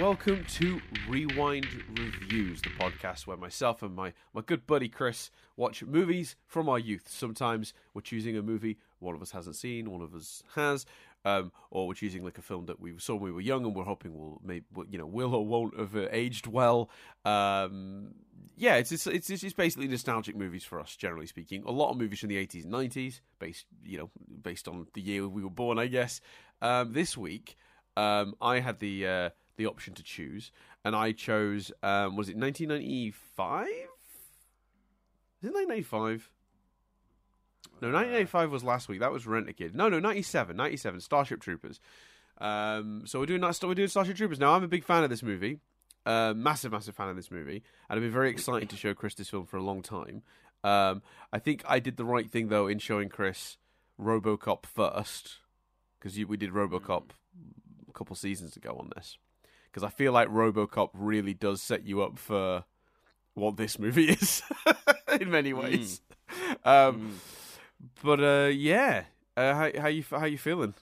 welcome to Rewind Reviews, the podcast where myself and my, my good buddy Chris watch movies from our youth. Sometimes we're choosing a movie one of us hasn't seen, one of us has, um, or we're choosing like a film that we saw when we were young and we're hoping will, maybe, you know, will or won't have uh, aged well. Um, yeah, it's, it's it's it's basically nostalgic movies for us, generally speaking. A lot of movies from the eighties and nineties, based you know based on the year we were born, I guess. Um, this week, um, I had the uh, the option to choose, and I chose um, was it nineteen ninety five? Is it nineteen ninety five? No, 1985 was last week. That was Rent a Kid. No, no, 97. 97. Starship Troopers. Um, so we're doing that. We're doing Starship Troopers now. I'm a big fan of this movie. Uh, massive, massive fan of this movie, and I've been very excited to show Chris this film for a long time. Um, I think I did the right thing though in showing Chris RoboCop first, because we did RoboCop a couple seasons ago on this. Because I feel like RoboCop really does set you up for what this movie is in many ways. Mm. Um, mm but uh, yeah, uh, how how you how you feeling?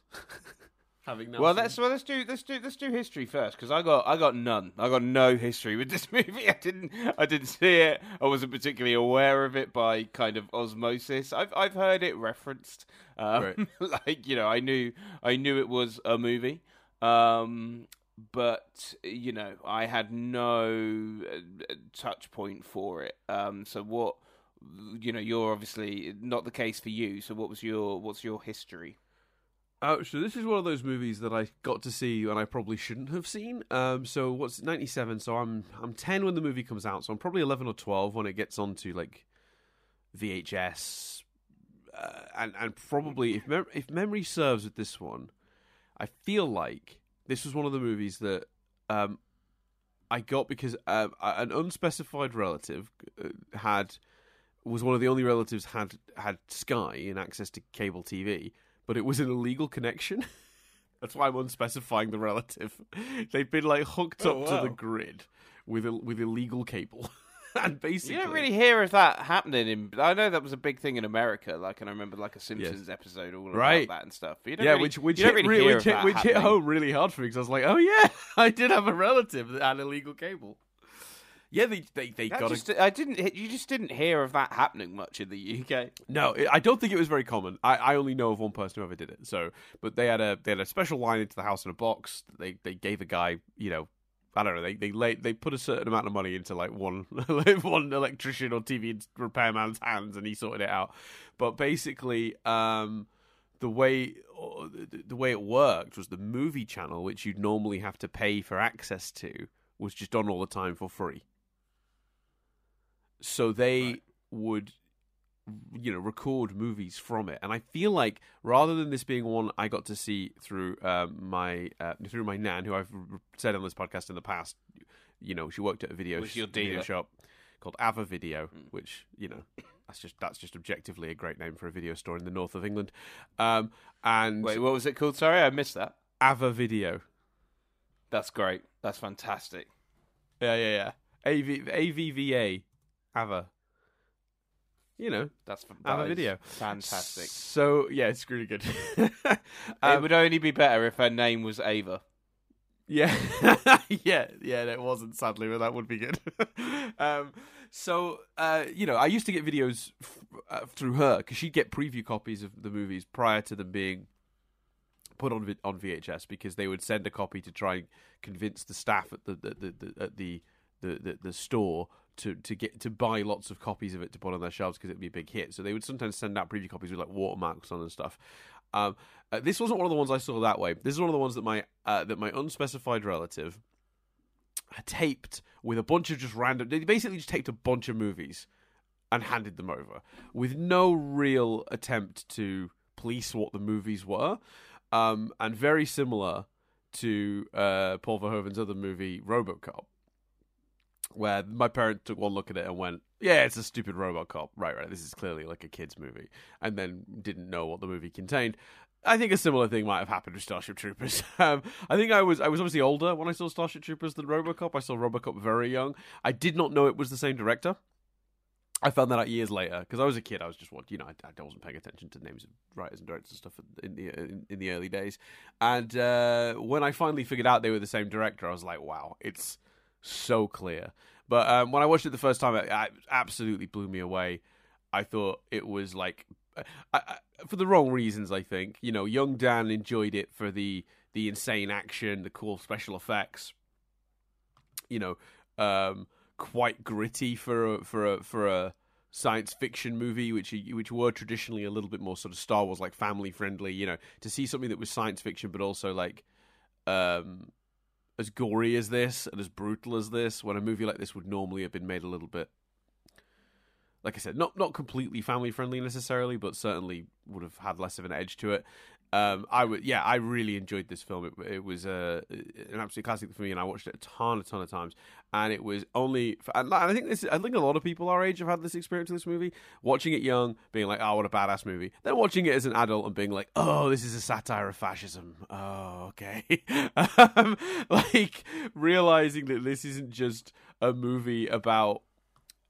Having well, let's well let's do let's do let's do history first because I got I got none. I got no history with this movie. I didn't I didn't see it. I wasn't particularly aware of it by kind of osmosis. I've I've heard it referenced. Um, right. like you know, I knew I knew it was a movie. Um, but you know, I had no uh, touch point for it. Um, so what you know, you're obviously not the case for you. So what was your what's your history? Uh, so this is one of those movies that I got to see and I probably shouldn't have seen. Um, so what's ninety seven? So I'm I'm ten when the movie comes out. So I'm probably eleven or twelve when it gets onto like VHS, uh, and and probably if mem- if memory serves with this one, I feel like this was one of the movies that um, I got because uh, an unspecified relative uh, had was one of the only relatives had had Sky and access to cable TV, but it was an illegal connection. That's why I'm unspecifying the relative. They've been like hooked oh, up wow. to the grid with with illegal cable. basically, you don't really hear of that happening. In I know that was a big thing in America. Like, and I remember like a Simpsons yes. episode all right. about that and stuff. yeah, really, which which hit, really which, hit, which hit home really hard for me because I was like, oh yeah, I did have a relative that had illegal cable. Yeah, they they, they got. Just, I didn't. You just didn't hear of that happening much in the UK. No, I don't think it was very common. I, I only know of one person who ever did it. So, but they had a they had a special line into the house in a box. They they gave a guy, you know, I don't know. They they laid, they put a certain amount of money into like one one electrician or TV repairman's hands, and he sorted it out. But basically, um, the way the way it worked was the movie channel, which you'd normally have to pay for access to, was just on all the time for free so they right. would you know record movies from it. And i feel like rather than this being one i got to see through um, my uh, through my nan who i've said on this podcast in the past you know she worked at a video, sh- video shop called ava video mm. which you know that's just that's just objectively a great name for a video store in the north of england. Um, and wait what was it called? Sorry i missed that. Ava video. That's great. That's fantastic. Yeah yeah yeah. AV, avva Ava. You know, that's that Ava video. Fantastic. So yeah, it's really good. um, it would only be better if her name was Ava. Yeah, yeah, yeah. It wasn't sadly, but that would be good. um, so uh, you know, I used to get videos f- uh, through her because she'd get preview copies of the movies prior to them being put on on VHS because they would send a copy to try and convince the staff at the the, the, the at the the, the, the store to to get to buy lots of copies of it to put on their shelves because it'd be a big hit. So they would sometimes send out preview copies with like watermarks on and stuff. Um, uh, this wasn't one of the ones I saw that way. This is one of the ones that my uh, that my unspecified relative taped with a bunch of just random. They basically just taped a bunch of movies and handed them over with no real attempt to police what the movies were, um, and very similar to uh, Paul Verhoeven's other movie RoboCop where my parent took one look at it and went, "Yeah, it's a stupid robot cop." Right, right. This is clearly like a kids movie, and then didn't know what the movie contained. I think a similar thing might have happened with Starship Troopers. Um, I think I was I was obviously older when I saw Starship Troopers than RoboCop. I saw RoboCop very young. I did not know it was the same director. I found that out years later because I was a kid. I was just what you know. I, I, wasn't paying attention to the names of writers and directors and stuff in the in, in the early days. And uh, when I finally figured out they were the same director, I was like, wow, it's so clear. But um, when I watched it the first time, it, it, absolutely blew me away. I thought it was like, I, I, for the wrong reasons. I think you know, young Dan enjoyed it for the the insane action, the cool special effects. You know. Um, quite gritty for a, for a for a science fiction movie, which which were traditionally a little bit more sort of Star Wars like family friendly. You know, to see something that was science fiction but also like um, as gory as this and as brutal as this, when a movie like this would normally have been made a little bit. Like I said, not not completely family friendly necessarily, but certainly would have had less of an edge to it um, I would, yeah, I really enjoyed this film. It, it was uh, an absolute classic for me, and I watched it a ton, a ton of times. And it was only, and I think this, I think a lot of people our age have had this experience with this movie. Watching it young, being like, "Oh, what a badass movie!" Then watching it as an adult and being like, "Oh, this is a satire of fascism." Oh, okay. um, like realizing that this isn't just a movie about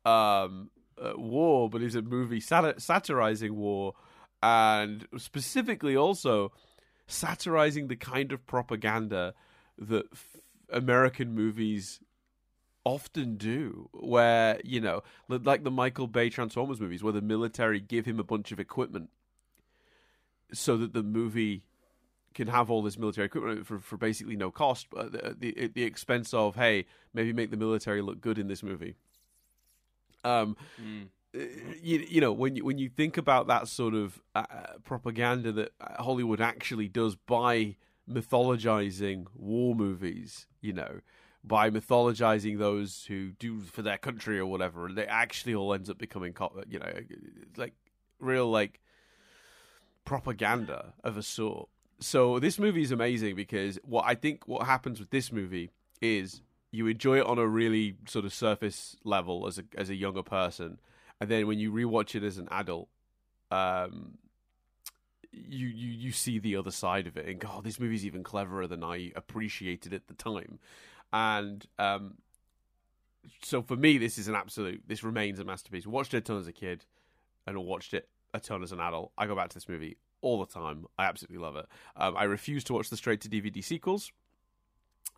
um, uh, war, but is a movie sat- satirizing war and specifically also satirizing the kind of propaganda that f- American movies often do where you know like the Michael Bay Transformers movies where the military give him a bunch of equipment so that the movie can have all this military equipment for, for basically no cost but at the, the, the expense of hey maybe make the military look good in this movie. Um mm you, you know when you when you think about that sort of uh, propaganda that Hollywood actually does by mythologizing war movies, you know, by mythologizing those who do for their country or whatever, and they actually all ends up becoming, you know, like real like propaganda of a sort. So this movie is amazing because what I think what happens with this movie is you enjoy it on a really sort of surface level as a as a younger person and then when you rewatch it as an adult, um, you you you see the other side of it, and God, this movie's even cleverer than I appreciated at the time, and um, so for me, this is an absolute. This remains a masterpiece. Watched it a ton as a kid, and watched it a ton as an adult. I go back to this movie all the time. I absolutely love it. Um, I refuse to watch the straight to DVD sequels.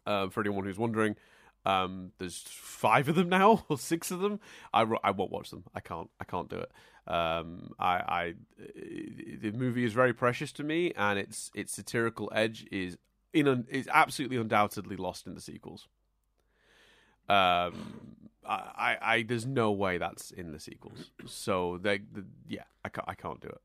Um, for anyone who's wondering, um, there's five of them now, or six of them. I, I won't watch them. I can't. I can't do it. Um, I, I, the movie is very precious to me, and its its satirical edge is in is absolutely undoubtedly lost in the sequels. Um, I, I, there's no way that's in the sequels. So they, the, yeah, I can't, I can't do it.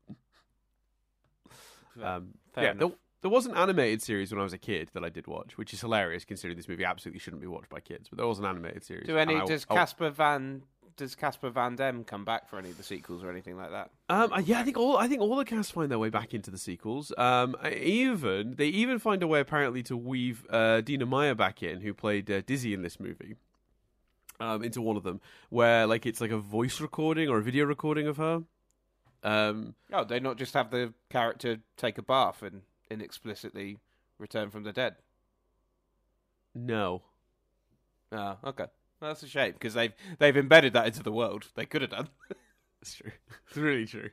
Um, yeah, the, there was an animated series when I was a kid that I did watch, which is hilarious considering this movie absolutely shouldn't be watched by kids. But there was an animated series. Do any does Casper Van does Casper Van Dien come back for any of the sequels or anything like that? Um, yeah, I think all I think all the cast find their way back into the sequels. Um, even they even find a way apparently to weave uh, Dina Meyer back in, who played uh, Dizzy in this movie. Um, into one of them, where like it's like a voice recording or a video recording of her. Um, oh, they not just have the character take a bath and inexplicitly return from the dead? No. Ah, okay. Well, that's a shame because they've they've embedded that into the world. They could have done. It's true. It's really true.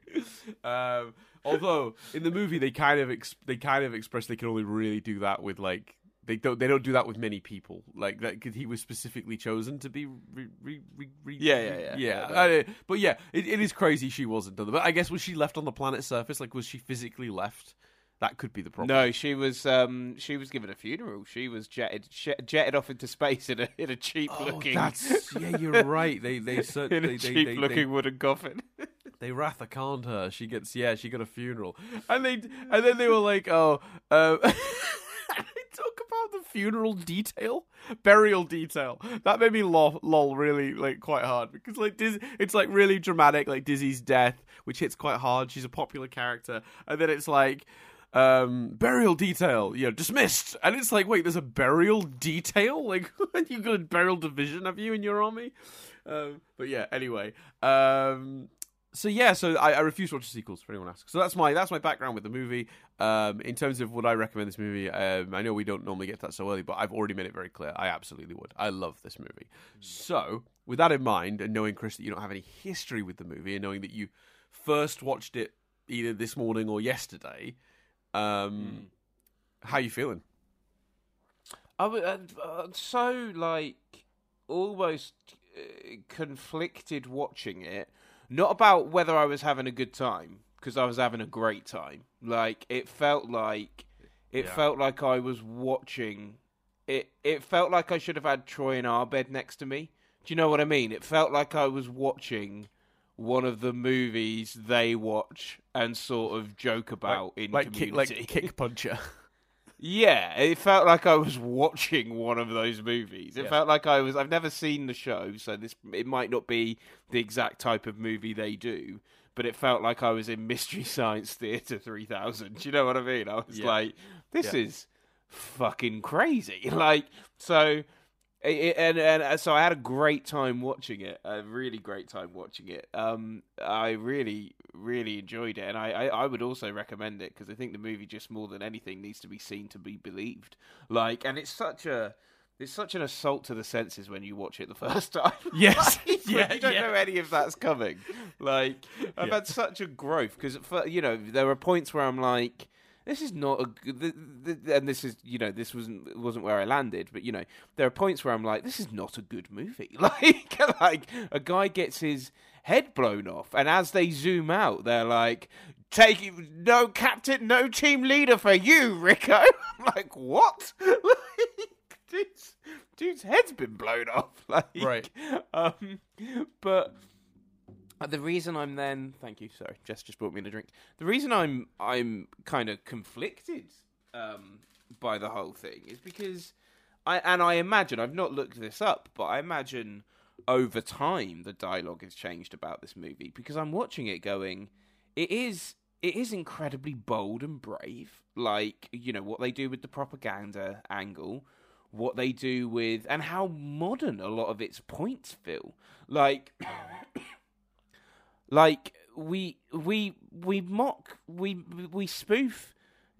Um, although in the movie they kind of ex- they kind of express they can only really do that with like they don't they don't do that with many people like that because he was specifically chosen to be re, re, re, yeah yeah yeah yeah, yeah. Uh, but yeah it, it is crazy she wasn't done but I guess was she left on the planet's surface like was she physically left that could be the problem. No, she was um, she was given a funeral. She was jetted jetted off into space in a in a cheap oh, looking. That's yeah, you're right. They they certainly in a cheap they, looking they, wooden coffin. they Ratha Khaned her. She gets yeah, she got a funeral, and they and then they were like, oh. Uh, talk about the funeral detail, burial detail. That made me lol, lol really like quite hard because like Diz, it's like really dramatic, like Dizzy's death, which hits quite hard. She's a popular character, and then it's like um, burial detail, you know, dismissed. And it's like, wait, there's a burial detail? Like, you got a burial division, have you, in your army? Um, but yeah, anyway. Um, so yeah, so I, I, refuse to watch the sequels. For anyone asks, so that's my that's my background with the movie. Um, in terms of would I recommend this movie, um, I know we don't normally get to that so early, but I've already made it very clear. I absolutely would. I love this movie. So with that in mind, and knowing Chris that you don't have any history with the movie, and knowing that you first watched it either this morning or yesterday, um, mm. how you feeling? I was uh, uh, so like almost uh, conflicted watching it not about whether I was having a good time because I was having a great time. Like it felt like it yeah. felt like I was watching it. It felt like I should have had Troy and Abed next to me. Do you know what I mean? It felt like I was watching one of the movies they watch and sort of joke about like, in like community. Kick, like Kick Puncher. Yeah, it felt like I was watching one of those movies. It yeah. felt like I was. I've never seen the show, so this it might not be the exact type of movie they do, but it felt like I was in Mystery Science Theater 3000. Do you know what I mean? I was yeah. like, this yeah. is fucking crazy. Like, so and and so I had a great time watching it. A really great time watching it. Um, I really really enjoyed it, and I I, I would also recommend it because I think the movie just more than anything needs to be seen to be believed. Like, and it's such a it's such an assault to the senses when you watch it the first time. Yes, like, yeah, you don't yeah. know any of that's coming. Like, I've yeah. had such a growth because you know there are points where I'm like this is not a good, and this is you know this wasn't wasn't where I landed, but you know there are points where I'm like, this is not a good movie. Like like a guy gets his head blown off, and as they zoom out, they're like, take no captain, no team leader for you, Rico. I'm like what? like, dude's, dude's head's been blown off. Like, right. Um, but the reason I'm then thank you, sorry, Jess just brought me in a drink. The reason I'm I'm kind of conflicted um, by the whole thing is because I and I imagine I've not looked this up, but I imagine over time the dialogue has changed about this movie because I'm watching it going, it is it is incredibly bold and brave. Like you know what they do with the propaganda angle, what they do with and how modern a lot of its points feel. Like like we we we mock we we spoof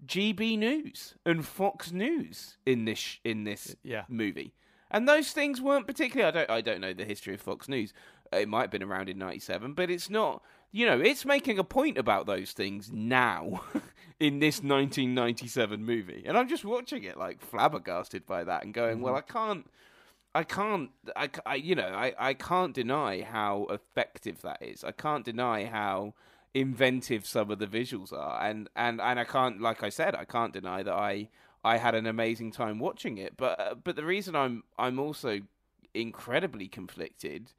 GB News and Fox News in this in this yeah. movie. And those things weren't particularly I don't I don't know the history of Fox News. It might have been around in 97, but it's not you know, it's making a point about those things now in this 1997 movie. And I'm just watching it like flabbergasted by that and going, mm-hmm. well, I can't I can't, I, I, you know, I, I can't deny how effective that is. I can't deny how inventive some of the visuals are, and and and I can't, like I said, I can't deny that I I had an amazing time watching it. But uh, but the reason I'm I'm also incredibly conflicted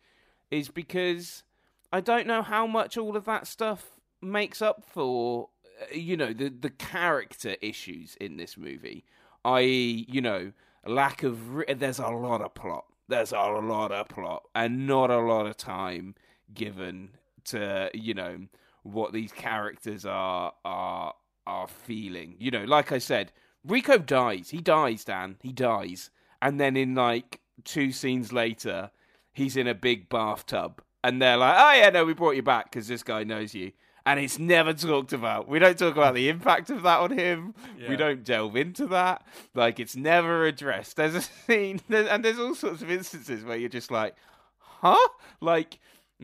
is because I don't know how much all of that stuff makes up for, uh, you know, the the character issues in this movie. I.e., you know lack of re- there's a lot of plot. There's a lot of plot and not a lot of time given to you know what these characters are are are feeling. You know, like I said, Rico dies. He dies, Dan. He dies. And then in like two scenes later, he's in a big bathtub and they're like, "Oh yeah, no, we brought you back because this guy knows you." And it's never talked about. We don't talk about the impact of that on him. Yeah. We don't delve into that. Like it's never addressed. There's a scene, and there's all sorts of instances where you're just like, huh? Like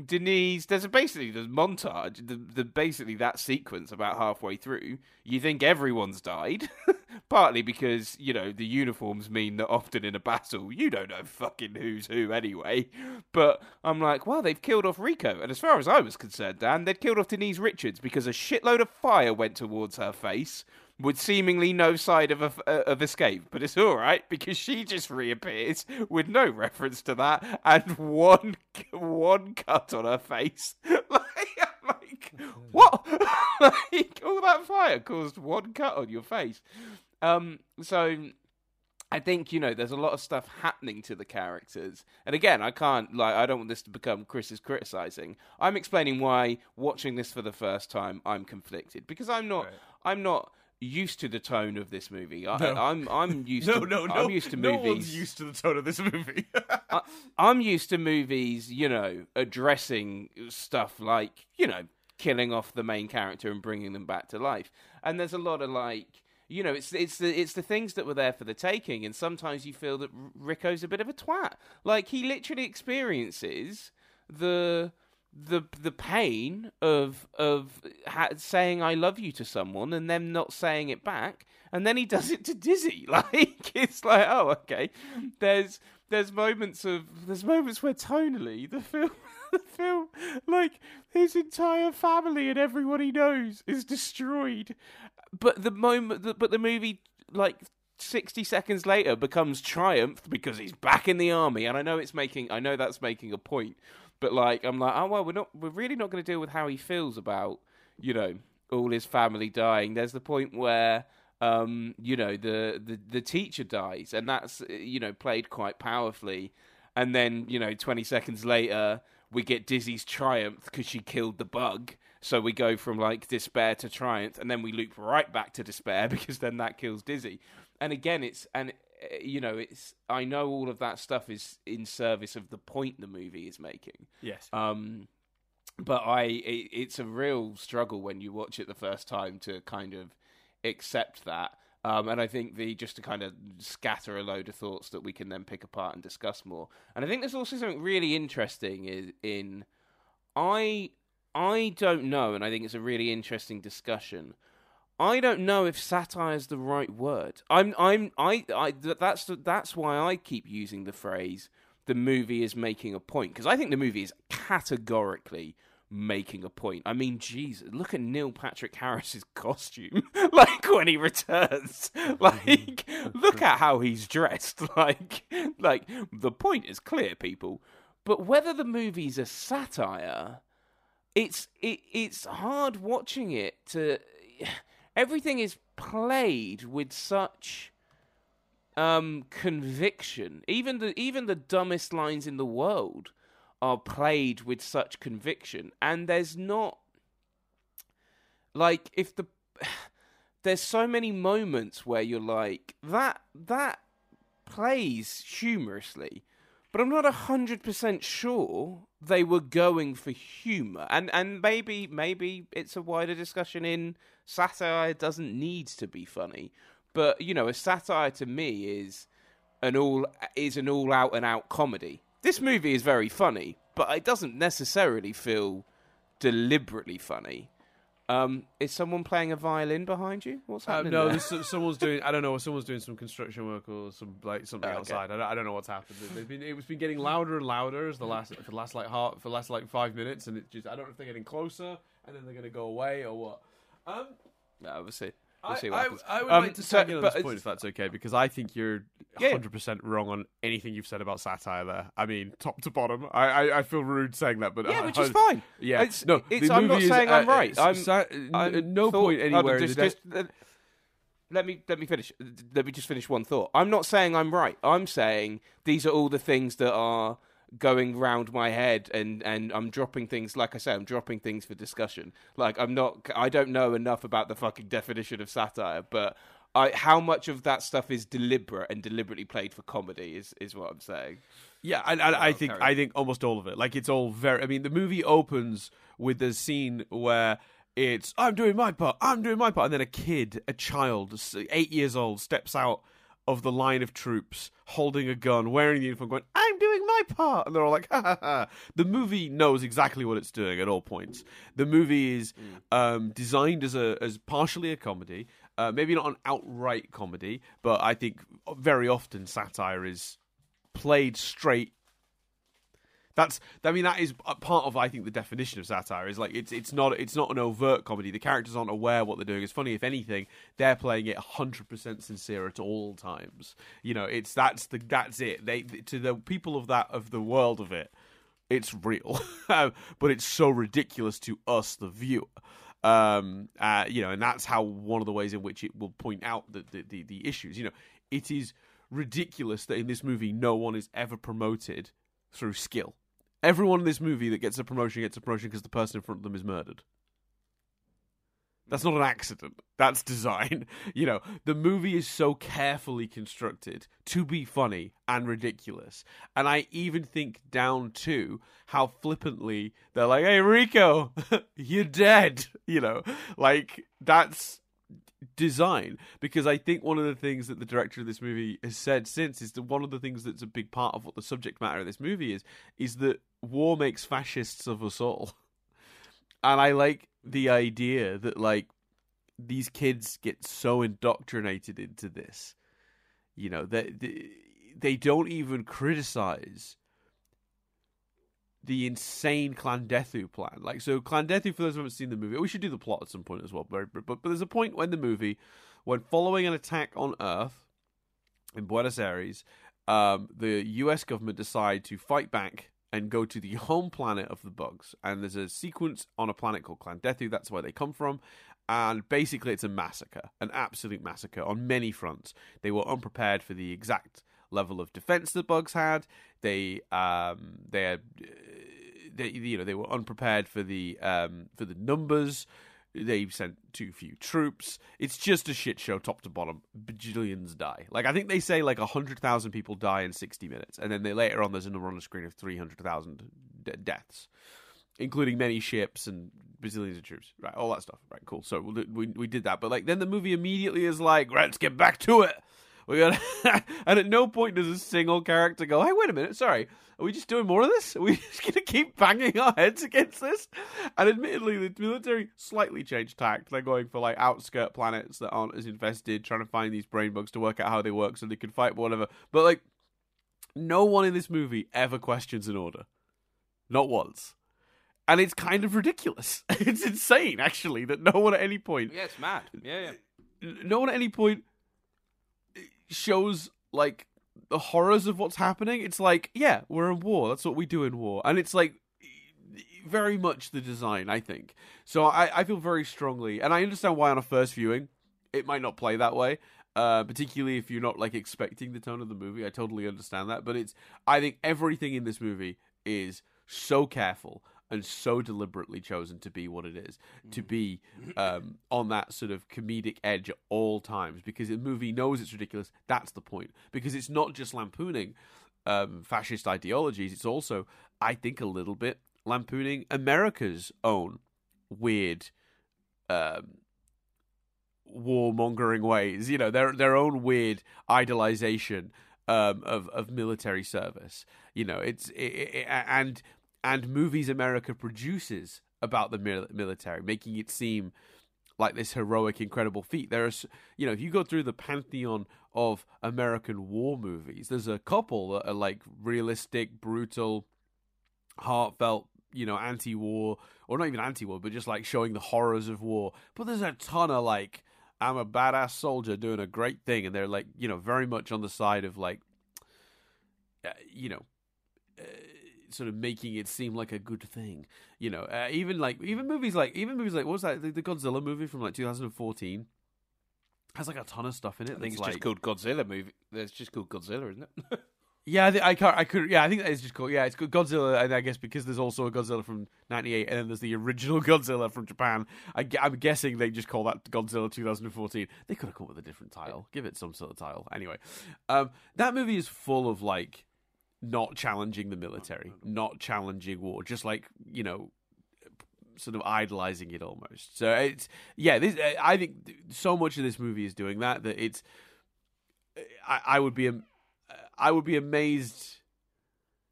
Denise, there's a basically there's montage. The, the basically that sequence about halfway through, you think everyone's died, partly because you know the uniforms mean that often in a battle you don't know fucking who's who anyway. But I'm like, well, they've killed off Rico, and as far as I was concerned, Dan, they'd killed off Denise Richards because a shitload of fire went towards her face with seemingly no side of a, uh, of escape, but it's all right because she just reappears with no reference to that and one one cut on her face. like, like what? like all that fire caused one cut on your face. Um, so I think you know there's a lot of stuff happening to the characters, and again, I can't like I don't want this to become Chris's criticizing. I'm explaining why watching this for the first time I'm conflicted because I'm not right. I'm not used to the tone of this movie. I, no. I'm I'm used no, to no, no, I'm used to movies. No one's used to the tone of this movie. I, I'm used to movies, you know, addressing stuff like you know killing off the main character and bringing them back to life. And there's a lot of like you know, it's it's the it's the things that were there for the taking, and sometimes you feel that Rico's a bit of a twat. Like he literally experiences the the the pain of of ha- saying I love you to someone and them not saying it back, and then he does it to Dizzy. Like it's like, oh, okay. There's there's moments of there's moments where tonally the film the film like his entire family and everyone he knows is destroyed, but the moment that but the movie like 60 seconds later becomes triumph because he's back in the army and i know it's making i know that's making a point but like, I'm like, oh well, we're not, we're really not going to deal with how he feels about, you know, all his family dying. There's the point where, um, you know, the, the the teacher dies, and that's you know played quite powerfully. And then you know, 20 seconds later, we get Dizzy's triumph because she killed the bug. So we go from like despair to triumph, and then we loop right back to despair because then that kills Dizzy. And again, it's and you know, it's I know all of that stuff is in service of the point the movie is making. Yes. Um, but I, it, it's a real struggle when you watch it the first time to kind of accept that. Um, and I think the just to kind of scatter a load of thoughts that we can then pick apart and discuss more. And I think there's also something really interesting is in I I don't know, and I think it's a really interesting discussion I don't know if satire is the right word. I'm I'm I, I that's that's why I keep using the phrase the movie is making a point because I think the movie is categorically making a point. I mean, Jesus, look at Neil Patrick Harris's costume. like when he returns. Like look at how he's dressed. Like like the point is clear, people. But whether the movie's a satire, it's it, it's hard watching it to everything is played with such um, conviction. Even the even the dumbest lines in the world are played with such conviction, and there's not like if the there's so many moments where you're like that that plays humorously. But I'm not hundred percent sure they were going for humour, and and maybe maybe it's a wider discussion in satire doesn't need to be funny, but you know, a satire to me is an all is an all out and out comedy. This movie is very funny, but it doesn't necessarily feel deliberately funny. Um, is someone playing a violin behind you? What's uh, happening? Uh, no, someone's doing. I don't know. Someone's doing some construction work or some like something oh, okay. outside. I don't, I don't, know what's happened. It's been, it's been getting louder and louder as the last for the last like heart for the last like five minutes, and it just I don't know if they're getting closer and then they're going to go away or what. Um, no, we'll see. We'll see what I, happens. I would um, like to so, on this point, if that's okay, because I think you're yeah. 100% wrong on anything you've said about satire there. I mean, top to bottom. I, I, I feel rude saying that, but yeah, which is fine. Yeah, it's, no, it's, I'm not is, saying uh, I'm right. I'm, sa- I'm no point anywhere. Just, just, uh, let me let me finish. Let me just finish one thought. I'm not saying I'm right. I'm saying these are all the things that are going round my head and and I'm dropping things like I say I'm dropping things for discussion. Like I'm not I don't know enough about the fucking definition of satire but I how much of that stuff is deliberate and deliberately played for comedy is is what I'm saying. Yeah I, I, oh, I think I think almost all of it. Like it's all very I mean the movie opens with the scene where it's I'm doing my part I'm doing my part and then a kid a child 8 years old steps out of the line of troops holding a gun, wearing the uniform, going, I'm doing my part. And they're all like, ha ha ha. The movie knows exactly what it's doing at all points. The movie is mm. um, designed as a as partially a comedy, uh, maybe not an outright comedy, but I think very often satire is played straight that's I mean that is part of I think the definition of satire is like it's it's not it's not an overt comedy. The characters aren't aware what they're doing. It's funny if anything, they're playing it hundred percent sincere at all times. You know, it's that's the that's it. They to the people of that of the world of it, it's real, but it's so ridiculous to us, the viewer. Um, uh, you know, and that's how one of the ways in which it will point out the, the, the, the issues. You know, it is ridiculous that in this movie no one is ever promoted through skill Everyone in this movie that gets a promotion gets a promotion because the person in front of them is murdered. That's not an accident. That's design. You know, the movie is so carefully constructed to be funny and ridiculous. And I even think down to how flippantly they're like, hey, Rico, you're dead. You know, like that's design because I think one of the things that the director of this movie has said since is that one of the things that's a big part of what the subject matter of this movie is is that war makes fascists of us all. And I like the idea that like these kids get so indoctrinated into this. You know, that they, they don't even criticize the insane Klendathu plan. Like, so Klendathu, for those who haven't seen the movie, we should do the plot at some point as well. But, but, but there's a point when the movie, when following an attack on Earth in Buenos Aires, um, the U.S. government decide to fight back and go to the home planet of the bugs. And there's a sequence on a planet called Klendathu. That's where they come from. And basically, it's a massacre, an absolute massacre on many fronts. They were unprepared for the exact level of defense that bugs had. They um, they had they you know they were unprepared for the um, for the numbers. They sent too few troops. It's just a shit show, top to bottom. Bajillions die. Like I think they say like hundred thousand people die in sixty minutes, and then they later on there's a number on the screen of three hundred thousand de- deaths, including many ships and bazillions of troops. Right, all that stuff. Right, cool. So we we did that, but like then the movie immediately is like, let's get back to it. We got, and at no point does a single character go, "Hey, wait a minute, sorry, are we just doing more of this? Are we just gonna keep banging our heads against this?" And admittedly, the military slightly changed tact. They're going for like outskirt planets that aren't as invested, trying to find these brain bugs to work out how they work so they can fight, whatever. But like, no one in this movie ever questions an order, not once and it's kind of ridiculous. It's insane, actually, that no one at any point. Yeah, it's mad. Yeah, yeah. No one at any point shows like the horrors of what's happening. It's like, yeah, we're in war. That's what we do in war, and it's like very much the design. I think so. I I feel very strongly, and I understand why on a first viewing it might not play that way. Uh, particularly if you're not like expecting the tone of the movie, I totally understand that. But it's, I think everything in this movie is so careful and so deliberately chosen to be what it is, to be um, on that sort of comedic edge at all times because the movie knows it's ridiculous. That's the point. Because it's not just lampooning um, fascist ideologies, it's also, I think, a little bit lampooning America's own weird. Um, warmongering ways, you know, their their own weird idolization um, of of military service. You know, it's it, it, and and movies America produces about the military, making it seem like this heroic, incredible feat. There's, you know, if you go through the pantheon of American war movies, there's a couple that are like realistic, brutal, heartfelt, you know, anti-war, or not even anti-war, but just like showing the horrors of war. But there's a ton of like, I'm a badass soldier doing a great thing, and they're like, you know, very much on the side of like, uh, you know. Uh, sort of making it seem like a good thing. You know, uh, even like even movies like even movies like what was that the, the Godzilla movie from like 2014 has like a ton of stuff in it. I think it's like, just called Godzilla movie. It's just called Godzilla, isn't it? yeah, I, think, I can't. I could. Yeah, I think that is just called. Yeah, it's called Godzilla, and I guess because there's also a Godzilla from '98, and then there's the original Godzilla from Japan. I, am guessing they just call that Godzilla 2014. They could have come up with a different title. Give it some sort of title. Anyway, um, that movie is full of like not challenging the military, not challenging war, just like you know, sort of idolizing it almost. So it's yeah, this I think so much of this movie is doing that that it's. I, I would be I would be amazed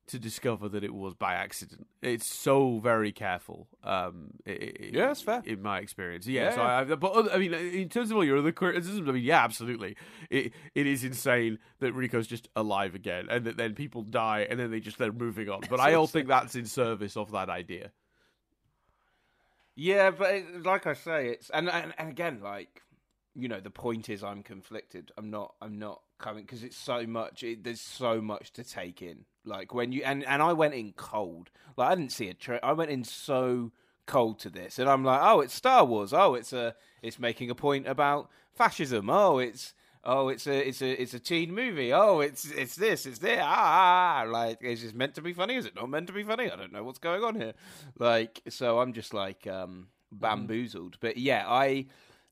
to discover that it was by accident. It's so very careful. Um, it, yeah, it's fair in my experience. Yeah, yeah so I, but I mean, in terms of all your other criticisms, I mean, yeah, absolutely. It it is insane that Rico's just alive again, and that then people die, and then they just they're moving on. But I all think that's in service of that idea. Yeah, but it, like I say, it's and, and and again, like you know, the point is, I'm conflicted. I'm not. I'm not coming because it's so much. It, there's so much to take in. Like when you and and I went in cold. Like I didn't see a tra- I went in so cold to this, and I'm like, oh, it's Star Wars. Oh, it's a it's making a point about fascism. Oh, it's oh, it's a it's a it's a teen movie. Oh, it's it's this, it's there. Ah, ah, ah, like is this meant to be funny? Is it not meant to be funny? I don't know what's going on here. Like, so I'm just like, um, bamboozled. Mm-hmm. But yeah, I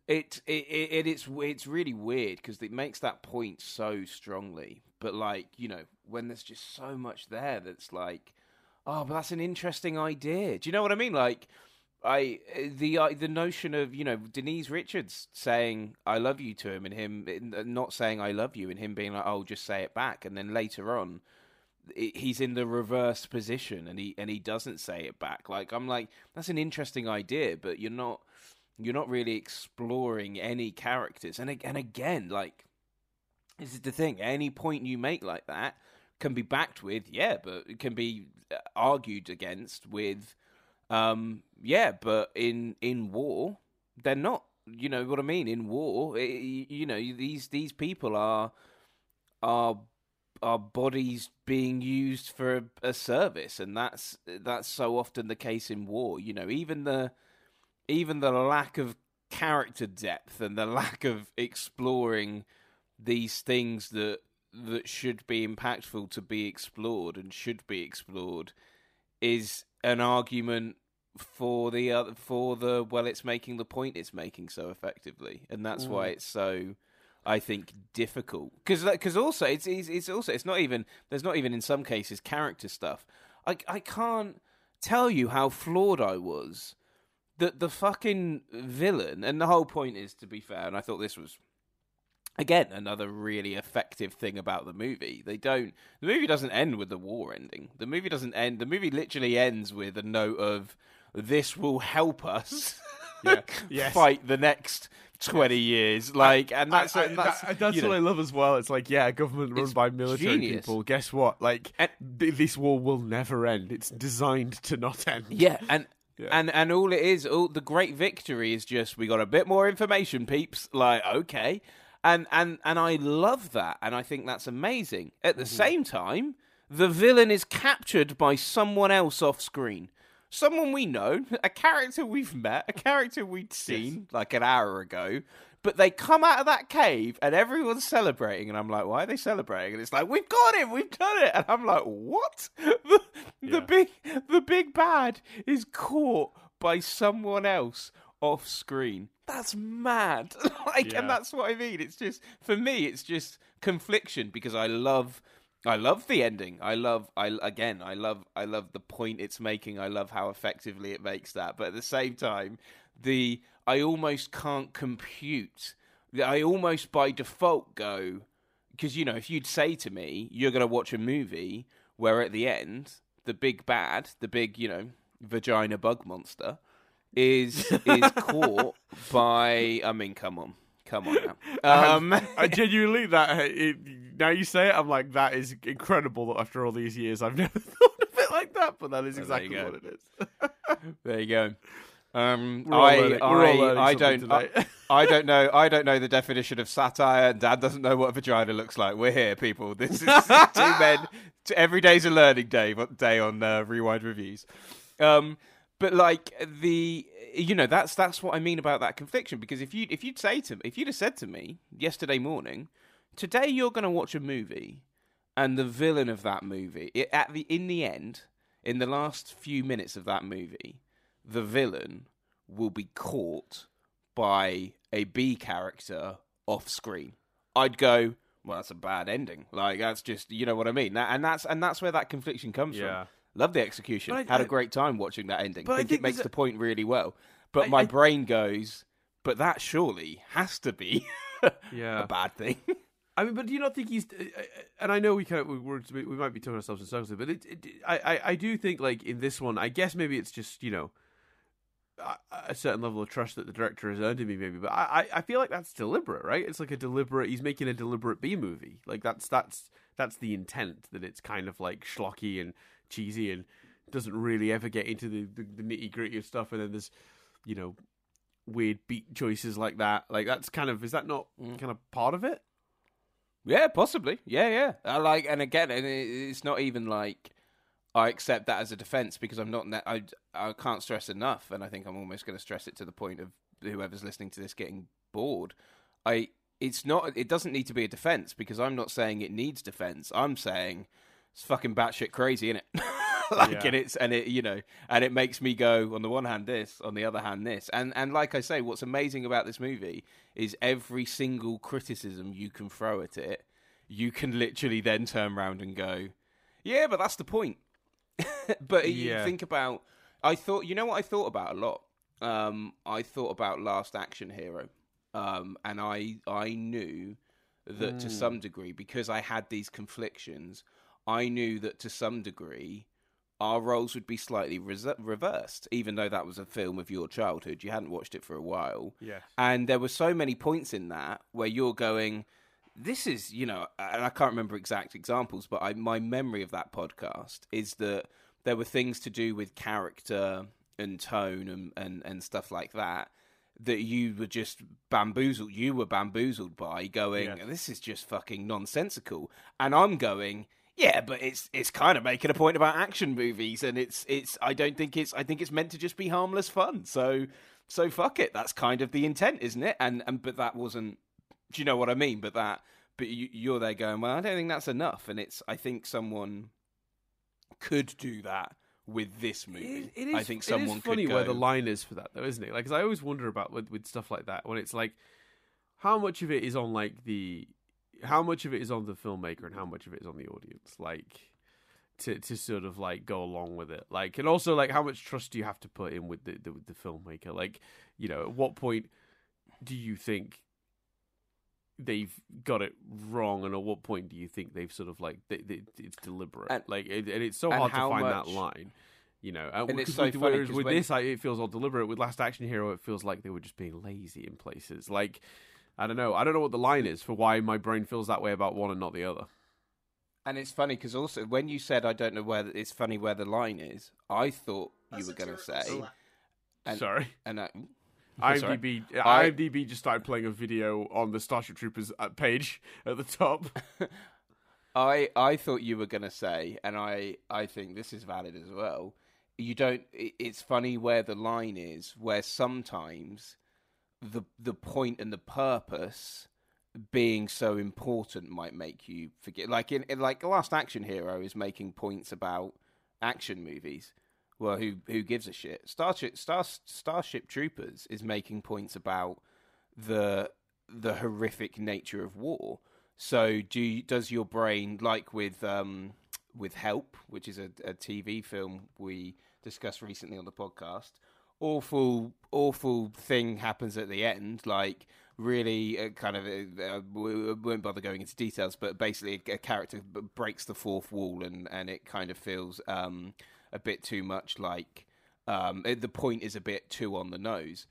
it it, it it's it's really weird because it makes that point so strongly. But like you know, when there's just so much there that's like, oh, but that's an interesting idea. Do you know what I mean? Like. I the uh, the notion of you know Denise Richards saying I love you to him and him not saying I love you and him being like oh just say it back and then later on he's in the reverse position and he and he doesn't say it back. Like I'm like that's an interesting idea, but you're not you're not really exploring any characters. And and again, like this is the thing. Any point you make like that can be backed with yeah, but it can be uh, argued against with um yeah, but in in war they're not. You know what I mean? In war, it, you know these these people are are our bodies being used for a, a, service, and that's that's so often the case in war. You know, even the even the lack of character depth and the lack of exploring these things that that should be impactful to be explored and should be explored is an argument for the other for the well it's making the point it's making so effectively and that's mm. why it's so I think difficult because because also it's, it's it's also it's not even there's not even in some cases character stuff. I I can't tell you how flawed I was that the fucking villain and the whole point is to be fair and I thought this was again another really effective thing about the movie they don't the movie doesn't end with the war ending the movie doesn't end the movie literally ends with a note of this will help us yeah. yes. fight the next 20 years like and that's I, I, and that's, that, that's what know. i love as well it's like yeah government run by military genius. people guess what like and, this war will never end it's designed to not end yeah and yeah. And and all it is, all the great victory is just we got a bit more information, peeps. Like okay, and and and I love that, and I think that's amazing. At the mm-hmm. same time, the villain is captured by someone else off screen someone we know, a character we've met, a character we'd seen yes. like an hour ago, but they come out of that cave and everyone's celebrating, and I'm like, why are they celebrating? And it's like, we've got him, we've done it, and I'm like, what? The, yeah. the big, the big bad is caught by someone else off screen. That's mad. like, yeah. and that's what I mean. It's just for me, it's just confliction because I love I love the ending. I love I again, I love I love the point it's making. I love how effectively it makes that. But at the same time, the I almost can't compute. I almost by default go because you know, if you'd say to me, you're going to watch a movie where at the end, the big bad, the big, you know, vagina bug monster is is caught by I mean, come on. Come on now. Um, I genuinely that it, now you say it, I'm like that is incredible. That after all these years, I've never thought of it like that, but that is exactly what it is. there you go. Um, I, I, I don't, I, I, don't know, I don't know the definition of satire. Dad doesn't know what a vagina looks like. We're here, people. This is two men. Every day's a learning day. Day on uh, Rewind reviews. Um, but like the you know that's that's what I mean about that confliction because if you if you'd say to if you'd have said to me yesterday morning, today you're going to watch a movie, and the villain of that movie it, at the in the end in the last few minutes of that movie, the villain will be caught by a B character off screen. I'd go, well, that's a bad ending. Like that's just you know what I mean, and that's and that's where that confliction comes yeah. from. Love the execution. I, Had a great time watching that ending. But I think, I think it makes the point really well. But I, my brain goes, but that surely has to be yeah. a bad thing. I mean, but do you not think he's? Uh, uh, and I know we kind of we, we might be talking ourselves in circles, but it, it, I, I do think like in this one, I guess maybe it's just you know a certain level of trust that the director has earned in me, maybe. But I, I feel like that's deliberate, right? It's like a deliberate. He's making a deliberate B movie. Like that's that's that's the intent. That it's kind of like schlocky and cheesy and doesn't really ever get into the, the, the nitty gritty of stuff. And then there's, you know, weird beat choices like that. Like that's kind of is that not mm. kind of part of it? Yeah, possibly. Yeah, yeah. I like, and again, and it's not even like I accept that as a defense because I'm not. I I can't stress enough, and I think I'm almost going to stress it to the point of whoever's listening to this getting bored. I it's not. It doesn't need to be a defense because I'm not saying it needs defense. I'm saying it's fucking batshit crazy, isn't it? like, Yeah. and it's and it you know, and it makes me go on the one hand this, on the other hand this, and and like I say, what's amazing about this movie is every single criticism you can throw at it, you can literally then turn around and go, yeah, but that's the point. but you think about, I thought, you know what I thought about a lot. Um, I thought about Last Action Hero, um, and I I knew that to some degree because I had these conflictions, I knew that to some degree our roles would be slightly res- reversed, even though that was a film of your childhood. You hadn't watched it for a while. Yes. And there were so many points in that where you're going, this is, you know, and I can't remember exact examples, but I, my memory of that podcast is that there were things to do with character and tone and, and, and stuff like that that you were just bamboozled. You were bamboozled by going, Yes. this is just fucking nonsensical. And I'm going, yeah, but it's it's kind of making a point about action movies, and it's it's. I don't think it's. I think it's meant to just be harmless fun. So so fuck it. That's kind of the intent, isn't it? And and but that wasn't. Do you know what I mean? But that. But you, you're there going. Well, I don't think that's enough. And it's. I think someone could do that with this movie. It- it is, I think someone it is funny could where the line is for that, though, isn't it? Like, 'cause I always wonder about with, with stuff like that when it's like, how much of it is on like the, how much of it is on the filmmaker and how much of it is on the audience, like, to to sort of like go along with it, like, and also like how much trust do you have to put in with the, the with the filmmaker, like, you know, at what point do you think they've got it wrong, and at what point do you think they've sort of like they, they, it's deliberate, And- like, it, and it's so and hard to find that line. You know, and, And it's so with, with when- this, I, it feels all deliberate. With Last Action Hero, it feels like they were just being lazy in places. Like, I don't know. I don't know what the line is for why my brain feels that way about one and not the other. And it's funny because also when you said I don't know where it's funny where the line is, I thought you were going to say, And- Sorry, and I, Oh, sorry. IMDb. I- IMDb just started playing a video on the Starship Troopers uh, page at the top. I I thought you were going to say, and I I think this is valid as well. You don't. it- It's funny where the line is, where sometimes the the point and the purpose being so important might make you forget. Like in, in like Last Action Hero is making points about action movies. Well, who who gives a shit? Starship Star, Starship Troopers is making points about the the horrific nature of war. So, do does your brain like with um, with Help, which is a, a TV film we discussed recently on the podcast? Awful, awful thing happens at the end. Like really, uh, kind of. Uh, we won't bother going into details, but basically, a, character breaks the fourth wall, and and it kind of feels um, a bit too much like um, the point is a bit too on the nose.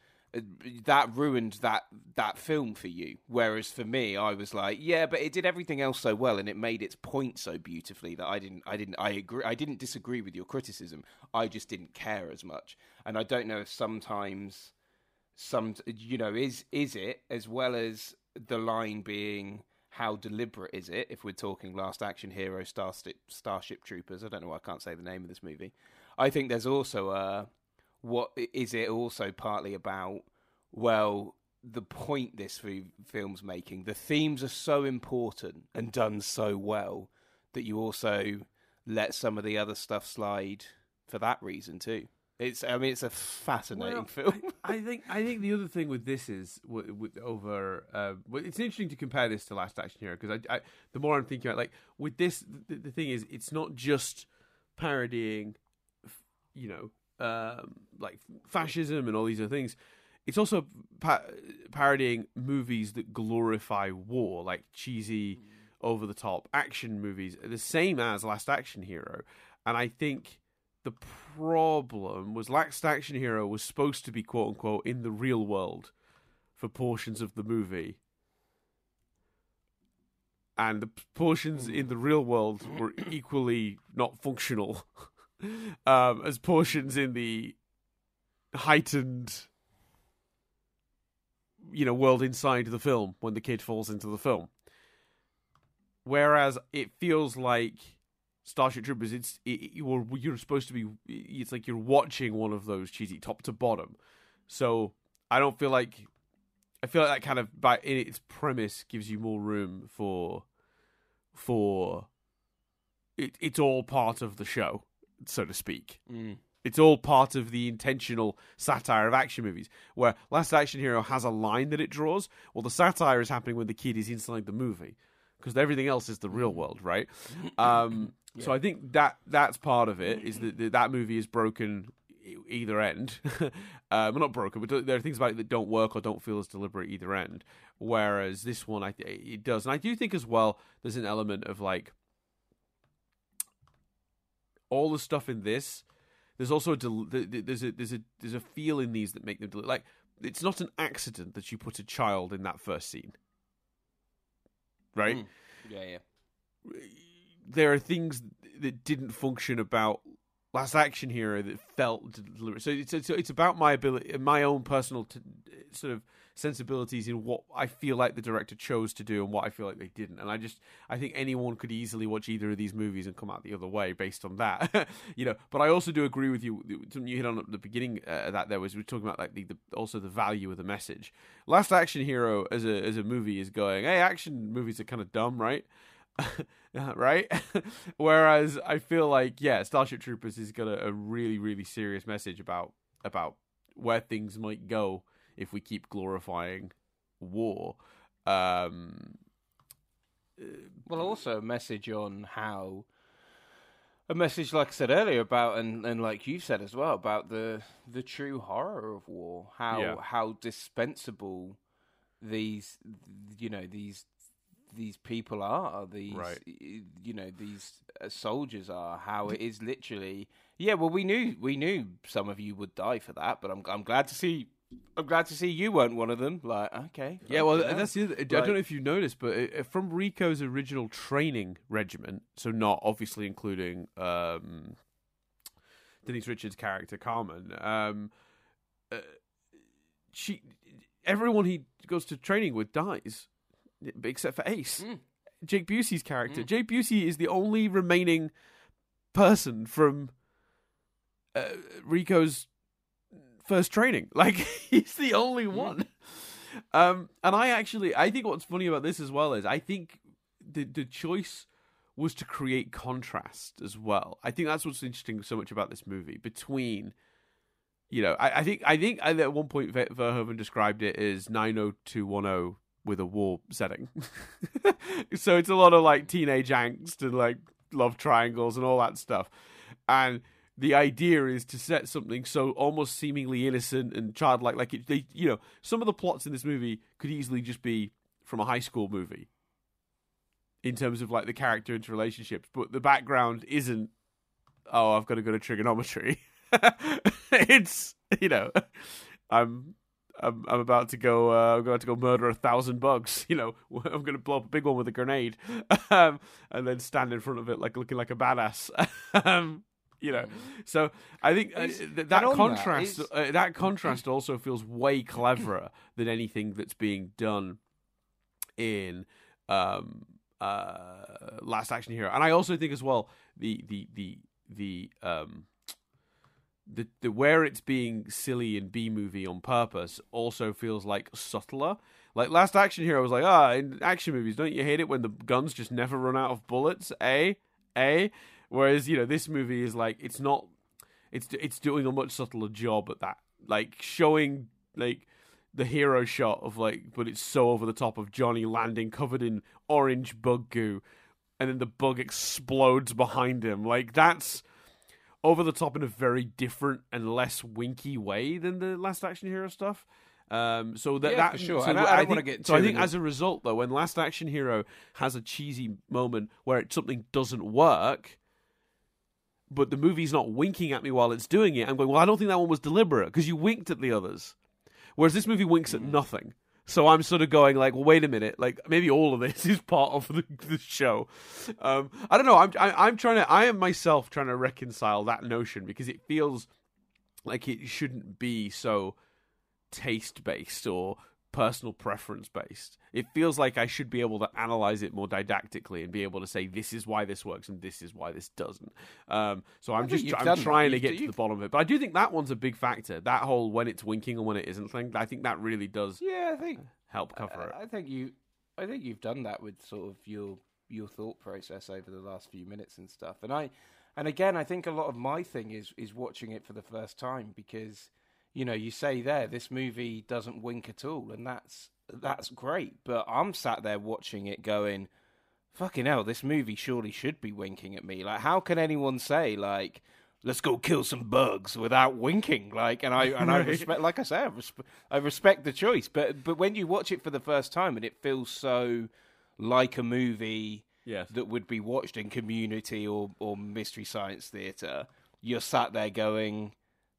That ruined that that film for you. Whereas for me, I was like, yeah, but it did everything else so well, and it made its point so beautifully that I didn't, I didn't, I agree, I didn't disagree with your criticism. I just didn't care as much, and I don't know if sometimes, some, you know, is is it as well as the line being how deliberate is it? If we're talking Last Action Hero, Starship Starship Troopers, I don't know why I can't say the name of this movie. I think there's also a what is it also partly about? Well, the point this film's making, the themes are so important and done so well that you also let some of the other stuff slide for that reason too. It's, I mean, it's a fascinating Well, film. I think I think the other thing with this is with, with over. Uh, it's interesting to compare this to Last Action Hero because I, I, the more I'm thinking about, like with this, the, the thing is, it's not just parodying, you know, um, like fascism and all these other things. It's also pa- parodying movies that glorify war, like cheesy, over the top action movies, the same as Last Action Hero. And I think the problem was Last Action Hero was supposed to be quote unquote in the real world for portions of the movie. And the portions in the real world were equally not functional um, as portions in the heightened, you know, world inside the film when the kid falls into the film. Whereas it feels like Starship Troopers, it's it, you're you're supposed to be. It's like you're watching one of those cheesy top to bottom. So I don't feel like I feel like that kind of by in its premise gives you more room for for it. It's all part of the show. So to speak. Mm. It's all part of the intentional satire of action movies, where Last Action Hero has a line that it draws. Well, the satire is happening when the kid is inside the movie, because everything else is the real world, right? Um, yeah. So I think that that's part of it. Is that that movie is broken either end. um, not broken, but there are things about it that don't work or don't feel as deliberate either end. Whereas this one, I th- it does, and I do think as well. There's an element of like all the stuff in this. There's also a del- there's a there's a there's a feel in these that make them del- like it's not an accident that you put a child in that first scene, right? Mm. Yeah, yeah. There are things that didn't function about Last Action Hero that felt deliberate. So it's it's, it's about my ability, my own personal t- sort of sensibilities in what I feel like the director chose to do and what I feel like they didn't. And I just I think anyone could easily watch either of these movies and come out the other way based on that. you know, but I also do agree with you. Something you hit on at the beginning uh, that there was we are talking about like the, the also the value of the message. Last Action Hero as a as a movie is going, hey, action movies are kind of dumb, right? right? Whereas I feel like yeah, Starship Troopers has got a, a, really really serious message about about where things might go if we keep glorifying war. Um, well, also a message on how a message, like I said earlier, about and, and like you said as well about the the true horror of war, how yeah. how dispensable these you know these these people are these right. you know these uh, soldiers are how it is literally yeah well we knew we knew some of you would die for that but i'm i'm glad to see I'm glad to see you weren't one of them. Like, okay, yeah. Well, yeah. that's the. Other, I don't know if you noticed, but uh, from Rico's original training regiment, so not obviously including um, Denise Richards' character Carmen. Um, uh, she, everyone he goes to training with dies except for Ace. Mm. Jake Busey's character. Mm. Jake Busey is the only remaining person from uh, Rico's first training. Like he's the only hmm. one. Um, and I actually, I think what's funny about this as well is I think the the choice was to create contrast as well. I think that's what's interesting so much about this movie between. You know, I, I think I think at one point Verhoeven described it as nine oh two one oh with a war setting. so it's a lot of like teenage angst and like love triangles and all that stuff. And the idea is to set something so almost seemingly innocent and childlike. Like it, they, you know, some of the plots in this movie could easily just be from a high school movie in terms of like the character interrelationships, but the background isn't. Oh, I've got to go to trigonometry. it's you know, I'm I'm, I'm about to go. Uh, I'm going to go murder a thousand bugs. You know, I'm going to blow up a big one with a grenade, um, and then stand in front of it like looking like a badass. um, you know, so I think uh, that, that contrast. That, uh, that contrast also feels way cleverer than anything that's being done in um, uh, Last Action Hero, and I also think as well the the the the um, the, the where it's being silly and B movie on purpose also feels like subtler. Like last action hero was like, ah, in action movies, don't you hate it when the guns just never run out of bullets? Eh? Eh? Whereas, you know, this movie is like it's not it's it's doing a much subtler job at that. Like showing like the hero shot of like but it's so over the top of Johnny landing covered in orange bug goo and then the bug explodes behind him. Like that's over the top in a very different and less winky way than the Last Action Hero stuff. Um, so that, yeah, that sure. So I, I, I think, so I think as a result, though, when Last Action Hero has a cheesy moment where it, something doesn't work, but the movie's not winking at me while it's doing it, I'm going, well, I don't think that one was deliberate because you winked at the others. Whereas this movie winks at mm. nothing. So I'm sort of going like, well, wait a minute, like maybe all of this is part of the, the show. Um, I don't know. I'm I, am i am trying to. I am myself trying to reconcile that notion because it feels like it shouldn't be so taste based or personal preference based. It feels like I should be able to analyze it more didactically and be able to say this is why this works and this is why this doesn't. Um, so I'm just I'm trying to get to the bottom of it. But I do think that one's a big factor. That whole when it's winking and when it isn't thing. I think that really does. Yeah, I think help cover I, it. I think you I think you've done that with sort of your your thought process over the last few minutes and stuff. And I and again, I think a lot of my thing is is watching it for the first time because you know you say there this movie doesn't wink at all, and that's that's great. But I'm sat there watching it going, fucking hell, this movie surely should be winking at me. Like, how can anyone say like? Let's go kill some bugs without winking, like, and I and I respect, like I say, I, I respect the choice, but but when you watch it for the first time and it feels so like a movie yes. that would be watched in community or, or mystery science theater, you're sat there going,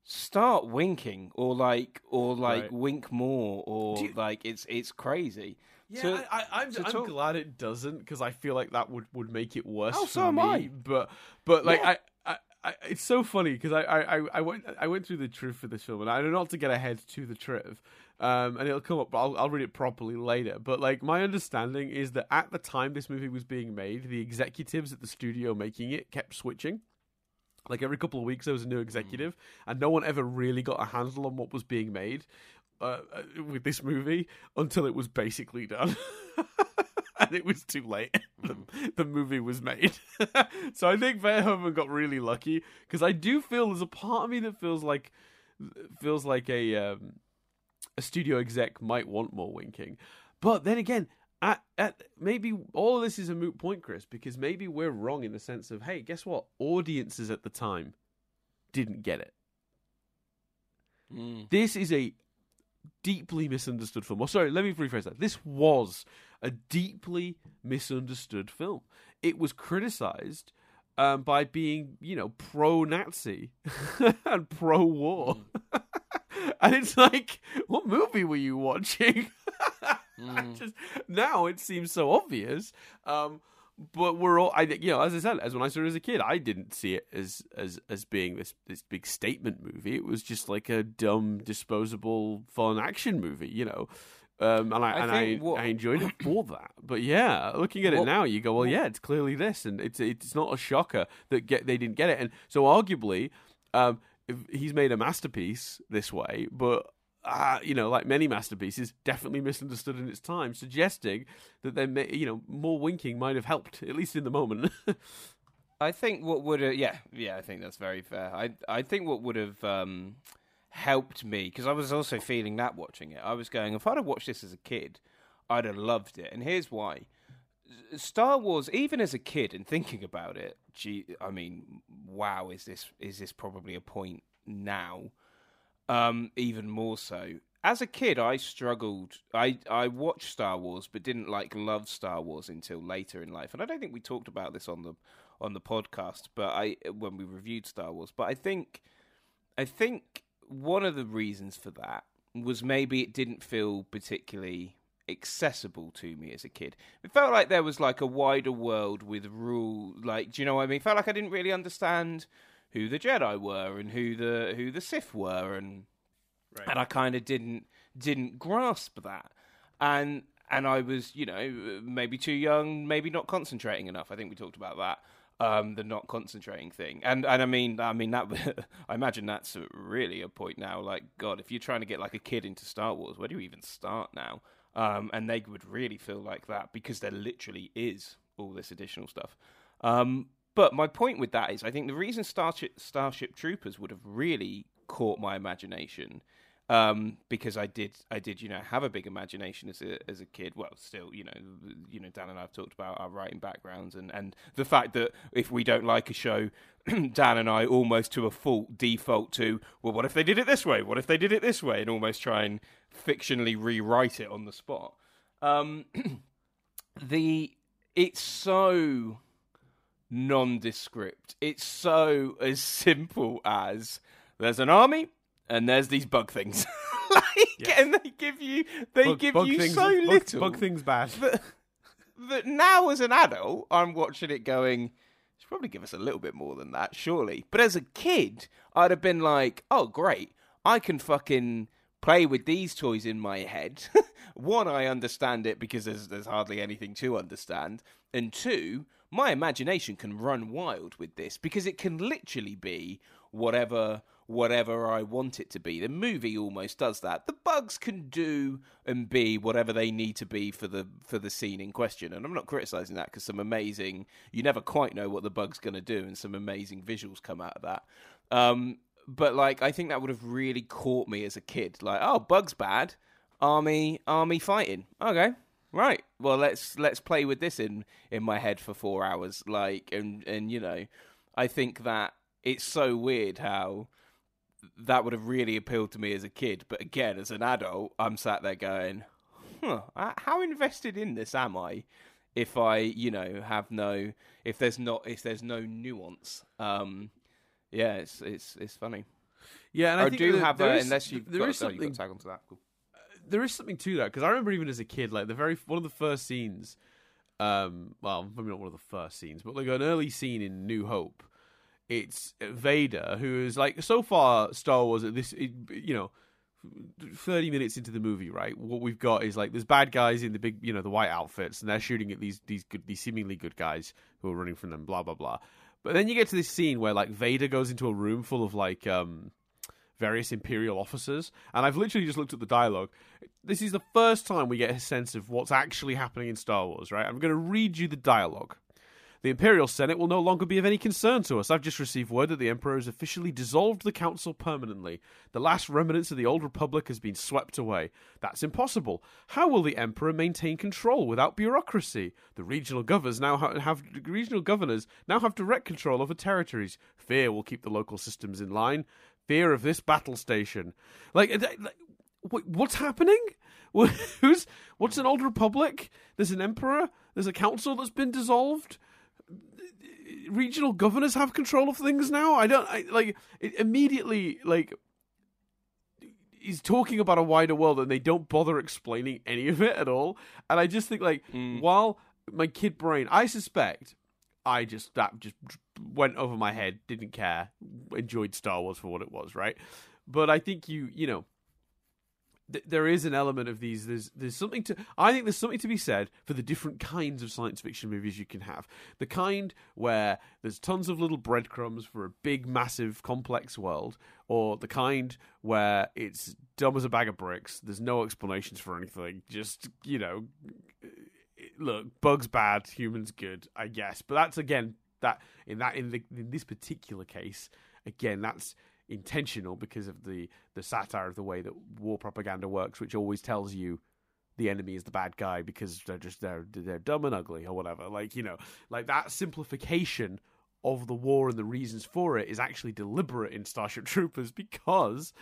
start winking or like or like right. wink more or you... like it's it's crazy. Yeah, to, I, am I'm, I'm glad it doesn't because I feel like that would, would make it worse. Oh, so me. am I. But but like yeah. I, I, I, it's so funny because I, I, I went I went through the truth for this film and I know not to get ahead to the truth, um, and it'll come up. But I'll, I'll read it properly later. But like my understanding is that at the time this movie was being made, the executives at the studio making it kept switching. Like every couple of weeks, there was a new executive, mm. and no one ever really got a handle on what was being made uh, uh with this movie until it was basically done. and it was too late. the, mm. the movie was made. so I think Verhoeven got really lucky because I do feel there's a part of me that feels like feels like a um, a studio exec might want more winking. But then again, at, at maybe all of this is a moot point, Chris, because maybe we're wrong in the sense of, hey, guess what? Audiences at the time didn't get it. Mm. This is a deeply misunderstood film. Oh, sorry, let me rephrase that. This was a deeply misunderstood film. It was criticized um, by being, you know, pro-Nazi and pro-war. Mm. and it's like, what movie were you watching? mm. Just now it seems so obvious. Um, but we're all, I, you know, as I said, as when I saw it as a kid, I didn't see it as as as being this this big statement movie. It was just like a dumb, disposable, fun action movie, you know. Um, and I, I and I, what, I enjoyed it for that. But yeah, looking at what, it now, you go, well, yeah, it's clearly this, and it's it's not a shocker that get they didn't get it. And so, arguably, um, he's made a masterpiece this way, but uh, you know, like many masterpieces, definitely misunderstood in its time, suggesting that then, you know, more winking might have helped, at least in the moment. I think what would have, yeah, yeah, I think that's very fair. I, I think what would have um, helped me because I was also feeling that watching it. I was going, if I'd have watched this as a kid, I'd have loved it, and here's why. Star Wars, even as a kid and thinking about it, gee, I mean, wow, is this is this probably a point now? Um, even more so. As a kid, I struggled. I I watched Star Wars, but didn't like love Star Wars until later in life. And I don't think we talked about this on the on the podcast, but I when we reviewed Star Wars. But I think I think one of the reasons for that was maybe it didn't feel particularly accessible to me as a kid. It felt like there was like a wider world with rule like do you know what I mean? It felt like I didn't really understand who the Jedi were and who the who the Sith were and right. and I kind of didn't didn't grasp that. And and I was, you know, maybe too young, maybe not concentrating enough. I think we talked about that. Um, the not concentrating thing, and and I mean, I mean that. I imagine that's really a point now. Like, God, if you're trying to get like a kid into Star Wars, where do you even start now? Um, and they would really feel like that because there literally is all this additional stuff. Um, but my point with that is, I think the reason Starship, Starship Troopers would have really caught my imagination um, because I did, I did, you know, have a big imagination as a as a kid. Well, still, you know, you know, Dan and I have talked about our writing backgrounds and and the fact that if we don't like a show, Dan and I almost to a fault default to, well, what if they did it this way? What if they did it this way? And almost try and fictionally rewrite it on the spot. Um, the it's so nondescript. It's so as simple as there's an army and there's these bug things. like, yes. and they give you they bug, give bug you things, so bug, little. Bug things bad. That, that now as an adult, I'm watching it going. Should probably give us a little bit more than that, surely. But as a kid, I'd have been like, "Oh, great! I can fucking play with these toys in my head. One, I understand it because there's there's hardly anything to understand, and two, my imagination can run wild with this because it can literally be whatever whatever I want it to be. The movie almost does that. The bugs can do and be whatever they need to be for the for the scene in question. And I'm not criticizing that because some amazing you never quite know what the bug's going to do and some amazing visuals come out of that. Um, but like I think that would have really caught me as a kid. Like, oh, bugs bad. Army army fighting. Okay. Right. Well, let's let's play with this in in my head for 4 hours like and and you know, I think that it's so weird how that would have really appealed to me as a kid. But again, as an adult, I'm sat there going, huh, how invested in this am I? If I, you know, have no, if there's not, if there's no nuance, um, yeah, it's it's it's funny. Yeah, and I, I think do that have there a, is- unless you there got, is oh, you've got something to tag onto that. Cool. There is something to that because I remember even as a kid, like the very one of the first scenes. Um, well, maybe not one of the first scenes, but like an early scene in New Hope. It's Vader who is like so far Star Wars. at This you know, thirty minutes into the movie, right? What we've got is like there's bad guys in the big, you know, the white outfits, and they're shooting at these these good, these seemingly good guys who are running from them. Blah blah blah. But then you get to this scene where like Vader goes into a room full of like um various imperial officers and i've literally just looked at the dialogue. This is the first time we get a sense of what's actually happening in star wars right? I'm going to read you the dialogue. The imperial senate will no longer be of any concern to us. I've just received word that the emperor has officially dissolved the council permanently. The last remnants of the old republic has been swept away. That's impossible. How will the emperor maintain control without bureaucracy? The regional governors now ha- have regional governors now have direct control over territories. Fear will keep the local systems in line fear of this battle station. Like, like what's happening? Who's what's an old republic? There's an emperor. There's a council that's been dissolved. Regional governors have control of things now. I don't I, like it immediately. Like he's talking about a wider world, and they don't bother explaining any of it at all. And I just think like Mm. while my kid brain, I suspect I just that just went over my head, didn't care, enjoyed Star Wars for what it was, right? But I think you, you know, th- there is an element of these. There's there's something to. I think there's something to be said for the different kinds of science fiction movies you can have. The kind where there's tons of little breadcrumbs for a big, massive, complex world, or the kind where it's dumb as a bag of bricks. There's no explanations for anything. Just you know, look, bugs bad, humans good, I guess. But that's again that in that in the in this particular case, again, that's intentional because of the the satire of the way that war propaganda works, which always tells you the enemy is the bad guy because they're just they're they're dumb and ugly or whatever. Like you know, like that simplification of the war and the reasons for it is actually deliberate in Starship Troopers because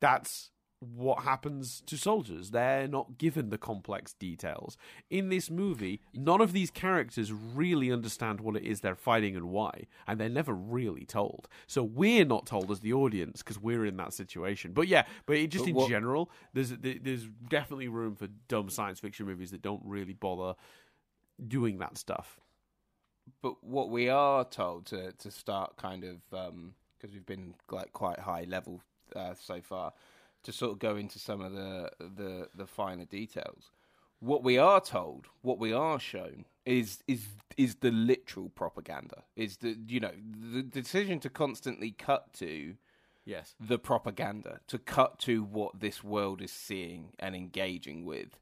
that's what happens to soldiers. They're not given the complex details. In this movie, none of these characters really understand what it is they're fighting and why, and they're never really told. So we're not told as the audience because we're in that situation. But yeah, but it, just But in what- general, there's there's definitely room for dumb science fiction movies that don't really bother doing that stuff. But what we are told to to start kind of because we've been like quite high level uh, so far to sort of go into some of the the the finer details. What we are told, what we are shown is is is the literal propaganda. Is the you know the decision to constantly cut to Yes. the propaganda to cut to what this world is seeing and engaging with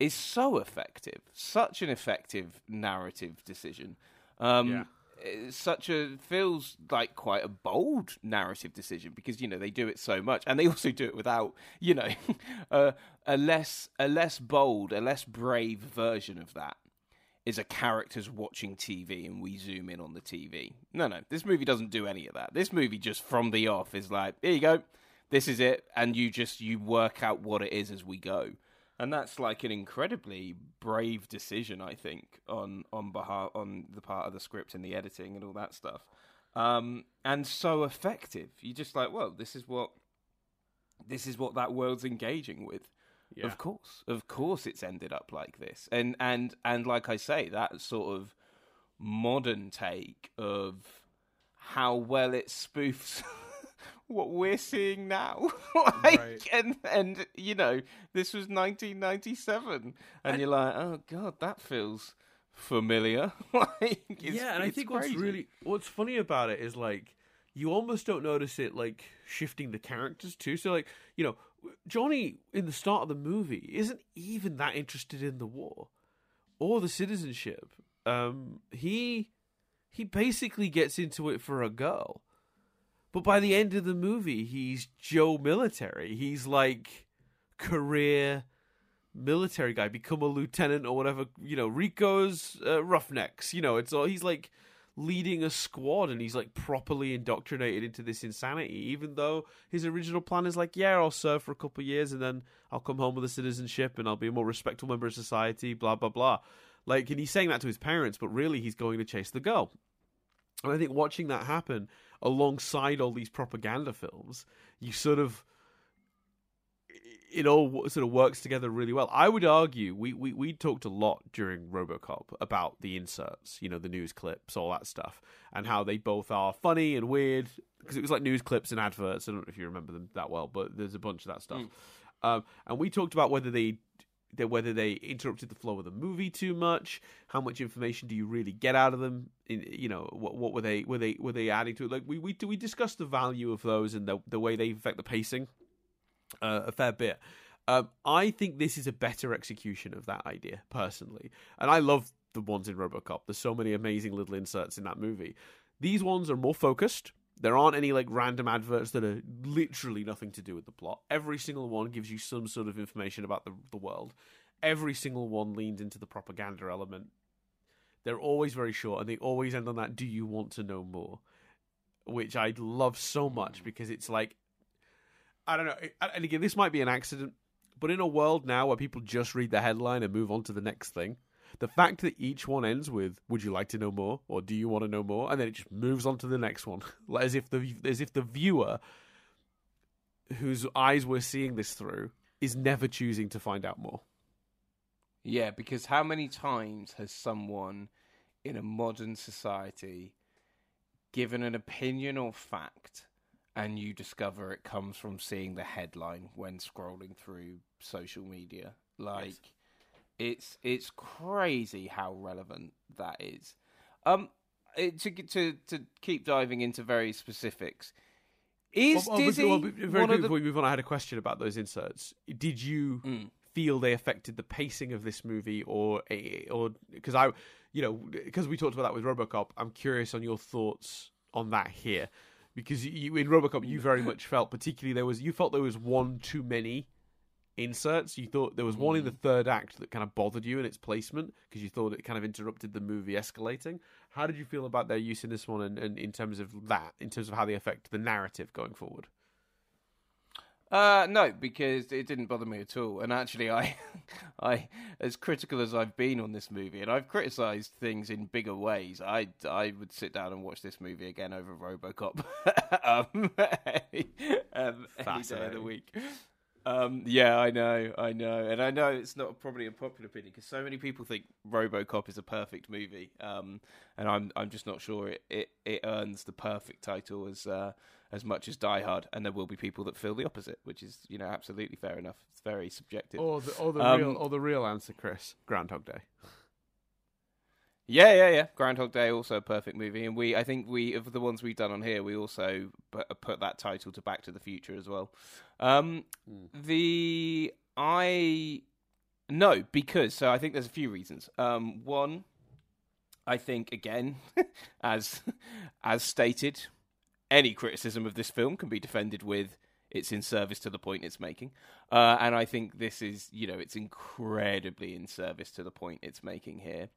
is so effective such an effective narrative decision um Yeah. It's such a feels like quite a bold narrative decision because you know they do it so much and they also do it without you know a less a less bold a less brave version of that is a character's watching TV and we zoom in on the TV. No, no, this movie doesn't do any of that. This movie just from the off is like, here you go, this is it, and you just you work out what it is as we go, and that's like an incredibly brave decision, I think, on on behalf on the part of the script and the editing and all that stuff, um, and so effective. You're just like, well, this is what this is what that world's engaging with. Yeah. Of course, of course, it's ended up like this, and and and like I say, that sort of modern take of how well it spoofs what we're seeing now. like, Right. and and you know, this was 1997, and you're like, oh god, that feels familiar. like, yeah, and I think crazy. what's really what's funny about it is like you almost don't notice it like shifting the characters too. So like you know, Johnny in the start of the movie isn't even that interested in the war or the citizenship. Um, he he basically gets into it for a girl. But by the end of the movie, he's Joe military. He's like career military guy, become a lieutenant or whatever. You know, Rico's uh, Roughnecks. You know, it's all he's like leading a squad and he's like properly indoctrinated into this insanity. Even though his original plan is like, yeah, I'll serve for a couple years and then I'll come home with a citizenship and I'll be a more respectable member of society. Blah blah blah. Like, and he's saying that to his parents, but really he's going to chase the girl. And I think watching that happen alongside all these propaganda films, you sort of it all sort of works together really well. I would argue we, we we talked a lot during RoboCop about the inserts, you know, the news clips, all that stuff, and how they both are funny and weird because it was like news clips and adverts. I don't know if you remember them that well, but there's a bunch of that stuff. Mm. Um, and we talked about whether they whether they interrupted the flow of the movie too much. How much information do you really get out of them? In, you know, what, what were they were they were they adding to it? Like we we we discussed the value of those and the the way they affect the pacing uh, a fair bit. Um, I think this is a better execution of that idea personally, and I love the ones in RoboCop. There's so many amazing little inserts in that movie. These ones are more focused. There aren't any like random adverts that are literally nothing to do with the plot. Every single one gives you some sort of information about the the world. Every single one leans into the propaganda element. They're always very short and they always end on that do you want to know more? Which I love so much hmm. because it's like I don't know. And again, this might be an accident, but in a world now where people just read the headline and move on to the next thing, the fact that each one ends with "Would you like to know more?" or "Do you want to know more?" and then it just moves on to the next one, as if the as if the viewer, whose eyes we're seeing this through, is never choosing to find out more. Yeah, because how many times has someone in a modern society given an opinion or fact, and you discover it comes from seeing the headline when scrolling through social media? Like. Yes it's it's crazy how relevant that is. Um, it, to to to keep diving into very specifics. Is well, Dizzy well, very quickly before we move on? I had a question about those inserts. Did you mm. feel they affected the pacing of this movie, or or because I, you know, because we talked about that with RoboCop, I'm curious on your thoughts on that here, because you, in RoboCop you very much felt, particularly there was you felt there was one too many inserts. You thought there was one in the mm. third act that kind of bothered you in its placement because you thought it kind of interrupted the movie escalating. How did you feel about their use in this one, and, and in terms of that, in terms of how they affect the narrative going forward? Uh, no, because it didn't bother me at all. And actually, I, I, as critical as I've been on this movie, and I've criticised things in bigger ways, I, I would sit down and watch this movie again over RoboCop, um, um, any day of the week. Um, yeah, I know, I know, and I know it's not probably a popular opinion because so many people think RoboCop is a perfect movie, um, and I'm I'm just not sure it, it, it earns the perfect title as uh, as much as Die Hard, and there will be people that feel the opposite, which is you know absolutely fair enough. It's very subjective. Or the or the um, real or the real answer, Chris, Groundhog Day. Yeah, yeah, yeah. Groundhog Day also a perfect movie, and we I think we of the ones we've done on here, we also put that title to Back to the Future as well. Um, mm. The I no because so I think there's a few reasons. Um, one, I think again, as as stated, any criticism of this film can be defended with it's in service to the point it's making. Uh, and I think this is, you know, it's incredibly in service to the point it's making here.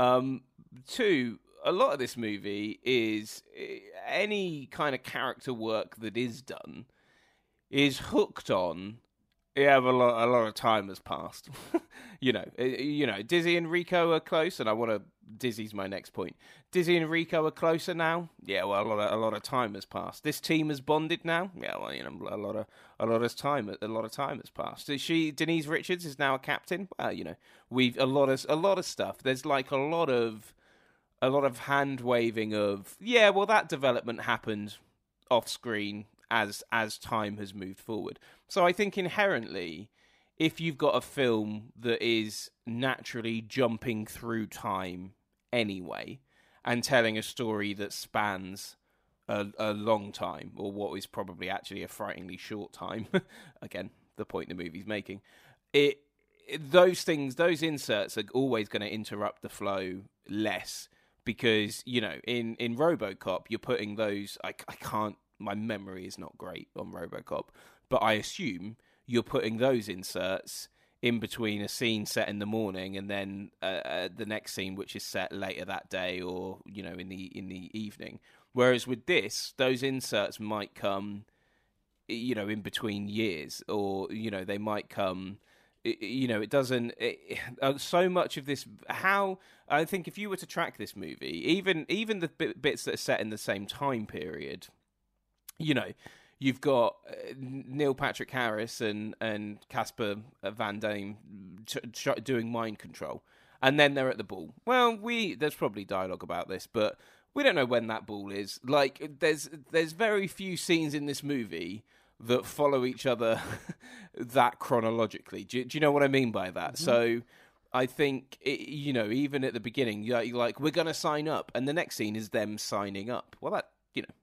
Um, two, a lot of this movie is eh, any kind of character work that is done is hooked on. Yeah, a lot, a lot of time has passed. you know, eh, you know, Dizzy and Rico are close, and I want to. Dizzy's my next point. Dizzy and Rico are closer now. Yeah, well, a lot of a lot of time has passed. This team has bonded now. Yeah, well, you know, a lot of a lot of time a lot of time has passed. She Denise Richards is now a captain. Well, you know, we've a lot of a lot of stuff. There's like a lot of a lot of hand waving of yeah, well, that development happened off screen as as time has moved forward. So I think inherently if you've got a film that is naturally jumping through time anyway and telling a story that spans a, a long time, or what is probably actually a frighteningly short time. Again, the point the movie's making. It, those things, those inserts are always going to interrupt the flow less because you know in in RoboCop you're putting those. I, I can't. My memory is not great on RoboCop, but I assume you're putting those inserts in between a scene set in the morning and then uh, uh, the next scene which is set later that day or you know in the in the evening. Whereas with this those inserts might come you know in between years or you know they might come you know it doesn't it, uh, so much of this how i think if you were to track this movie even even the bits that are set in the same time period you know you've got uh, Neil Patrick Harris and and Casper Van Dien doing mind control, and then they're at the ball. Well, we there's probably dialogue about this, but we don't know when that ball is. Like, there's there's very few scenes in this movie that follow each other that chronologically. Do, do, you know what I mean by that? Mm-hmm. So. I think it, you know, even at the beginning, you're like, "We're going to sign up," and the next scene is them signing up. Well, that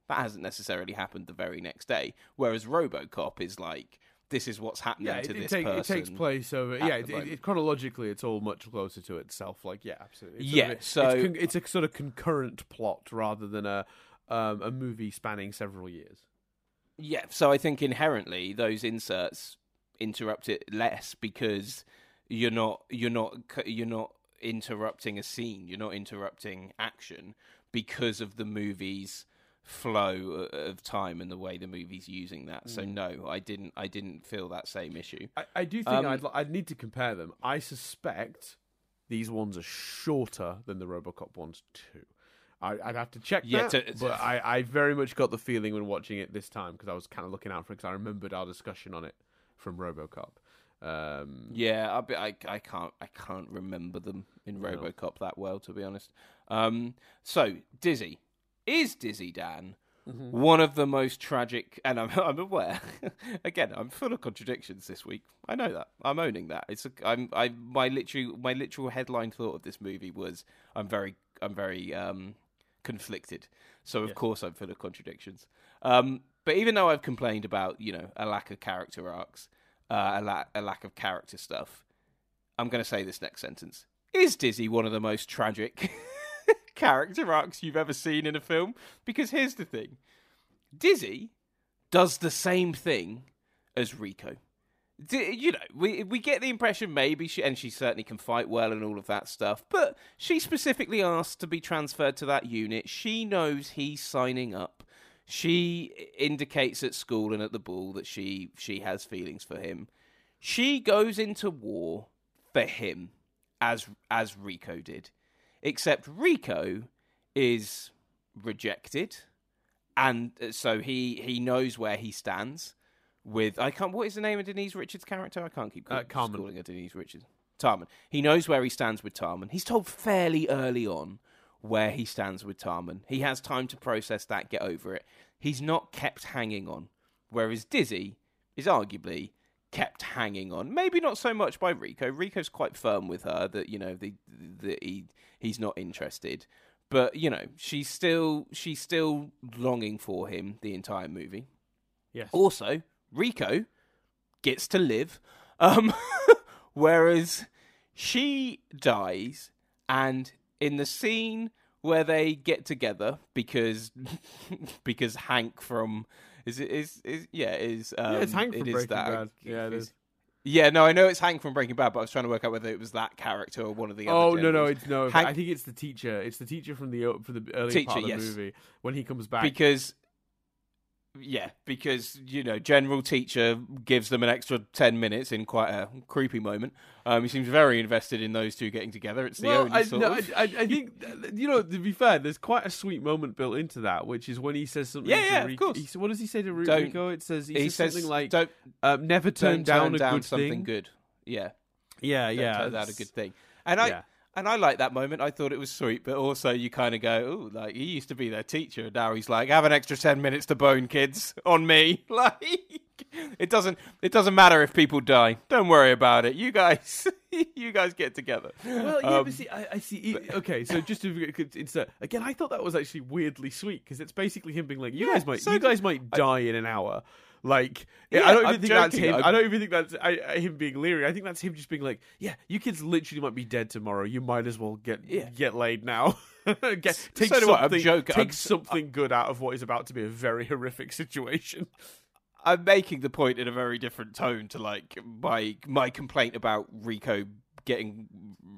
that hasn't necessarily happened the very next day. Whereas RoboCop is like, this is what's happening yeah, to it, this take, person. It takes place over. Yeah, it, it, chronologically, it's all much closer to itself. Like, yeah, absolutely. It's yeah, so it's, con- it's, a sort of concurrent plot rather than a um, a movie spanning several years. Yeah, so I think inherently those inserts interrupt it less because you're not you're not you're not interrupting a scene. You're not interrupting action because of the movie's flow of time and the way the movie's using that. Mm. So no, I didn't. I didn't feel that same issue. I, I do think um, I'd, I'd need to compare them. I suspect these ones are shorter than the RoboCop ones too. I, would have to check yeah, that, to, to, but I, I very much got the feeling when watching it this time because I was kind of looking out for it because I remembered our discussion on it from RoboCop. Um, yeah, I, I, I can't I can't remember them in no. RoboCop that well to be honest. Um, so Dizzy, is Dizzy Dan mm-hmm. one of the most tragic? And I'm, I'm aware. again, I'm full of contradictions this week. I know that. I'm owning that. It's a, I'm I my literal my literal headline thought of this movie was I'm very I'm very um, conflicted. So of course I'm full of contradictions. Um, but even though I've complained about you know a lack of character arcs, uh, a, la- a lack of character stuff, I'm going to say this next sentence: Is Dizzy one of the most tragic? character arcs you've ever seen in a film. Because here's the thing Dizzy does the same thing as Rico. You know, we we get the impression maybe she and she certainly can fight well and all of that stuff, but she specifically asked to be transferred to that unit. She knows he's signing up. She indicates at school and at the ball that she she has feelings for him. She goes into war for him as as Rico did. Except Rico is rejected, and uh, so he he knows where he stands. With I can't. What is the name of Denise Richards' character? I can't keep uh, calling her Denise Richards. Carmen. He knows where he stands with Carmen. He's told fairly early on where he stands with Carmen. He has time to process that, get over it. He's not kept hanging on. Whereas Dizzy is arguably kept hanging on. Maybe not so much by Rico. Rico's quite firm with her that you know the that he he's not interested. But you know, she's still she's still longing for him the entire movie. Yes. Also, Rico gets to live, um, whereas she dies, and in the scene where they get together because because Hank from is it is is yeah is um, yeah, it's Hank from it Breaking that, Bad. Yeah, it is. Yeah, no, I know it's Hank from Breaking Bad, but I was trying to work out whether it was that character or one of the other. Oh no, no, it's no. Hank... I think it's the teacher. It's the teacher from the from the early teacher, part of the yes. movie when he comes back because yeah, because you know, general teacher gives them an extra ten minutes in quite a creepy moment. Um, he seems very invested in those two getting together. It's the well, only I, sort no, of. I, I, think you know, to be fair, there's quite a sweet moment built into that, which is when he says something. Yeah, yeah, Rico, of course. He, what does he say to Rico? It says he, he says, something like, "Don't um, never turn down turn a down good something thing. good." Yeah, yeah, don't yeah. Turn down a good thing, and I. And I like that moment. I thought it was sweet, but also you kind of go, "Oh, like he used to be their teacher, and now he's like, have an extra ten minutes to bone, kids, on me." Like, it doesn't it doesn't matter if people die. Don't worry about it. You guys, you guys get together. Well, yeah, um, but see, I, I see. But, okay, so just to insert again, I thought that was actually weirdly sweet because it's basically him being like, "You yeah, guys might, so you guys might die in an hour." Like, yeah, I don't even I'm think joking. that's him. I'm... I do not even think that's I, him being leery. I think that's him just being like, "Yeah, you kids literally might be dead tomorrow. You might as well get yeah. get laid now." get, take so something, take I'm, something good out of what is about to be a very horrific situation. I'm making the point in a very different tone to like my my complaint about Rico getting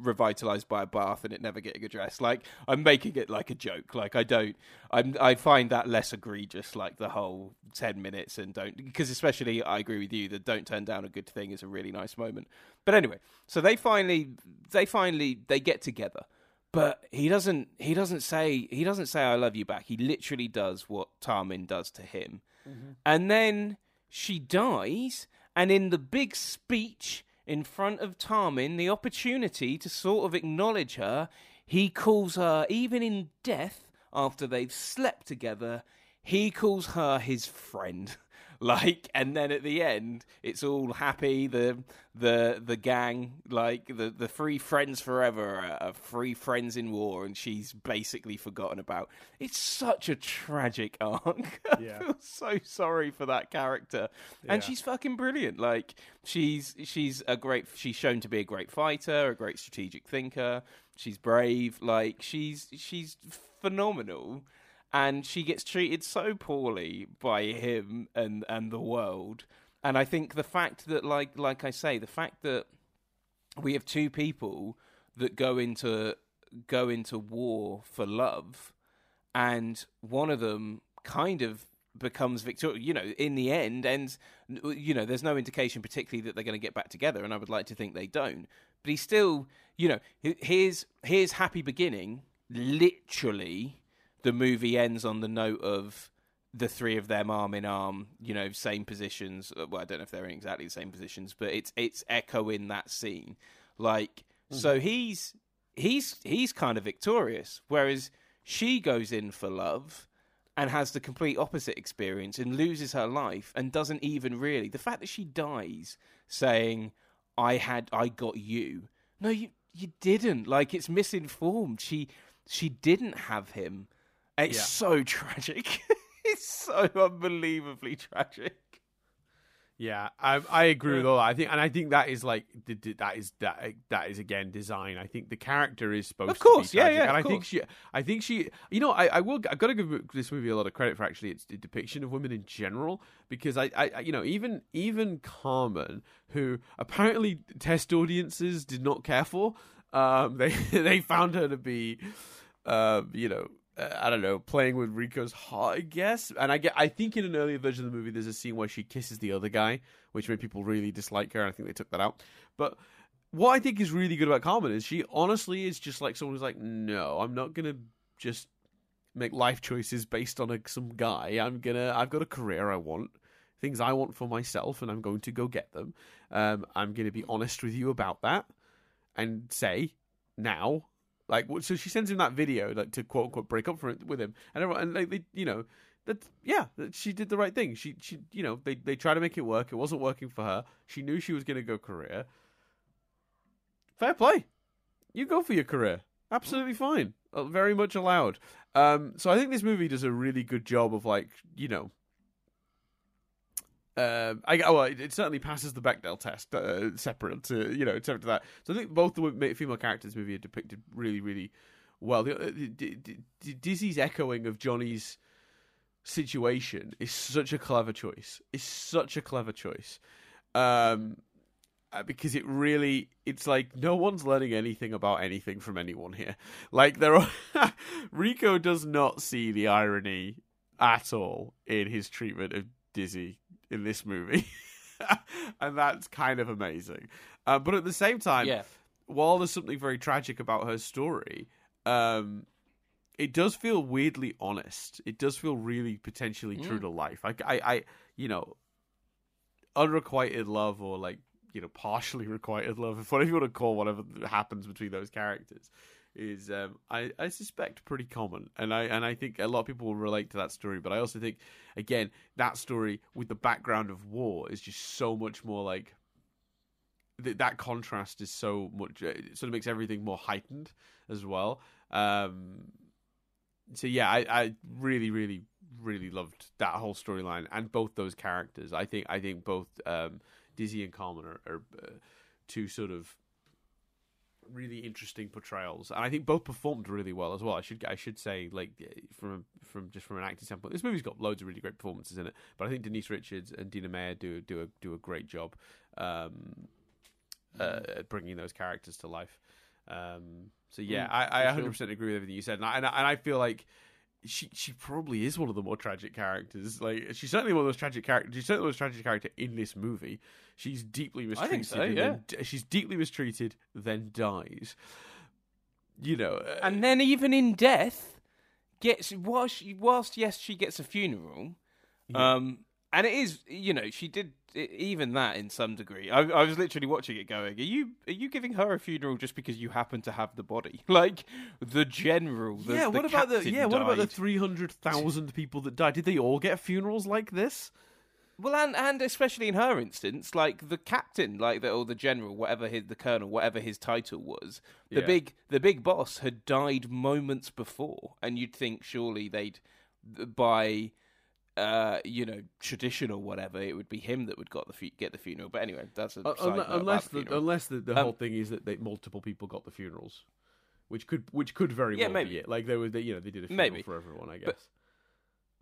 revitalized by a bath and it never getting addressed. Like I'm making it like a joke. Like I don't. I'm. I find that less egregious. Like the whole ten minutes and don't because especially I agree with you that don't turn down a good thing is a really nice moment. But anyway, so they finally they finally they get together. But he doesn't. He doesn't say. He doesn't say "I love you" back. He literally does what Carmen does to him, Mm-hmm. And then she dies, and in the big speech in front of Taemin, the opportunity to sort of acknowledge her, he calls her, even in death, after they've slept together, he calls her his friend. like and then at the end it's all happy the the the gang like the the three friends forever are three friends in war and she's basically forgotten about. It's such a tragic arc. Yeah. i feel so sorry for that character. Yeah. and she's fucking brilliant. Like she's she's a great she's shown to be a great fighter a great strategic thinker. She's brave. Like she's she's phenomenal and she gets treated so poorly by him and and the world. And I think the fact that, like like I say, the fact that we have two people that go into go into war for love, and one of them kind of becomes victorious. You know, in the end, and you know, there's no indication particularly that they're going to get back together, and I would like to think they don't. But he's still, you know, his his happy beginning literally the movie ends on the note of the three of them arm in arm, you know, same positions. Uh, well, I don't know if they're in exactly the same positions, but it's it's echoing that scene. Like, mm-hmm. so he's he's he's kind of victorious, whereas she goes in for love and has the complete opposite experience and loses her life and doesn't even really the fact that she dies saying I had I got you. No, you you didn't. Like it's misinformed. She she didn't have him it's yeah. so tragic. it's so unbelievably tragic. Yeah, I, I agree with all that. I think, and I think that is like that is that that is again design. I think the character is supposed, of course, to be tragic, yeah, yeah. And I course. think she, I think she, you know, I, I will, I've got to give this movie a lot of credit for actually its depiction of women in general, because I, I, you know, even even Carmen, who apparently test audiences did not care for, um, they they found her to be, uh, you know, uh, I don't know, playing with Rico's heart, I guess. And I get, I think in an earlier version of the movie, there's a scene where she kisses the other guy, which made people really dislike her. And I think they took that out. But what I think is really good about Carmen is she honestly is just like someone who's like, no, I'm not gonna just make life choices based on a, some guy. I'm gonna, I've got a career I want, things I want for myself, and I'm going to go get them. Um, I'm gonna be honest with you about that, and say now like, so she sends him that video, like to quote unquote break up for it with him, and everyone, and like, they, you know, that yeah, she did the right thing. She, she, you know, they they tried to make it work. It wasn't working for her. She knew she was going to go career. Fair play. You go for your career. Absolutely fine. Uh, very much allowed. Um, so I think this movie does a really good job of like, you know, uh, I well, it, certainly passes the Bechdel test, uh, separate to you know, separate to that. So I think both the female characters movie are depicted really, really well. The, uh, the, the, Dizzy's echoing of Johnny's situation is such a clever choice. It's such a clever choice, um, uh, because it really, it's like no one's learning anything about anything from anyone here. Like there Rico does not see the irony at all in his treatment of Dizzy in this movie, and that's kind of amazing. Uh, but at the same time, yeah. while there's something very tragic about her story, um, it does feel weirdly honest. It does feel really potentially mm. true to life. Like I, I, you know, unrequited love or like you know partially requited love, if whatever you want to call whatever happens between those characters, is um, I, I suspect pretty common, and I and I think a lot of people will relate to that story. But I also think, again, that story with the background of war is just so much more like th- that contrast is so much. It sort of makes everything more heightened as well. Um, so yeah, I, I really, really, really loved that whole storyline and both those characters. I think I think both um, Dizzy and Carmen are, are uh, two sort of really interesting portrayals, and I think both performed really well as well. I should I should say like from from just from an acting standpoint, this movie's got loads of really great performances in it, but I think Denise Richards and Dina Meyer do do a do a great job um, uh, bringing those characters to life. Um, so yeah, mm, I, I 100% sure. agree with everything you said, and I, and I feel like she she probably is one of the more tragic characters. Like she's certainly one of those tragic characters. She's certainly the most tragic character in this movie. She's deeply mistreated. I think so, yeah. Then, she's deeply mistreated, then dies. You know, uh, and then even in death, gets whilst whilst yes she gets a funeral, yeah. um, and it is you know she did even that in some degree. I, I, was literally watching it, going, "Are you are you giving her a funeral just because you happen to have the body? Like the general? The, yeah. What the about the yeah? What about the three hundred thousand people that died? Did they all get funerals like this? Well, and and especially in her instance, like the captain, like the or the general, whatever his the colonel, whatever his title was, the yeah. big the big boss had died moments before, and you'd think surely they'd by uh, you know, tradition or whatever, it would be him that would got the fu- get the funeral. But anyway, that's a uh, unless, unless the, the unless the, the um, whole thing is that they, multiple people got the funerals, which could which could very yeah, well maybe. be it. Like they were, they, you know, they did a funeral maybe. for everyone, I guess. But,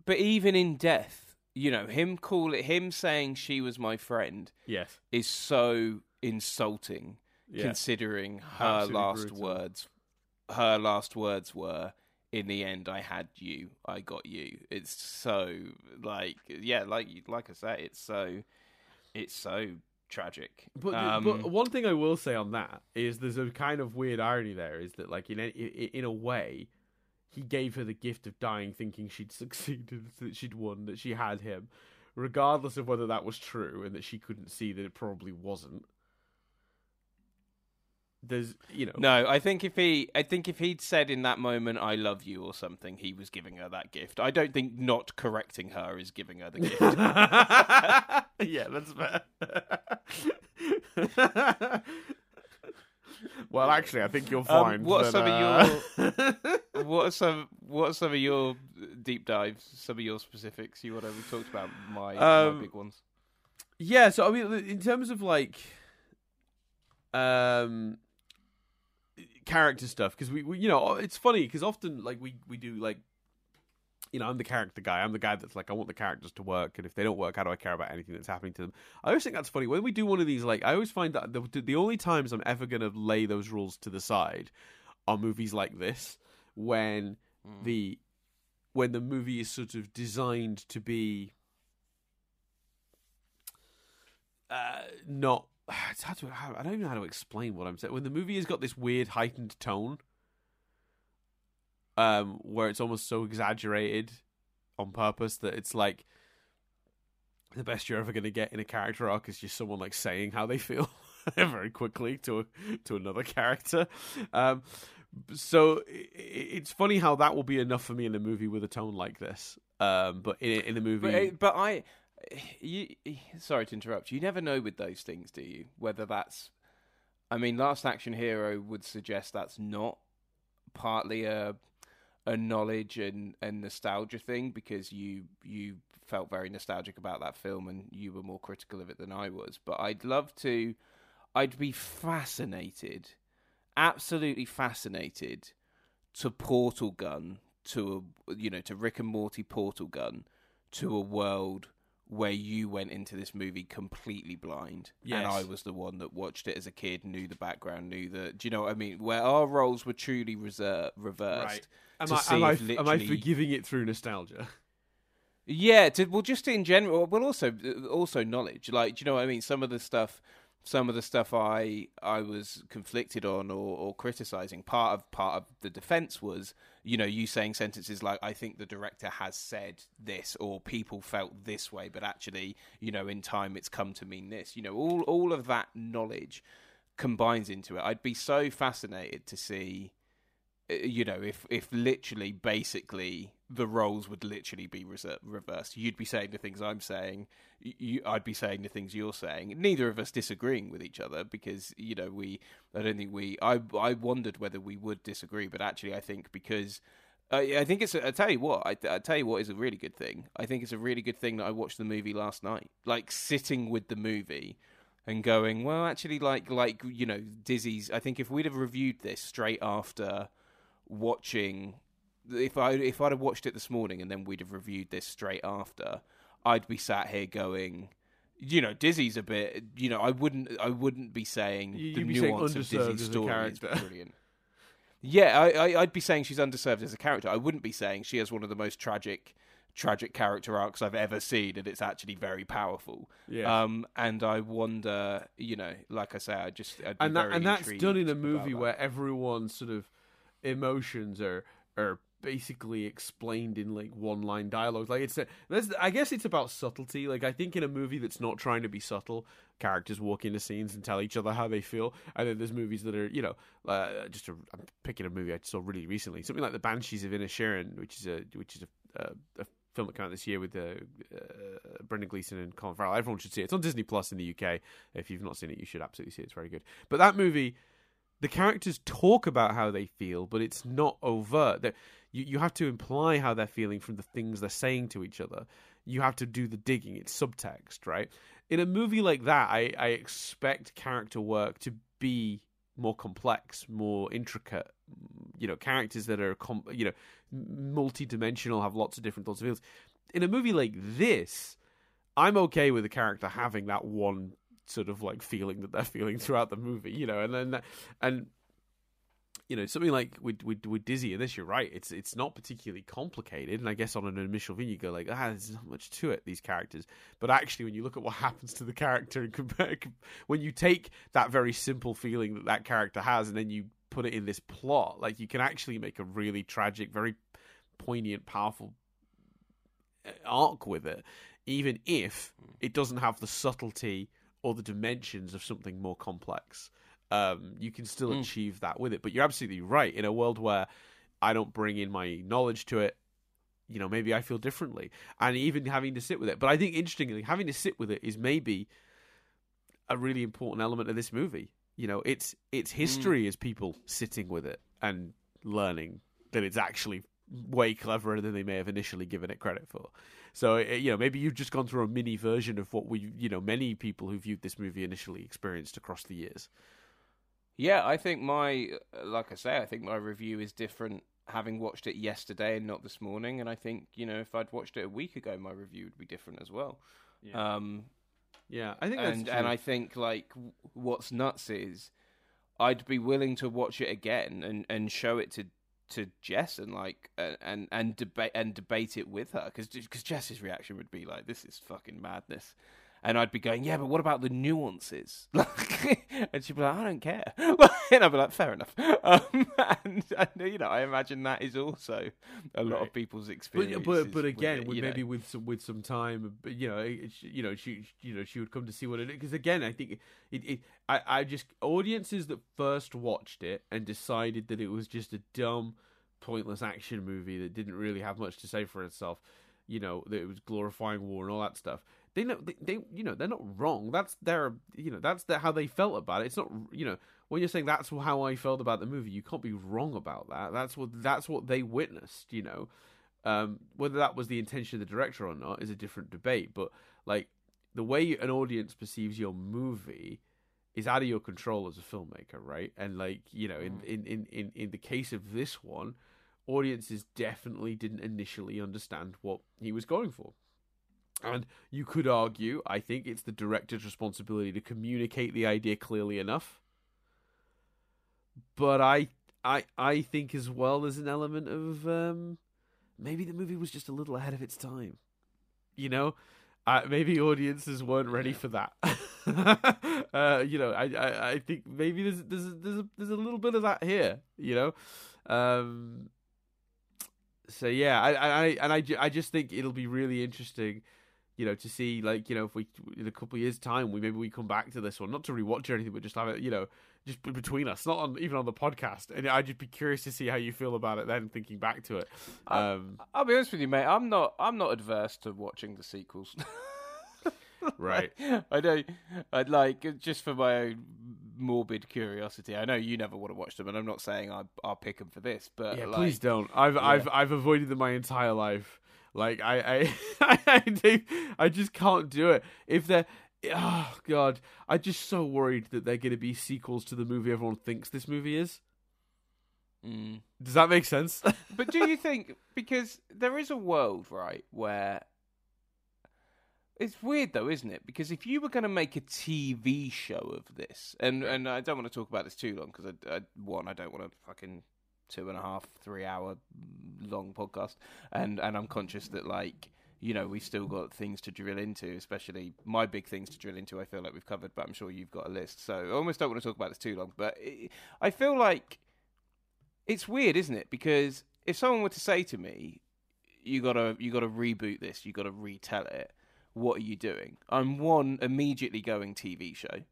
but even in death, you know, him call it him saying she was my friend, yes, is so insulting. Yeah. Considering her Absolutely last brutal. words, her last words were in the end I had you, I got you. It's so like yeah, like like I say, it's so it's so tragic. But, um, but one thing I will say on that is there's a kind of weird irony there is that like in a, in a way he gave her the gift of dying thinking she'd succeeded that she'd won that she had him regardless of whether that was true and that she couldn't see that it probably wasn't there's you know. No i think if he i think if he'd said in that moment i love you or something he was giving her that gift. I don't think not correcting her is giving her the gift. Yeah that's fair. Well actually i think you're find um, what are some uh... of your what are some what are some of your deep dives some of your specifics you whatever we talked about my, um, my big ones. yeah so i mean in terms of like um character stuff because we, we, you know, it's funny because often like we we do like, you know, I'm the character guy. I'm the guy that's like, I want the characters to work, and if they don't work, how do I care about anything that's happening to them? I always think that's funny when we do one of these. Like, I always find that the the only times I'm ever gonna lay those rules to the side are movies like this when mm. the when the movie is sort of designed to be uh, not it's hard to. I don't even know how to explain what I'm saying. When the movie has got this weird heightened tone, um, where it's almost so exaggerated on purpose that it's like the best you're ever going to get in a character arc is just someone like saying how they feel very quickly to a, to another character. Um, so it's funny how that will be enough for me in a movie with a tone like this. Um, but in in a movie, but, but I you, sorry to interrupt. You never know with those things, do you? Whether that's, I mean, Last Action Hero would suggest that's not partly a a knowledge and, and nostalgia thing because you you felt very nostalgic about that film and you were more critical of it than I was. But I'd love to. I'd be fascinated, absolutely fascinated, to Portal Gun to a you know to Rick and Morty Portal Gun to a world where you went into this movie completely blind, yes. and I was the one that watched it as a kid, knew the background, knew the. Do you know what I mean? Where our roles were truly reserved, reversed. Right. Am, I, am, I, literally... am I forgiving it through nostalgia? Yeah, to, well, just in general, but also uh, also knowledge. Like, do you know what I mean? Some of the stuff some of the stuff I I was conflicted on or, or criticizing. Part of part of the defense was, you know, you saying sentences like "I think the director has said this" or "people felt this way," but actually, you know, in time it's come to mean this. You know, all all of that knowledge combines into it. I'd be so fascinated to see you know, if if literally, basically, the roles would literally be reversed. You'd be saying the things I'm saying. You, I'd be saying the things you're saying. Neither of us disagreeing with each other because you know we. I don't think we. I I wondered whether we would disagree, but actually, I think because. Uh, I think it's. I tell you what. I, I tell you what is a really good thing. I think it's a really good thing that I watched the movie last night. Like sitting with the movie and going, well, actually, like like you know, Dizzy's. I think if we'd have reviewed this straight after watching, if I if I'd have watched it this morning and then we'd have reviewed this straight after, I'd be sat here going, you know, Dizzy's a bit. You know, I wouldn't I wouldn't be saying you, the nuance of Dizzy's story is brilliant. yeah, I, I, I'd be saying she's underserved as a character. I wouldn't be saying she has one of the most tragic tragic character arcs I've ever seen, and it's actually very powerful. Yeah. Um, and I wonder, you know, like I say, I just and that and that's done in a movie where everyone sort of emotions are are basically explained in like one line dialogue. Like it's I guess it's about subtlety. Like I think in a movie that's not trying to be subtle, characters walk into scenes and tell each other how they feel. And then there's movies that are, you know, uh, just a, I'm picking a movie I saw really recently, something like The Banshees of Inisherin, which is a which is a, a, a film that came out this year with uh, uh, Brendan Gleeson and Colin Farrell. Everyone should see it. It's on Disney Plus in the UK. If you've not seen it, you should absolutely see it. It's very good. But that movie, the characters talk about how they feel, but it's not overt. That you you have to imply how they're feeling from the things they're saying to each other. You have to do the digging. It's subtext, right? In a movie like that, I, I expect character work to be more complex, more intricate. You know, characters that are com- you know multi-dimensional, have lots of different thoughts and feelings. In a movie like this, I'm okay with the character having that one sort of like feeling that they're feeling throughout the movie, you know, and then and you know something like with, with with Dizzy and this, you're right. It's it's not particularly complicated, and I guess on an initial view you go like, ah, there's not much to it. These characters, but actually, when you look at what happens to the character and compare, when you take that very simple feeling that that character has, and then you put it in this plot, like you can actually make a really tragic, very poignant, powerful uh, arc with it, even if it doesn't have the subtlety or the dimensions of something more complex um, you can still mm. achieve that with it. But you're absolutely right. In a world where I don't bring in my knowledge to it, you know, maybe I feel differently. And even having to sit with it. But I think, interestingly, having to sit with it is maybe a really important element of this movie. You know, it's it's mm. history mm. as people sitting with it and learning that it's actually way cleverer than they may have initially given it credit for. So you know, maybe you've just gone through a mini version of what we, you know, many people who viewed this movie initially experienced across the years. Yeah, I think my, like I say, I think my review is different having watched it yesterday and not this morning. And I think, you know, if I'd watched it a week ago, my review would be different as well. Yeah. Um, yeah, I think and, and I think, like, what's nuts is I'd be willing to watch it again and, and show it to to Jess and like and and debate and debate it with her because because Jess's reaction would be like this is fucking madness and I'd be going, yeah, but what about the nuances? and she'd be like, I don't care. and I'd be like, fair enough. Um, and, and, you know, I imagine that is also a lot right. of people's experience. But, but, but again, with, maybe know. with some, with some time, you know, it, you know, she you know she would come to see what it is because again, I think it, it I I just audiences that first watched it and decided that it was just a dumb, pointless action movie that didn't really have much to say for itself. You know, that it was glorifying war and all that stuff they know they, they, you know they're not wrong. That's their you know that's their, how they felt about it. It's not you know when you're saying that's how i felt about the movie you can't be wrong about that. That's what that's what they witnessed you know. Um, whether that was the intention of the director or not is a different debate but like the way an audience perceives your movie is out of your control as a filmmaker right? And like you know in mm. in in in, in the case of this one audiences definitely didn't initially understand what he was going for and you could argue, I think it's the director's responsibility to communicate the idea clearly enough. But I, I, I think as well there's an element of um, maybe the movie was just a little ahead of its time. You know, uh, maybe audiences weren't ready for that. uh, you know, I, I, I think maybe there's there's there's a, there's a little bit of that here. You know, um, so yeah, I, I, and I, I just think it'll be really interesting you know, to see like you know if we in a couple of years' time we maybe we come back to this one, not to rewatch or anything, but just have it, you know, just between us, not on even on the podcast. And I'd just be curious to see how you feel about it then, thinking back to it. Um, I'll be honest with you, mate. I'm not. I'm not adverse to watching the sequels. right. I don't. I'd like just for my own morbid curiosity. I know you never want to watch them, and I'm not saying I, I'll pick them for this, but yeah, like, please don't. I've yeah. I've I've avoided them my entire life. Like I I I, I just can't do it. If they're oh god, I'm just so worried that they're going to be sequels to the movie everyone thinks this movie is. Mm. Does that make sense? but do you think because there is a world right where it's weird though, isn't it? Because if you were going to make a TV show of this, and and I don't want to talk about this too long because I, I one I don't want to fucking two and a half three hour long podcast, and and I'm conscious that like you know we've still got things to drill into, especially my big things to drill into. I feel like we've covered, but I'm sure you've got a list. So I almost don't want to talk about this too long, but it, I feel like it's weird, isn't it? Because if someone were to say to me, "You gotta you gotta reboot this, you gotta retell it," what are you doing? I'm one immediately going TV show,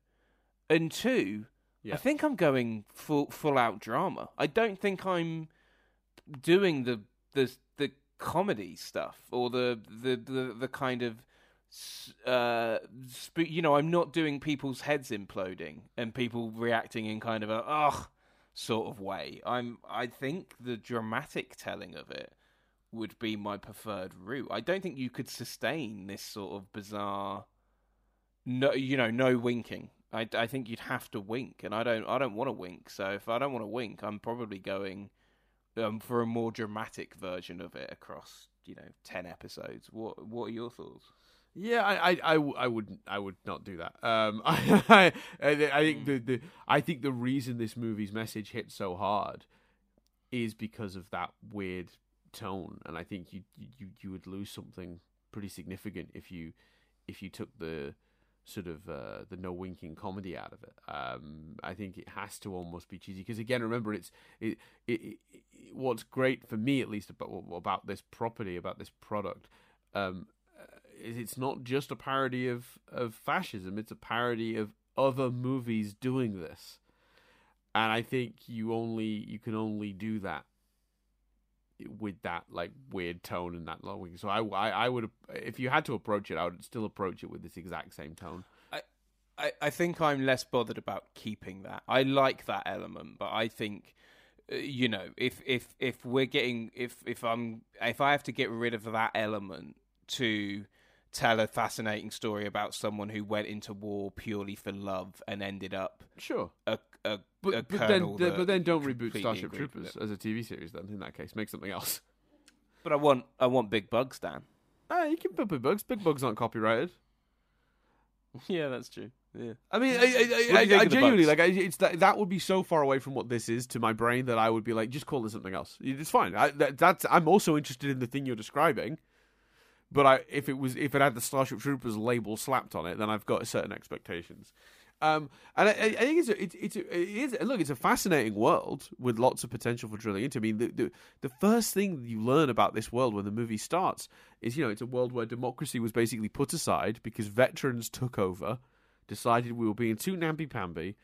and two, yeah. I think I'm going full full out drama. I don't think I'm doing the the the comedy stuff or the the the, the kind of uh sp- you know i'm not doing people's heads imploding and people reacting in kind of a ugh sort of way i'm i think the dramatic telling of it would be my preferred route. I don't think you could sustain this sort of bizarre no you know no winking. I, I think you'd have to wink and I don't I don't want to wink. So if I don't want to wink, I'm probably going um, for a more dramatic version of it across, you know, 10 episodes. What what are your thoughts? Yeah, I, I, I, I would I would not do that. Um, I, I, I think the, the I think the reason this movie's message hit so hard is because of that weird tone, and I think you you you would lose something pretty significant if you if you took the sort of uh, the no winking comedy out of it. Um, I think it has to almost be cheesy because again, remember it's it, it, it, what's great for me at least about about this property about this product. Um, is it's not just a parody of of fascism; it's a parody of other movies doing this, and I think you only you can only do that with that like weird tone and that lowing. So I, I, I would if you had to approach it, I would still approach it with this exact same tone. I, I, I think I'm less bothered about keeping that. I like that element, but I think uh, you know if if if we're getting if if I'm if I have to get rid of that element to tell a fascinating story about someone who went into war purely for love and ended up sure a a, but, a but then but then don't reboot Starship Troopers as a TV series. Then in that case, make something else. But I want I want Big Bugs, Dan. Ah, you can put Big Bugs. Big Bugs aren't copyrighted. Yeah, that's true. Yeah. I mean, I, I, I, I genuinely like it's that that would be so far away from what this is to my brain that I would be like, just call it something else. It's fine. That, that's I'm also interested in the thing you're describing. But I, if it was, if it had the Starship Troopers label slapped on it, then I've got certain expectations. Um, and I, I, think it's a, it's a, it is look, it's a fascinating world with lots of potential for drilling into. I mean, the, the the first thing you learn about this world when the movie starts is you know it's a world where democracy was basically put aside because veterans took over, decided we were being too namby pamby,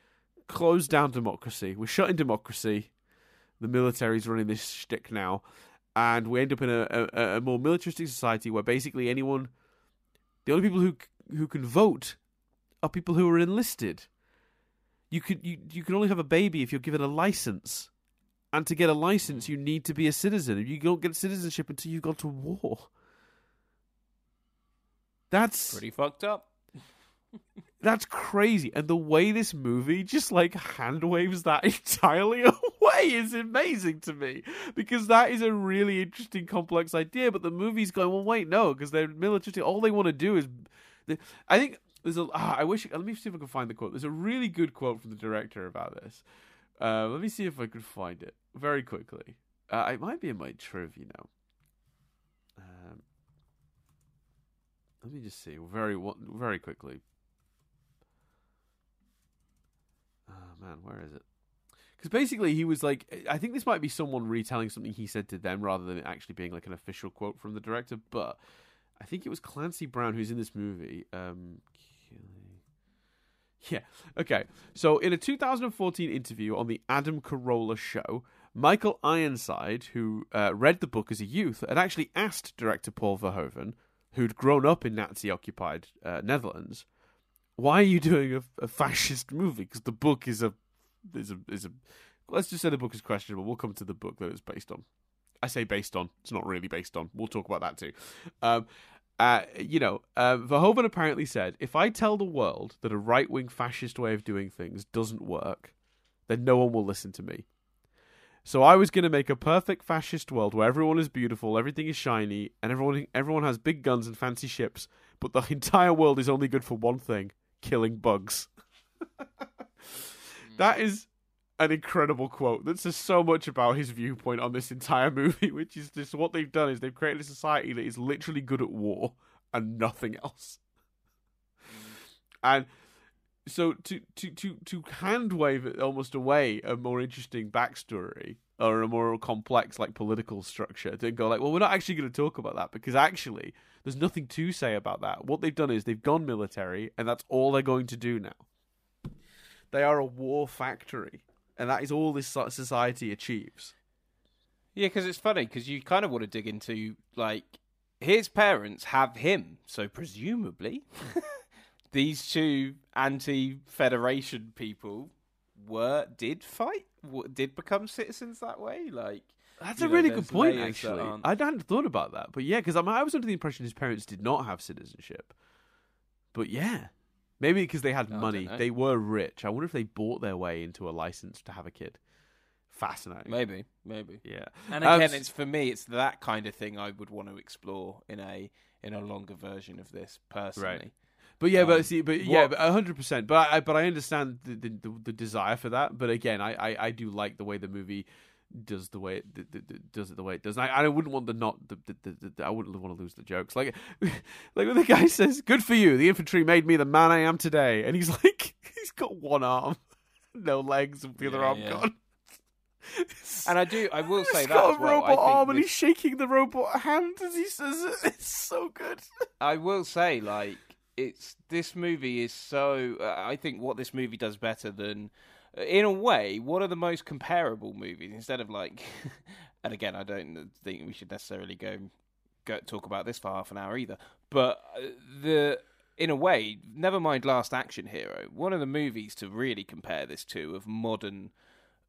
closed down democracy. We're shutting democracy. The military's running this shtick now, and we end up in a, a, a more militaristic society where basically anyone, the only people who who can vote are people who are enlisted. You could you you can only have a baby if you're given a license, and to get a license, you need to be a citizen. You don't get citizenship until you've gone to war. That's pretty fucked up. That's crazy. And the way this movie just like hand waves that entirely away is amazing to me. Because that is a really interesting, complex idea. But the movie's going, well, wait, no, because they're military. All they want to do is. I think there's a. Ah, I wish. Let me see if I can find the quote. There's a really good quote from the director about this. Uh, let me see if I can find it very quickly. Uh, it might be in my trivia now. Um, let me just see very very quickly. Oh man, where is it? Because basically he was like, I think this might be someone retelling something he said to them rather than it actually being like an official quote from the director. But I think it was Clancy Brown who's in this movie. Um, yeah. Okay. So in a 2014 interview on the Adam Carolla show, Michael Ironside, who uh, read the book as a youth, had actually asked director Paul Verhoeven, who'd grown up in Nazi-occupied uh, Netherlands, "Why are you doing a, a fascist movie? Because the book is a is a is a let's just say the book is questionable. We'll come to the book that it's based on. I say based on. It's not really based on. We'll talk about that too. Um, uh, you know, uh, Verhoeven apparently said, if I tell the world that a right wing fascist way of doing things doesn't work, then no one will listen to me. So I was going to make a perfect fascist world where everyone is beautiful, everything is shiny, and everyone everyone has big guns and fancy ships, but the entire world is only good for one thing: killing bugs. that is an incredible quote that says so much about his viewpoint on this entire movie, which is just what they've done is they've created a society that is literally good at war and nothing else. And so to to to to hand wave it almost away a more interesting backstory or a more complex like political structure to go like, well, we're not actually going to talk about that because actually there's nothing to say about that. What they've done is they've gone military, and that's all they're going to do now. They are a war factory and that is all this society achieves. Yeah, because it's funny because you kind of want to dig into like his parents have him, so presumably these two anti-federation people were did fight, did become citizens that way. Like that's a know, really good point, actually. I hadn't thought about that, but yeah, because I, I was under the impression his parents did not have citizenship. But yeah, Maybe because they had oh, money. They were rich. I wonder if they bought their way into a license to have a kid. Fascinating. Maybe, maybe. Yeah. And again, um, it's for me, it's that kind of thing I would want to explore in a in a longer version of this personally. Right. But yeah, um, but see, but yeah, but hundred percent. But I, but I understand the, the, the desire for that. But again, I, I, I do like the way the movie does the way it, the, the, the, does it the way it does. And I, I wouldn't want the not the, the, I wouldn't want to lose the jokes. Like like when the guy says, "Good for you, the infantry made me the man I am today," and he's like, he's got one arm, no legs, and the other arm yeah. gone. and I do, I will say he's that got a well. robot arm, this... and he's shaking the robot hand as he says it. It's so good. I will say, like, it's this movie is so. Uh, I think what this movie does better than in a way, what are the most comparable movies. Instead of like, and again, I don't think we should necessarily go go talk about this for half an hour either. But uh, the in a way, never mind Last Action Hero. One of the movies to really compare this to of modern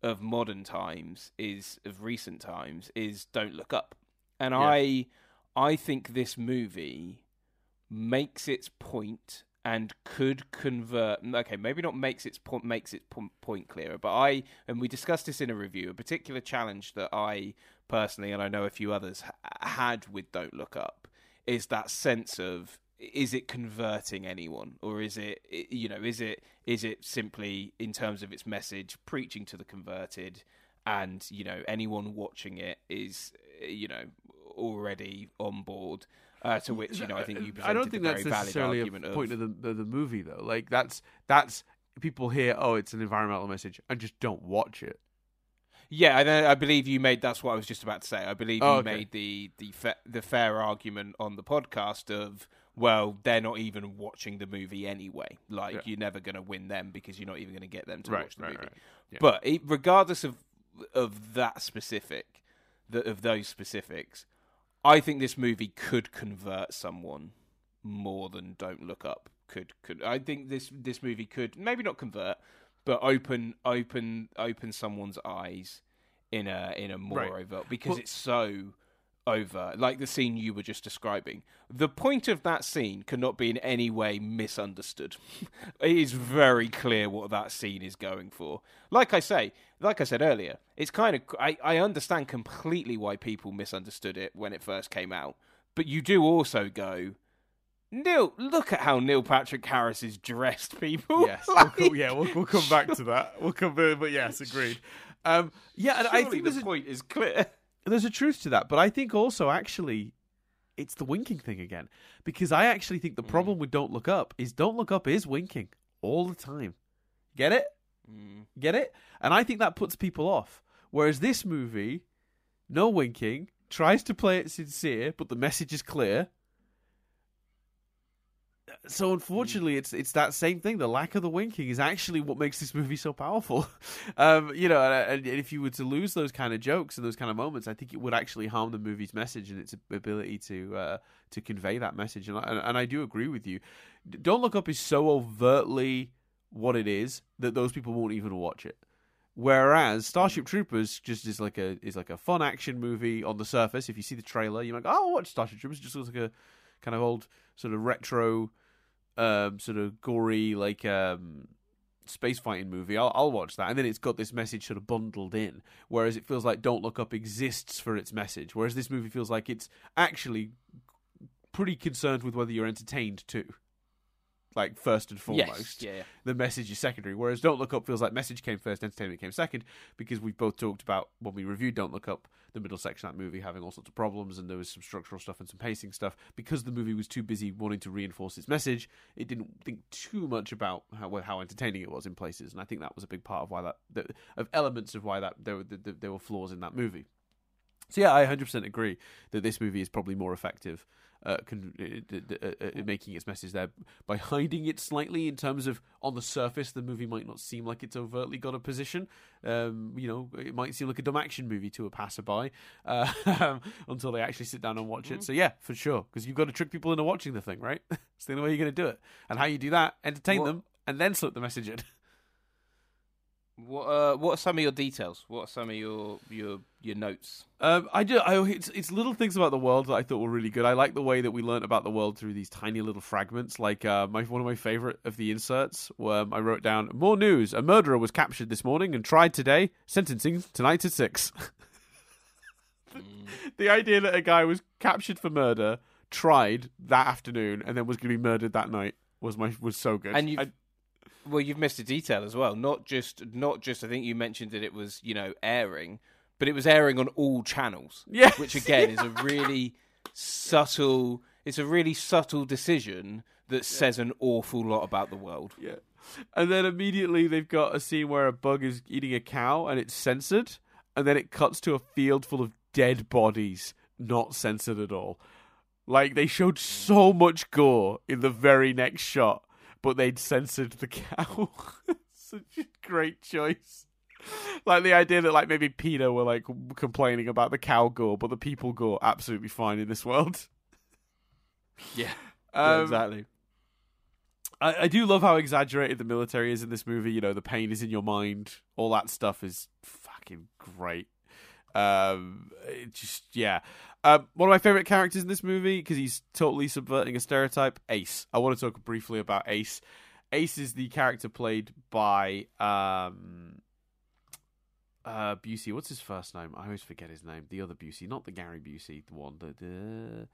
of modern times is of recent times is Don't Look Up, and I I think this movie makes its point and could convert. Okay, maybe not makes its point makes its point clearer, but I and we discussed this in a review. A particular challenge that I personally and I know a few others had with Don't Look Up is that sense of is it converting anyone or is it you know is it is it simply in terms of its message preaching to the converted and you know anyone watching it is you know already on board uh, to which you know I think you I don't think that's necessarily a point of, of the, the, the movie though. Like that's that's people hear oh it's an environmental message and just don't watch it. Yeah, I, I believe you made. That's what I was just about to say. I believe oh, you okay. made the the fa- the fair argument on the podcast of well, they're not even watching the movie anyway. Like yeah. you're never going to win them because you're not even going to get them to right, watch the right, movie. Right. Yeah. But it, regardless of of that specific, the, of those specifics, I think this movie could convert someone more than Don't Look Up could could. I think this this movie could maybe not convert, but open open open someone's eyes in a in a more right. overt because well, it's so over, like the scene you were just describing. The point of that scene cannot be in any way misunderstood. it is very clear what that scene is going for. Like I say, like I said earlier, it's kind of I, I understand completely why people misunderstood it when it first came out, but you do also go. Neil, look at how Neil Patrick Harris is dressed, people. Yes, like... we'll, yeah, we'll, we'll come back to that. We'll come, but yes, agreed. Um, yeah, and Surely I think the point is clear there's a truth to that, but I think also actually it's the winking thing again because I actually think the mm. problem with Don't Look Up is Don't Look Up is winking all the time. Get it? Mm. Get it? And I think that puts people off. Whereas this movie, no winking, tries to play it sincere, but the message is clear. So unfortunately, it's it's that same thing. The lack of the winking is actually what makes this movie so powerful. um, you know, and, and, if you were to lose those kind of jokes and those kind of moments, I think it would actually harm the movie's message and its ability to uh, to convey that message. And I, and I do agree with you. Don't Look Up is so overtly what it is that those people won't even watch it. Whereas Starship Troopers just is like a is like a fun action movie on the surface. If you see the trailer, you're like, oh, I'll watch Starship Troopers. It just looks like a kind of old sort of retro, um, sort of gory like um, space fighting movie. I'll, I'll watch that, and then it's got this message sort of bundled in. Whereas it feels like Don't Look Up exists for its message. Whereas this movie feels like it's actually pretty concerned with whether you're entertained too like first and foremost. Yes, yeah, The message is secondary. Whereas Don't Look Up feels like message came first, entertainment came second, because we both talked about when we reviewed Don't Look Up, the middle section of that movie having all sorts of problems, and there was some structural stuff and some pacing stuff. Because the movie was too busy wanting to reinforce its message, it didn't think too much about how how entertaining it was in places, and I think that was a big part of why that, the, of elements of why that there were the, there were flaws in that movie. So yeah, I 100% agree that this movie is probably more effective uh, con- uh, uh, uh, making its message there by hiding it slightly in terms of on the surface the movie might not seem like it's overtly got a position. Um, you know, it might seem like a dumb action movie to a passerby uh, until they actually sit down and watch mm-hmm. it. So yeah, for sure, because you've got to trick people into watching the thing, right? it's the only way you're going to do it. And how you do that, entertain what? them, and then slip the message in. What uh, what are some of your details? What are some of your your your notes? Um, I do. I, it's it's little things about the world that I thought were really good. I like the way that we learned about the world through these tiny little fragments. Like uh, my one of my favorite of the inserts, where um, I wrote down more news: a murderer was captured this morning and tried today. Sentencing tonight at six. mm. The idea that a guy was captured for murder, tried that afternoon, and then was going to be murdered that night was my was so good. And you well, you've missed a detail as well. Not just, not just. I think you mentioned that it was, you know, airing, but it was airing on all channels. Yeah, which again is a really subtle. It's a really subtle decision that yeah. says an awful lot about the world. Yeah, and then immediately they've got a scene where a bug is eating a cow and it's censored, and then it cuts to a field full of dead bodies, not censored at all. Like they showed so much gore in the very next shot but they'd censored the cow. Such a great choice. Like the idea that like maybe PETA were like complaining about the cow gore, but the people gore absolutely fine in this world. Yeah, um, yeah exactly. I, I do love how exaggerated the military is in this movie. You know, the pain is in your mind. All that stuff is fucking great. Um, just yeah. Um, one of my favorite characters in this movie because he's totally subverting a stereotype. Ace. I want to talk briefly about Ace. Ace is the character played by um, uh, Busey. What's his first name? I always forget his name. The other Busey, not the Gary Busey, the one. The, the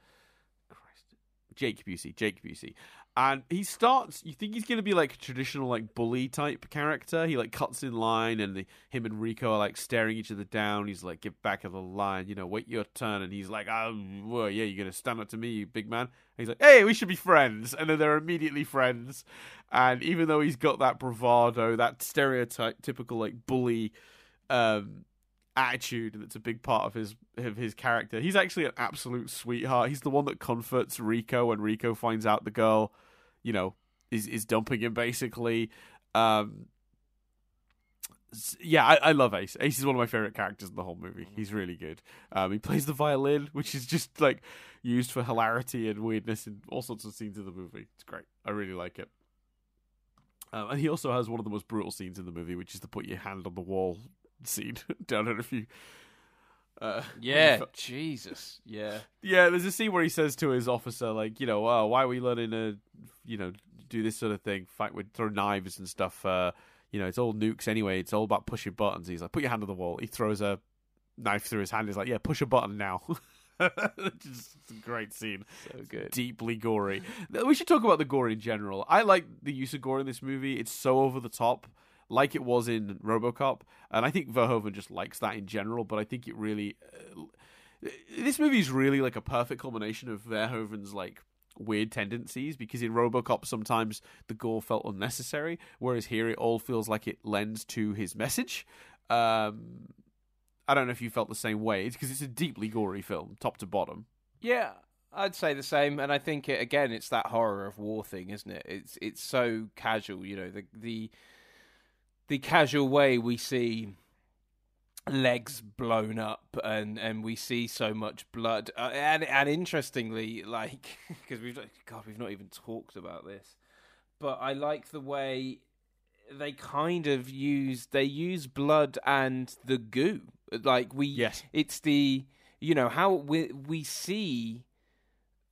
Jake Busey. Jake Busey. And he starts you think he's going to be like a traditional like bully type character? He like cuts in line and the, him and rico are like staring each other down. He's like get back of the line you know wait your turn. And he's like oh well, yeah you're going to stand up to me you big man. And he's like hey we should be friends. And then they're immediately friends. And even though he's got that bravado that stereotype typical like bully um attitude that's a big part of his of his character. He's actually an absolute sweetheart. He's the one that comforts Rico when Rico finds out the girl, you know, is is dumping him basically. Um, yeah, I, I, love Ace. Ace is one of my favorite characters in the whole movie. He's really good. Um, he plays the violin, which is just like used for hilarity and weirdness in all sorts of scenes of the movie. It's great. I really like it. Um, and he also has one of the most brutal scenes in the movie, which is to put your hand on the wall scene. Don't know if you. Uh, yeah, Jesus, yeah, yeah. There's a scene where he says to his officer, like, you know, oh, why are we learning to, you know, do this sort of thing, fight with throw knives and stuff. Uh, you know, it's all nukes anyway. It's all about pushing buttons. He's like, put your hand on the wall. He throws a knife through his hand. He's like, yeah, push a button now. Just a great scene. So good. Deeply gory. We should talk about the gore in general. I like the use of gore in this movie. It's so over the top like it was in RoboCop, and I think Verhoeven just likes that in general. But I think it really, uh, this movie is really like a perfect combination of Verhoeven's like weird tendencies because in RoboCop sometimes the gore felt unnecessary, whereas here it all feels like it lends to his message. Um, I don't know if you felt the same way because it's a deeply gory film, top to bottom. Yeah, I'd say the same, and I think it, again, it's that horror of war thing, isn't it? It's it's so casual, you know, the the the casual way we see legs blown up and and we see so much blood uh, and and interestingly like because we've god we've not even talked about this but i like the way they kind of use they use blood and the goo. Like we yes. it's the you know how we we see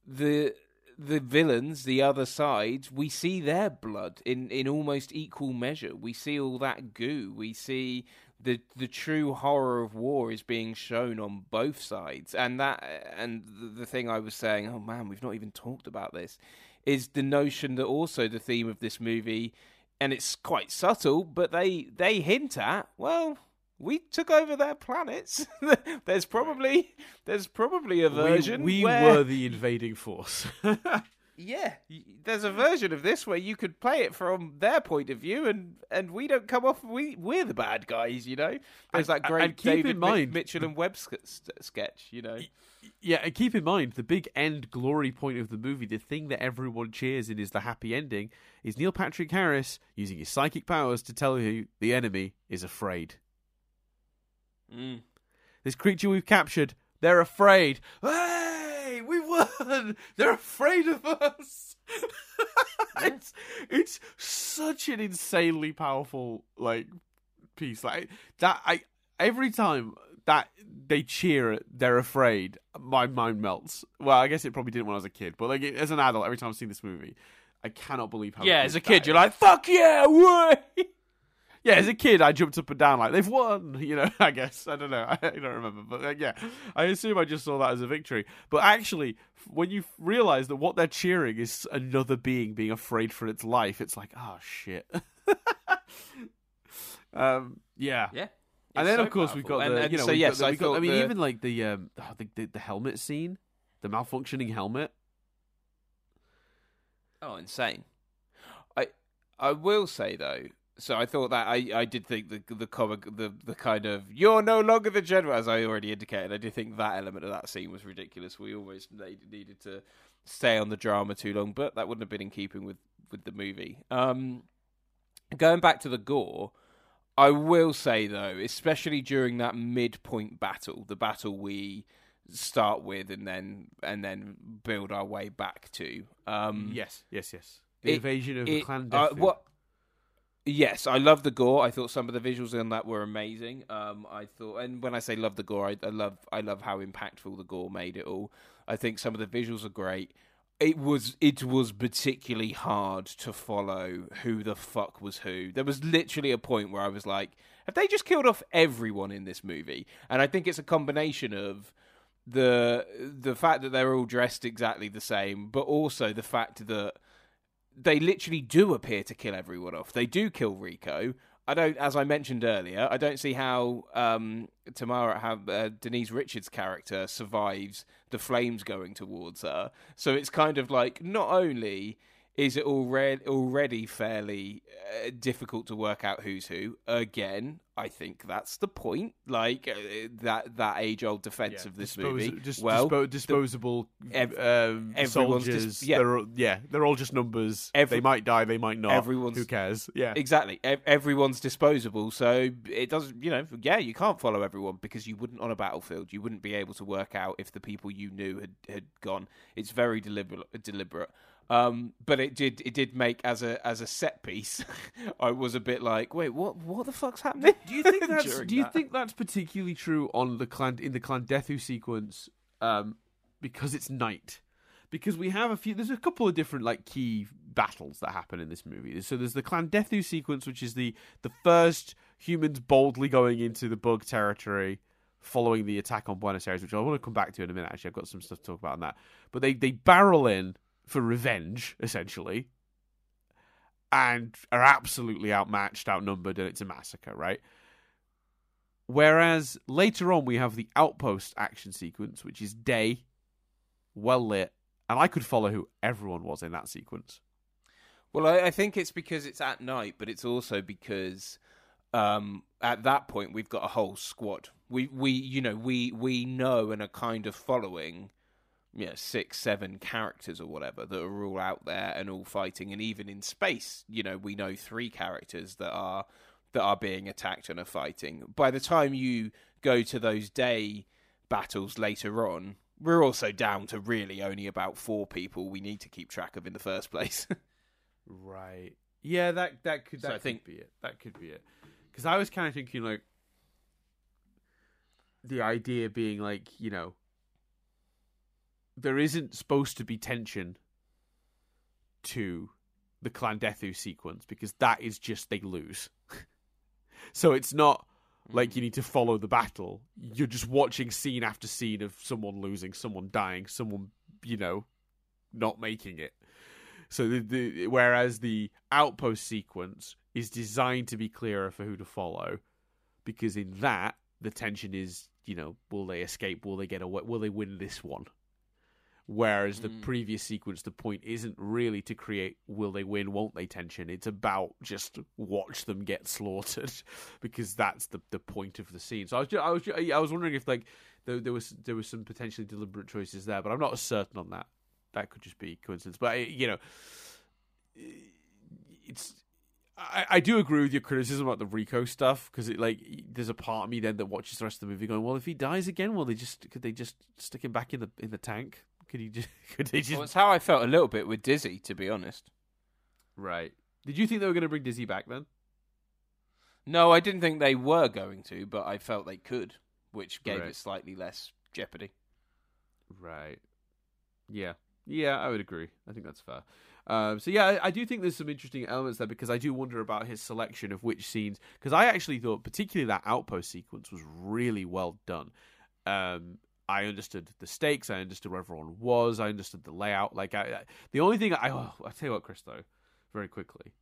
the the villains, the other side, we see their blood in, in almost equal measure. We see all that goo. We see the the true horror of war is being shown on both sides. And that and the thing I was saying, oh man, we've not even talked about this, is the notion that also the theme of this movie, and it's quite subtle, but they they hint at well we took over their planets. there's probably there's probably a version we, we where... were the invading force. yeah, there's a version of this where you could play it from their point of view, and and we don't come off. We we're the bad guys, you know. There's that great and keep David in mind, Mitchell and Webb sketch, you know. Yeah, and keep in mind the big end glory point of the movie, the thing that everyone cheers in is the happy ending, is Neil Patrick Harris using his psychic powers to tell you the enemy is afraid. Mm. This creature we've captured, they're afraid. Hey, we won! They're afraid of us. it's it's such an insanely powerful like piece. Like that, I every time that they cheer, they're afraid. My mind melts. Well, I guess it probably didn't when I was a kid, but like as an adult, every time I've seen this movie, I cannot believe how. Yeah, as a kid, you're like, "Fuck yeah, way!" Yeah, as a kid, I jumped up and down like they've won. You know, I guess I don't know. I don't remember, but uh, yeah, I assume I just saw that as a victory. But actually, when you realize that what they're cheering is another being being afraid for its life, it's like, oh shit. um, yeah, yeah. And then, so of course, powerful. we've got the, and, and you know, so yes, got, I, got, I mean, the... even like the, um, oh, the, the the helmet scene, the malfunctioning helmet. Oh, insane! I I will say though, so I thought that I, I did think the the comic the the kind of you're no longer the general as I already indicated I did think that element of that scene was ridiculous. We almost needed to stay on the drama too long, but that wouldn't have been in keeping with with the movie. Um, going back to the gore, I will say though, especially during that midpoint battle, the battle we start with and then and then build our way back to. Um, yes, yes, yes. The it, invasion of it, Clan uh, what Yes, I love the gore. I thought some of the visuals in that were amazing. Um, I thought, and when I say love the gore, I, I, love I love how impactful the gore made it all. I think some of the visuals are great. It was it was particularly hard to follow who the fuck was who. There was literally a point where I was like, have they just killed off everyone in this movie? And I think it's a combination of the the fact that they're all dressed exactly the same, but also the fact that they literally do appear to kill everyone off. They do kill Rico. I don't, as I mentioned earlier, I don't see how um, Tamara, how uh, Denise Richards' character survives the flames going towards her. So it's kind of like not only is it already already fairly uh, difficult to work out who's who. Again, I think that's the point. Like uh, that that age old defense yeah, of this dispos- movie. Well, dispo- disposable the, ev- um, soldiers. Dis- yeah. They're, yeah, they're all just numbers. Every, they might die, they might not. Everyone's who cares? Yeah, exactly. E- everyone's disposable, so it doesn't. You know, yeah, you can't follow everyone because you wouldn't on a battlefield. You wouldn't be able to work out if the people you knew had had gone. It's very deliberate. Deliberate. Um, but it did it did make as a as a set piece. I was a bit like, wait, what what the fuck's happening? Do you think that's do you that? think that's particularly true on the clan in the Klendathu sequence? Um, because it's night. Because we have a few. There's a couple of different like key battles that happen in this movie. So there's the Klendathu sequence, which is the the first humans boldly going into the bug territory following the attack on Buenos Aires, which I want to come back to in a minute. Actually, I've got some stuff to talk about on that. But they they barrel in for revenge, essentially, and are absolutely outmatched, outnumbered, and it's a massacre, right? Whereas later on, we have the outpost action sequence, which is day, well lit, and I could follow who everyone was in that sequence. Well, I, I think it's because it's at night, but it's also because um, at that point we've got a whole squad. We we you know we we know and are kind of following yeah, six, seven characters or whatever that are all out there and all fighting, and even in space, you know, we know three characters that are that are being attacked and are fighting. By the time you go to those day battles later on, we're also down to really only about four people we need to keep track of in the first place. right. Yeah, that that could that so could think, be it. That could be it. Because I was kind of thinking like the idea being like you know there isn't supposed to be tension to the Clan Klendathu sequence because that is just they lose. so it's not like you mm. need to follow the battle. You're just watching scene after scene of someone losing, someone dying, someone, you know, not making it. So the, the whereas the outpost sequence is designed to be clearer for who to follow because in that the tension is, you know, will they escape? Will they get away? Will they win this one? Whereas the mm. previous sequence, the point isn't really to create will they win, won't they tension. It's about just watch them get slaughtered, because that's the the point of the scene. So I was just, I was I was wondering if like there, there was there was some potentially deliberate choices there, but I'm not certain on that. That could just be coincidence. But you know, it's I, I do agree with your criticism about the Rico stuff because it like there's a part of me then that watches the rest of the movie going, well, if he dies again, will they just could they just stick him back in the in the tank? Could he just? Could they just? Well, it's how I felt a little bit with Dizzy, to be honest. Right. Did you think they were going to bring Dizzy back then? No, I didn't think they were going to, but I felt they could, which gave right. it slightly less jeopardy. Right. Yeah. Yeah, I would agree. I think that's fair. Um, so yeah, I, I, do think there's some interesting elements there because I do wonder about his selection of which scenes. Because I actually thought, particularly that outpost sequence, was really well done. Um, I understood the stakes. I understood where everyone was. I understood the layout. Like I, I the only thing I, oh, I'll tell you what, Chris, though, very quickly,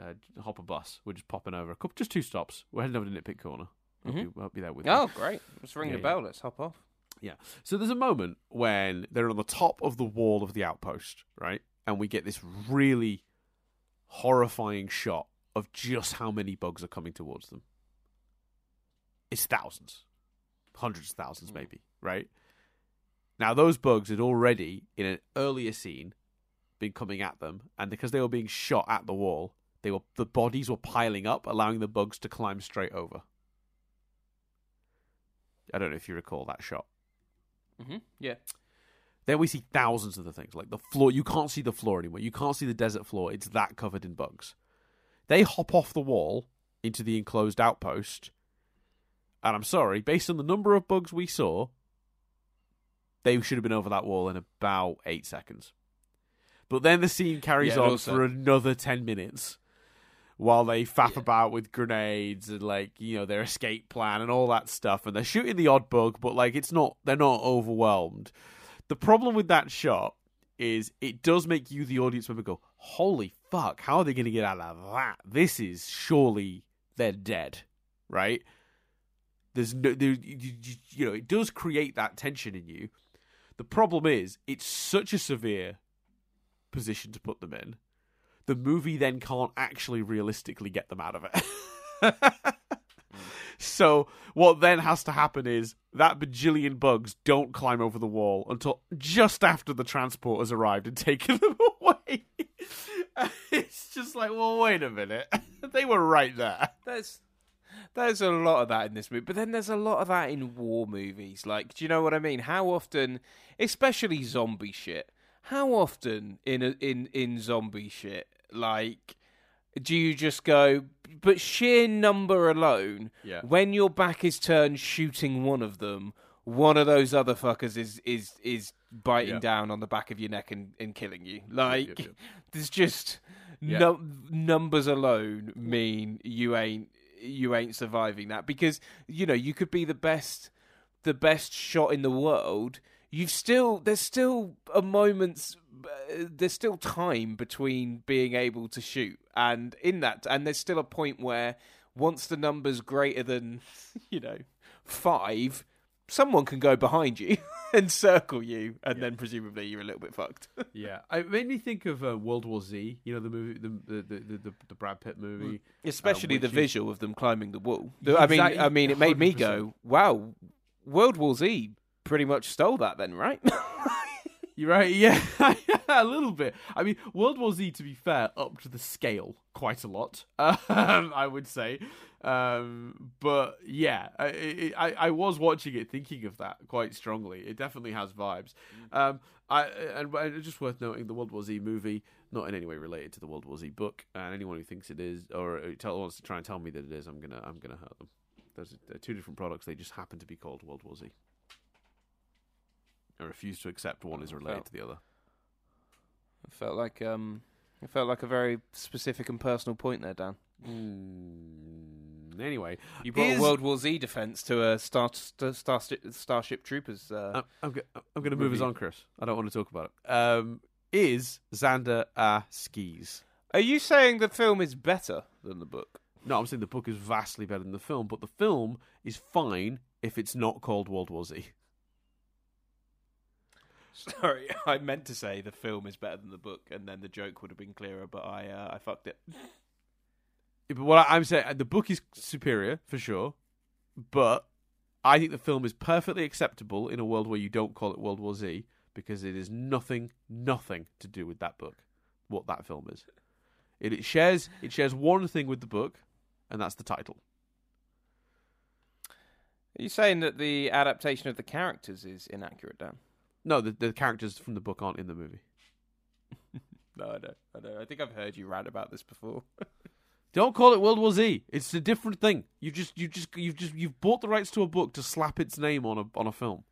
uh, hop a bus. We're just popping over a couple, just two stops. We're heading over to Nitpick Corner. I'll, mm-hmm. be, I'll be there with oh, you. Oh, great! Let's ring yeah, the bell. Yeah. Let's hop off. Yeah. So there's a moment when they're on the top of the wall of the outpost, right? And we get this really horrifying shot of just how many bugs are coming towards them. It's thousands, hundreds of thousands, mm. maybe right? Now, those bugs had already, in an earlier scene, been coming at them, and because they were being shot at the wall, they were the bodies were piling up, allowing the bugs to climb straight over. I don't know if you recall that shot. Mm-hmm. Yeah. Then we see thousands of the things, like the floor. You can't see the floor anymore. You can't see the desert floor. It's that covered in bugs. They hop off the wall into the enclosed outpost, and I'm sorry, based on the number of bugs we saw, they should have been over that wall in about eight seconds. But then the scene carries yeah, on also... for another ten minutes while they faff yeah. about with grenades and like you know their escape plan and all that stuff and they're shooting the odd bug but like it's not they're not overwhelmed the problem with that shot is it does make you the audience member go holy fuck how are they going to get out of that this is surely they're dead right there's no there, you, you know it does create that tension in you the problem is, it's such a severe position to put them in. The movie then can't actually realistically get them out of it. So what then has to happen is that bajillion bugs don't climb over the wall until just after the transport has arrived and taken them away. it's just like, well, wait a minute. they were right there. There's there's a lot of that in this movie, but then there's a lot of that in war movies. Like, do you know what I mean? How often, especially zombie shit, how often in a, in in zombie shit, like, do you just go? But sheer number alone, yeah. when your back is turned, shooting one of them, one of those other fuckers is is is biting yeah. down on the back of your neck and, and killing you. Like, yep, yep, there's just no, numbers alone mean you ain't you ain't surviving that. Because you know you could be the best the best shot in the world. You've still there's still a moment's uh, there's still time between being able to shoot. And in that and there's still a point where once the number's greater than you know 5 someone can go behind you and circle you, and yeah. then presumably you're a little bit fucked. yeah, it made me think of uh, World War Z. You know the movie, the the the, the, the Brad Pitt movie, mm. especially uh, the visual of them climbing the wall. I mean, I mean, it made 100%. me go, "Wow, World War Z pretty much stole that then, right?" You're right, yeah, a little bit. I mean, World War Z, to be fair, up to the scale quite a lot. Um, I would say, um, but yeah, I, I, I was watching it thinking of that quite strongly. It definitely has vibes. Mm. Um, I and, and just worth noting the World War Z movie not in any way related to the World War Z book, and anyone who thinks it is or tell, wants to try and tell me that it is, I'm gonna I'm gonna hurt them. There's two different products. They just happen to be called World War Z. I refuse to accept one is related felt, to the other. It felt like um, it felt like a very specific and personal point there, Dan. Mm, anyway, you brought is... World War Z defense to a Star, Star, Star Starship Troopers. Uh, I'm, I'm, I'm going to move us on, Chris. I don't want to talk about it. Um, is Xander a skis? Are you saying the film is better than the book? No, I'm saying the book is vastly better than the film, but the film is fine if it's not called World War Z. Sorry, I meant to say the film is better than the book, and then the joke would have been clearer, but I uh, I fucked it. But what I'm saying, uh, the book is superior for sure, but I think the film is perfectly acceptable in a world where you don't call it World War Z because it is nothing, nothing to do with that book. What that film is, it, it shares it shares one thing with the book, and that's the title. Are you saying that the adaptation of the characters is inaccurate, Dan? No, the the characters from the book aren't in the movie. no, I know, I know. I think I've heard you rant about this before. Don't call it World War Z. It's a different thing. You just you just you've just you've bought the rights to a book to slap its name on a on a film.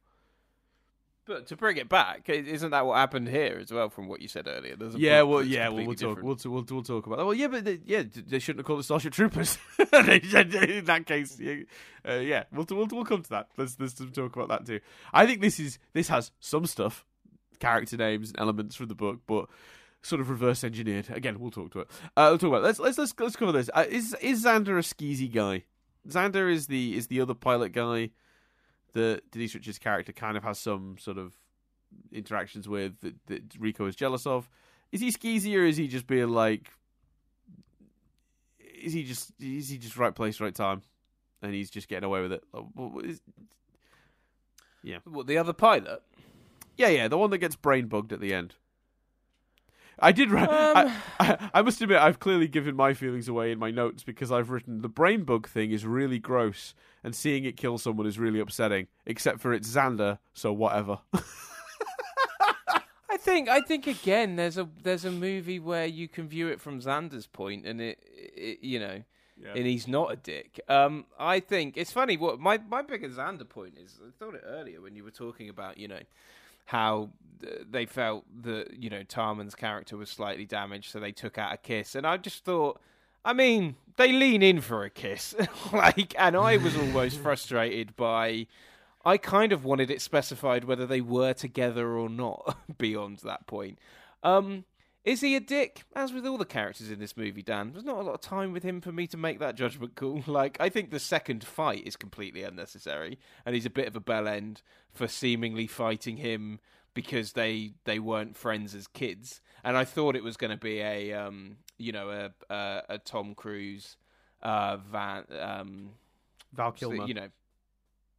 But to bring it back, isn't that what happened here as well? From what you said earlier, yeah, well, yeah, well, we'll talk, we'll, we'll, we'll talk about that. Well, yeah, but they, yeah, they shouldn't have called it Starship Troopers. in that case, yeah, uh, yeah, we'll, we'll we'll come to that. Let's let's talk about that too. I think this is this has some stuff, character names, and elements from the book, but sort of reverse engineered. Again, we'll talk to it. Uh, we'll talk about it. let's let's let's let's cover this. Uh, is is Xander a skeezy guy? Xander is the is the other pilot guy that Denise Richards' character kind of has some sort of interactions with that, that Rico is jealous of. Is he skeezy or is he just being like? Is he just is he just right place right time, and he's just getting away with it? Yeah. What the other pilot? Yeah, yeah, the one that gets brain bugged at the end. I did. Um... I, I, I, must admit, I've clearly given my feelings away in my notes because I've written the brain bug thing is really gross, and seeing it kill someone is really upsetting. Except for it's Xander, so whatever. I think. I think again, there's a there's a movie where you can view it from Xander's point, and it, it you know. Yeah. And he's not a dick. Um, I think it's funny. What my my biggest Xander point is, I thought it earlier when you were talking about, you know, how they felt that you know Tarman's character was slightly damaged, so they took out a kiss, and I just thought, I mean, they lean in for a kiss, like, and I was almost frustrated by. I kind of wanted it specified whether they were together or not. beyond that point, um, is he a dick? As with all the characters in this movie, Dan, there's not a lot of time with him for me to make that judgment call. Like, I think the second fight is completely unnecessary, and he's a bit of a bell end for seemingly fighting him because they they weren't friends as kids. And I thought it was going to be a um, you know a a, a Tom Cruise, uh, Van um, Val Kilmer, you know,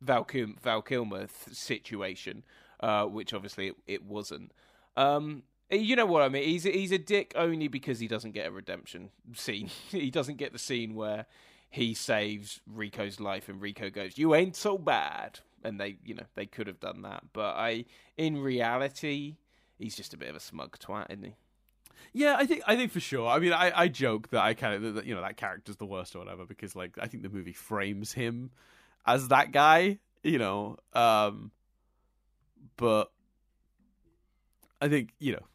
Val, Val Kilmer th- situation, uh, which obviously it, it wasn't. Um, you know what I mean? He's he's a dick only because he doesn't get a redemption scene. he doesn't get the scene where he saves Rico's life and Rico goes, "You ain't so bad." And they, you know, they could have done that, but I in reality, he's just a bit of a smug twat, isn't he? Yeah, I think I think for sure. I mean, I, I joke that I kind of that, you know that character's the worst or whatever because like I think the movie frames him as that guy, you know. Um but I think you know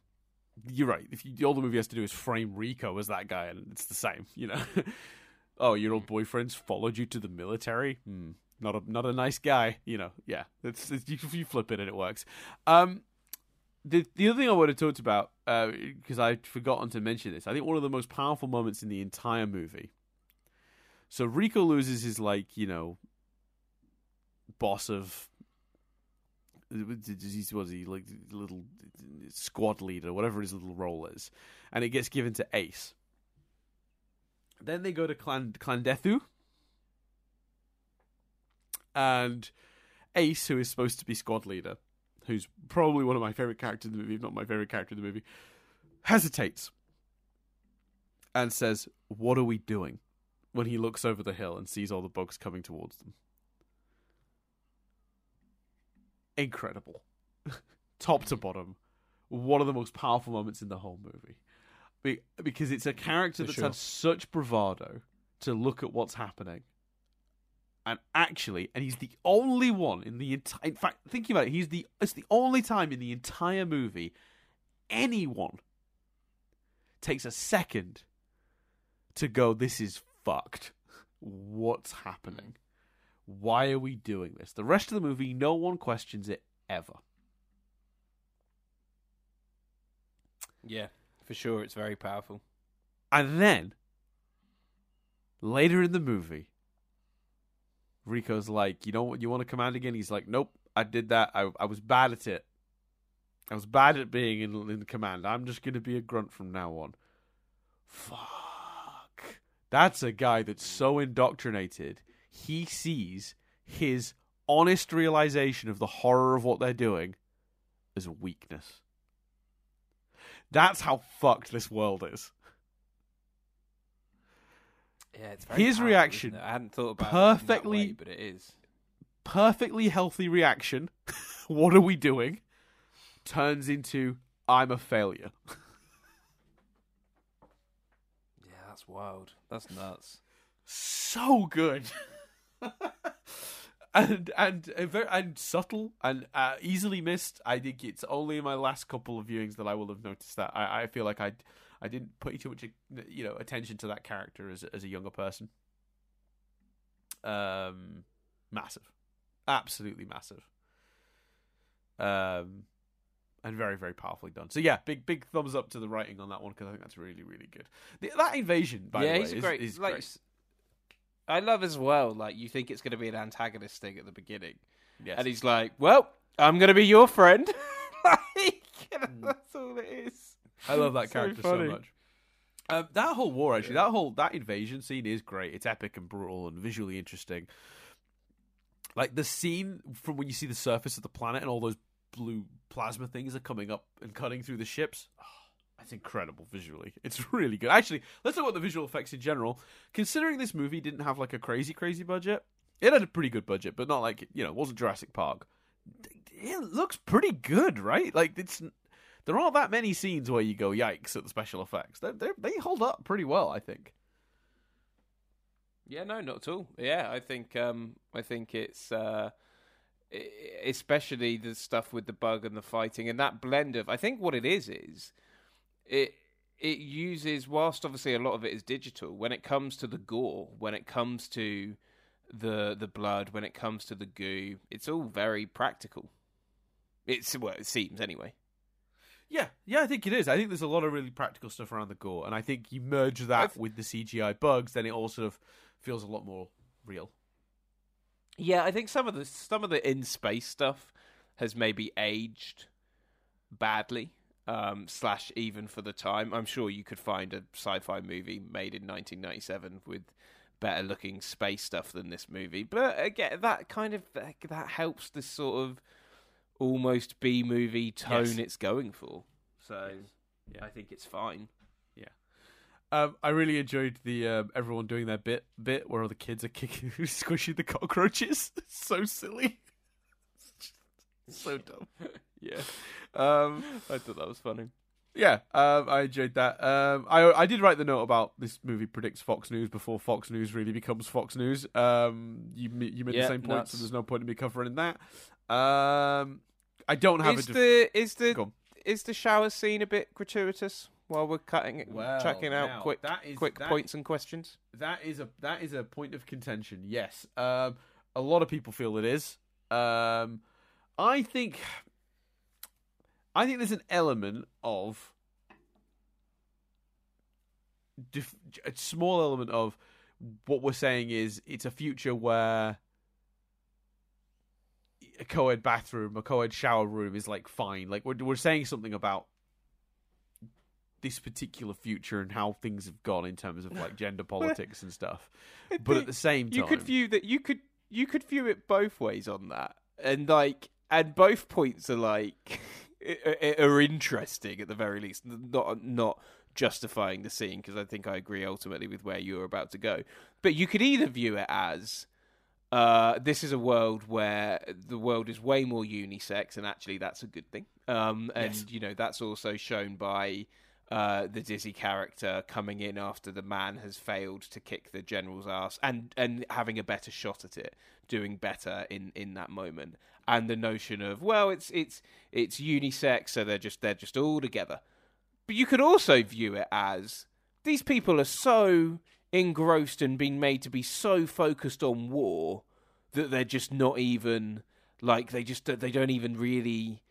you're right. If you, all the movie has to do is frame Rico as that guy, and it's the same, you know. oh, your old boyfriend's followed you to the military. Hmm. Not a not a nice guy, you know. Yeah, it's, it's you, you, flip it and it works. Um, the the other thing I would have talked about because uh, I'd forgotten to mention this. I think one of the most powerful moments in the entire movie. So Rico loses his like you know boss of was he like little squad leader, whatever his little role is, and it gets given to Ace. Then they go to Clan Klendathu, and Ace, who is supposed to be squad leader, who's probably one of my favorite characters in the movie, if not my favorite character in the movie, hesitates and says, What are we doing? when he looks over the hill and sees all the bugs coming towards them. Incredible. Top to bottom. One of the most powerful moments in the whole movie. Be- because it's a character For that's sure. had such bravado to look at what's happening. And actually, and he's the only one in the entire. In fact, thinking about it, he's the. It's the only time in the entire movie anyone takes a second to go, "This is fucked. What's happening? Why are we doing this? The rest of the movie, no one questions it ever. Yeah, for sure. It's very powerful. And then, later in the movie, Rico's like, You know what? You want to command again? He's like, Nope, I did that. I, I was bad at it. I was bad at being in, in command. I'm just going to be a grunt from now on. Fuck. That's a guy that's so indoctrinated, he sees his honest realization of the horror of what they're doing as a weakness. That's how fucked this world is. Yeah, it's his powerful, reaction. I hadn't thought about perfectly, way, but it is perfectly healthy reaction. what are we doing? Turns into I'm a failure. Yeah, that's wild. That's nuts. So good. and and uh, very and subtle and uh, easily missed. I think it's only in my last couple of viewings that I will have noticed that. I, I feel like I I didn't put too much you know attention to that character as as a younger person. Um, massive, absolutely massive. Um, and very very powerfully done. So yeah, big big thumbs up to the writing on that one because I think that's really really good. The, that invasion, by yeah, the way, he's is, great. is like, great. I love as well. Like you think it's going to be an antagonist thing at the beginning, yes. and he's like, "Well, I'm going to be your friend." like, you know, mm. that's all it is. I love that character so, so much. Um, that whole war, actually, yeah. that whole that invasion scene is great. It's epic and brutal and visually interesting. Like the scene from when you see the surface of the planet and all those blue plasma things are coming up and cutting through the ships. Oh, that's incredible visually. It's really good. Actually, let's talk about the visual effects in general. Considering this movie didn't have like a crazy, crazy budget, it had a pretty good budget, but not like you know, it wasn't Jurassic Park. It looks pretty good, right? Like it's there aren't that many scenes where you go yikes at the special effects. They they hold up pretty well, I think. Yeah, no, not at all. Yeah, I think um, I think it's uh, especially the stuff with the bug and the fighting and that blend of I think what it is is it it uses whilst obviously a lot of it is digital when it comes to the gore when it comes to the the blood when it comes to the goo it's all very practical it's well it seems anyway yeah, yeah, I think it is. I think there's a lot of really practical stuff around the gore, and I think you merge that I've... with the CGI bugs, then it all sort of feels a lot more real. Yeah, I think some of the some of the in space stuff has maybe aged badly. Um, slash even for the time. I'm sure you could find a sci-fi movie made in 1997 with better looking space stuff than this movie. But again, that kind of that helps this sort of almost B movie tone yes. it's going for. So yes. yeah. I think it's fine. Yeah. Um, I really enjoyed the um, everyone doing their bit bit where all the kids are kicking, squishing the cockroaches. so silly, so dumb. Yeah, um, I thought that was funny. Yeah, um, I enjoyed that. Um, I I did write the note about this movie predicts Fox News before Fox News really becomes Fox News. Um, you you made yeah, the same point, nuts. so there's no point in me covering that. Um, I don't have is a def- the is the is the shower scene a bit gratuitous? while we're cutting it, well, checking out now, quick that is, quick points and questions? That is a that is a point of contention. Yes, um, a lot of people feel it is. Um, I think I think there's an element of a small element of what we're saying is it's a future where a co-ed bathroom, a co-ed shower room is like fine. Like we're we're saying something about this particular future and how things have gone in terms of like gender politics and stuff. But at the same time, you could view that you could you could view it both ways on that, and like and both points are like are interesting at the very least. Not not justifying the scene because I think I agree ultimately with where you were about to go. But you could either view it as uh, this is a world where the world is way more unisex, and actually that's a good thing. Um, and yes. you know that's also shown by uh, the Dizzy character coming in after the man has failed to kick the general's ass, and and having a better shot at it, doing better in in that moment, and the notion of well, it's it's it's unisex, so they're just they're just all together. But you could also view it as these people are so engrossed and being made to be so focused on war that they're just not even like they just they don't even really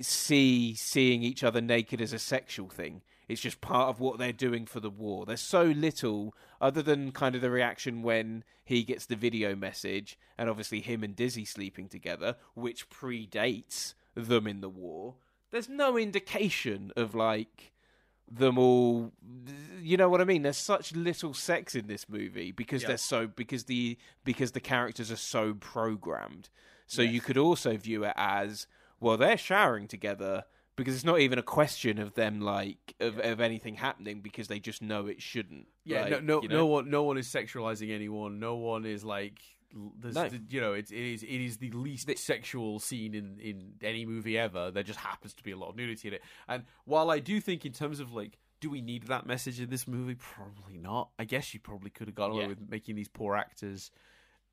see seeing each other naked as a sexual thing. It's just part of what they're doing for the war. There's so little other than kind of the reaction when he gets the video message and obviously him and Dizzy sleeping together, which predates them in the war. There's no indication of like them all you know what I mean? There's such little sex in this movie because they're so because the because the characters are so programmed. So yes. you could also view it as well they're showering together because it's not even a question of them like of, yeah. of anything happening because they just know it shouldn't. Yeah, like, no, no, you know? no one, no one is sexualizing anyone. No one is like no. you know, it, it is it is the least the, sexual scene in in any movie ever. There just happens to be a lot of nudity in it. And while I do think, in terms of like, do we need that message in this movie? Probably not. I guess you probably could have got away yeah. with making these poor actors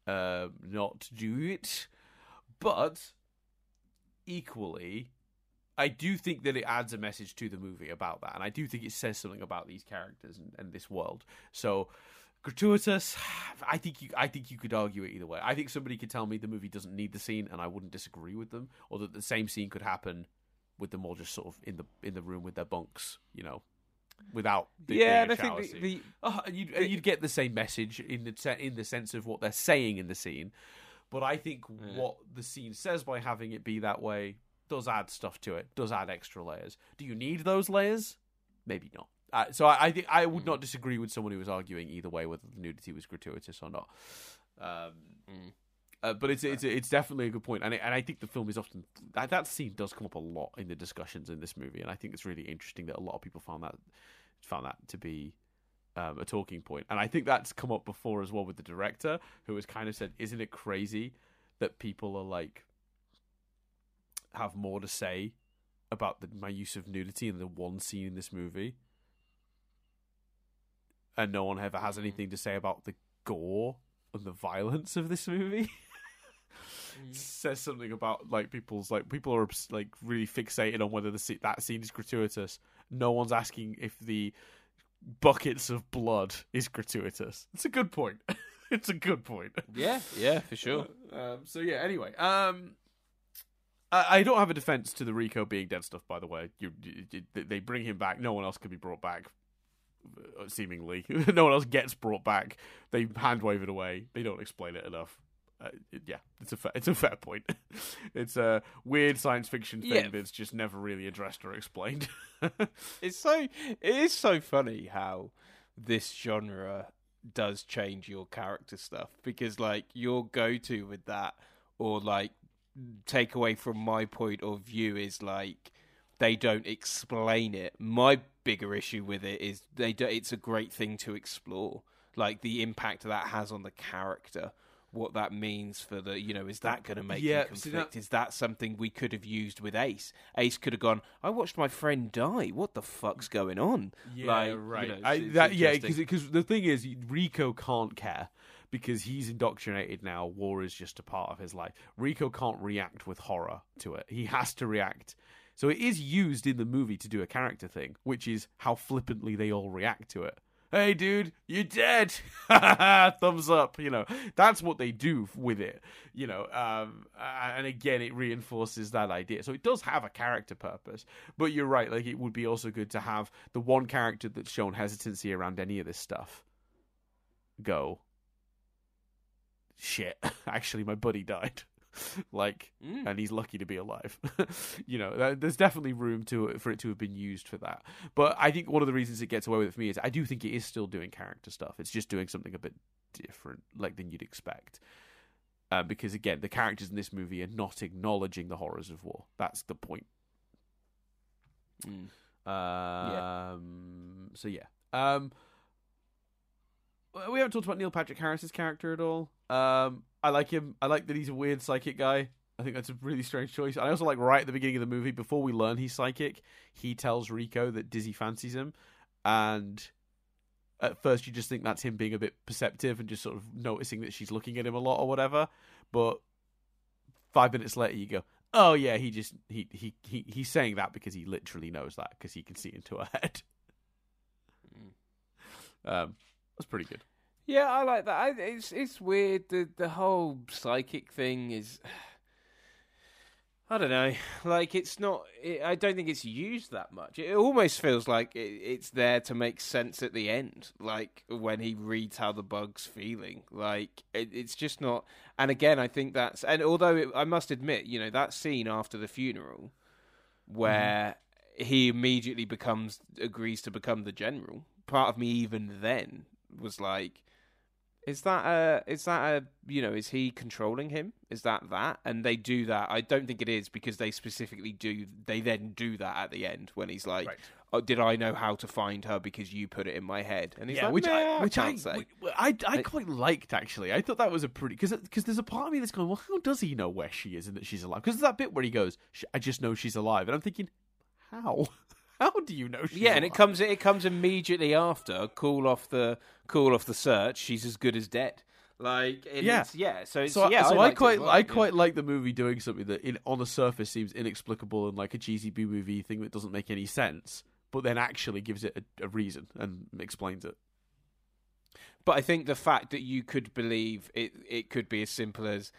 uh, not do it, but equally. I do think that it adds a message to the movie about that, and I do think it says something about these characters and, and this world. So, gratuitous. I think you. I think you could argue it either way. I think somebody could tell me the movie doesn't need the scene, and I wouldn't disagree with them, or that the same scene could happen with them all just sort of in the in the room with their bunks, you know, without the, yeah. And I think the, the oh, you'd, the, you'd get the same message in the in the sense of what they're saying in the scene, but I think yeah. what the scene says by having it be that way does add stuff to it. Does add extra layers. Do you need those layers? Maybe not. Uh, so I, I think I would not disagree with someone who was arguing either way whether the nudity was gratuitous or not. Um, mm. uh, but it's it's it's definitely a good point, and it, and I think the film is often that, that scene does come up a lot in the discussions in this movie, and I think it's really interesting that a lot of people found that found that to be um, a talking point, and I think that's come up before as well with the director, who has kind of said, "Isn't it crazy that people are like have more to say about the, my use of nudity in the one scene in this movie?" and no one ever has mm. anything to say about the gore and the violence of this movie. mm. Says something about like people's like people are like really fixated on whether the that scene is gratuitous. No one's asking if the buckets of blood is gratuitous. It's a good point. it's a good point. Yeah, yeah, for sure. um, so yeah. Anyway, um, I, I, don't have a defense to the Rico being dead stuff. By the way, you, you, they bring him back. No one else can be brought back uh, seemingly. no one else gets brought back. They hand wave it away. They don't explain it enough. Uh, yeah, it's a fair, it's a fair point. it's a weird science fiction thing yeah. that's just never really addressed or explained. it's so it is so funny how this genre does change your character stuff because like your go to with that or like take away from my point of view is like they don't explain it. My bigger issue with it is they do, it's a great thing to explore, like the impact that has on the character. What that means for the, you know, is that going to make yeah, conflict? That... Is that something we could have used with Ace? Ace could have gone. I watched my friend die. What the fuck's going on? Yeah, like, right. You know, I, that, yeah, because the thing is, Rico can't care because he's indoctrinated now. War is just a part of his life. Rico can't react with horror to it. He has to react so it is used in the movie to do a character thing, which is how flippantly they all react to it. Hey, dude, you're dead. Thumbs up. You know, that's what they do with it. You know, um, and again, it reinforces that idea. So it does have a character purpose. But you're right. Like, it would be also good to have the one character that's shown hesitancy around any of this stuff go. Shit. Actually, my buddy died. like, mm. and he's lucky to be alive. you know, there's definitely room to for it to have been used for that. But I think one of the reasons it gets away with it for me is I do think it is still doing character stuff. It's just doing something a bit different, like than you'd expect. uh, because again, the characters in this movie are not acknowledging the horrors of war. That's the point. Mm. Um, yeah. So yeah. Um, we haven't talked about Neil Patrick Harris's character at all. Um, I like him. I like that he's a weird psychic guy. I think that's a really strange choice. I also like right at the beginning of the movie, before we learn he's psychic, he tells Rico that Dizzy fancies him, and at first you just think that's him being a bit perceptive and just sort of noticing that she's looking at him a lot or whatever. But five minutes later, you go, "Oh yeah, he just he he he he's saying that because he literally knows that because he can see into her head." Mm. Um, that's pretty good. Yeah, I like that. I, it's it's weird. The the whole psychic thing is. I don't know. Like it's not. It, I don't think it's used that much. It almost feels like it, it's there to make sense at the end, like when he reads how the bug's feeling. Like it, it's just not. And again, I think that's. And although it, I must admit, you know, that scene after the funeral, where mm. he immediately becomes agrees to become the general. Part of me, even then, was like, is that a is that a you know is he controlling him? Is that that? And they do that. I don't think it is because they specifically do. They then do that at the end when he's like, right. "Oh, did I know how to find her because you put it in my head?" And he's yeah, like, which I, which I, say. I, I, I quite liked actually. I thought that was a pretty because because there's a part of me that's going, well, how does he know where she is and that she's alive? Because that bit where he goes, I just know she's alive, and I'm thinking, how? How do you know? yeah, alive? and it comes it comes immediately after. call off the call off the search. She's as good as dead. Like yeah, yeah. So so yeah. So I, I quite well, I yeah. quite like the movie doing something that in on the surface seems inexplicable and like a cheesy B movie thing that doesn't make any sense, but then actually gives it a, a reason and explains it. But I think the fact that you could believe it, it could be as simple as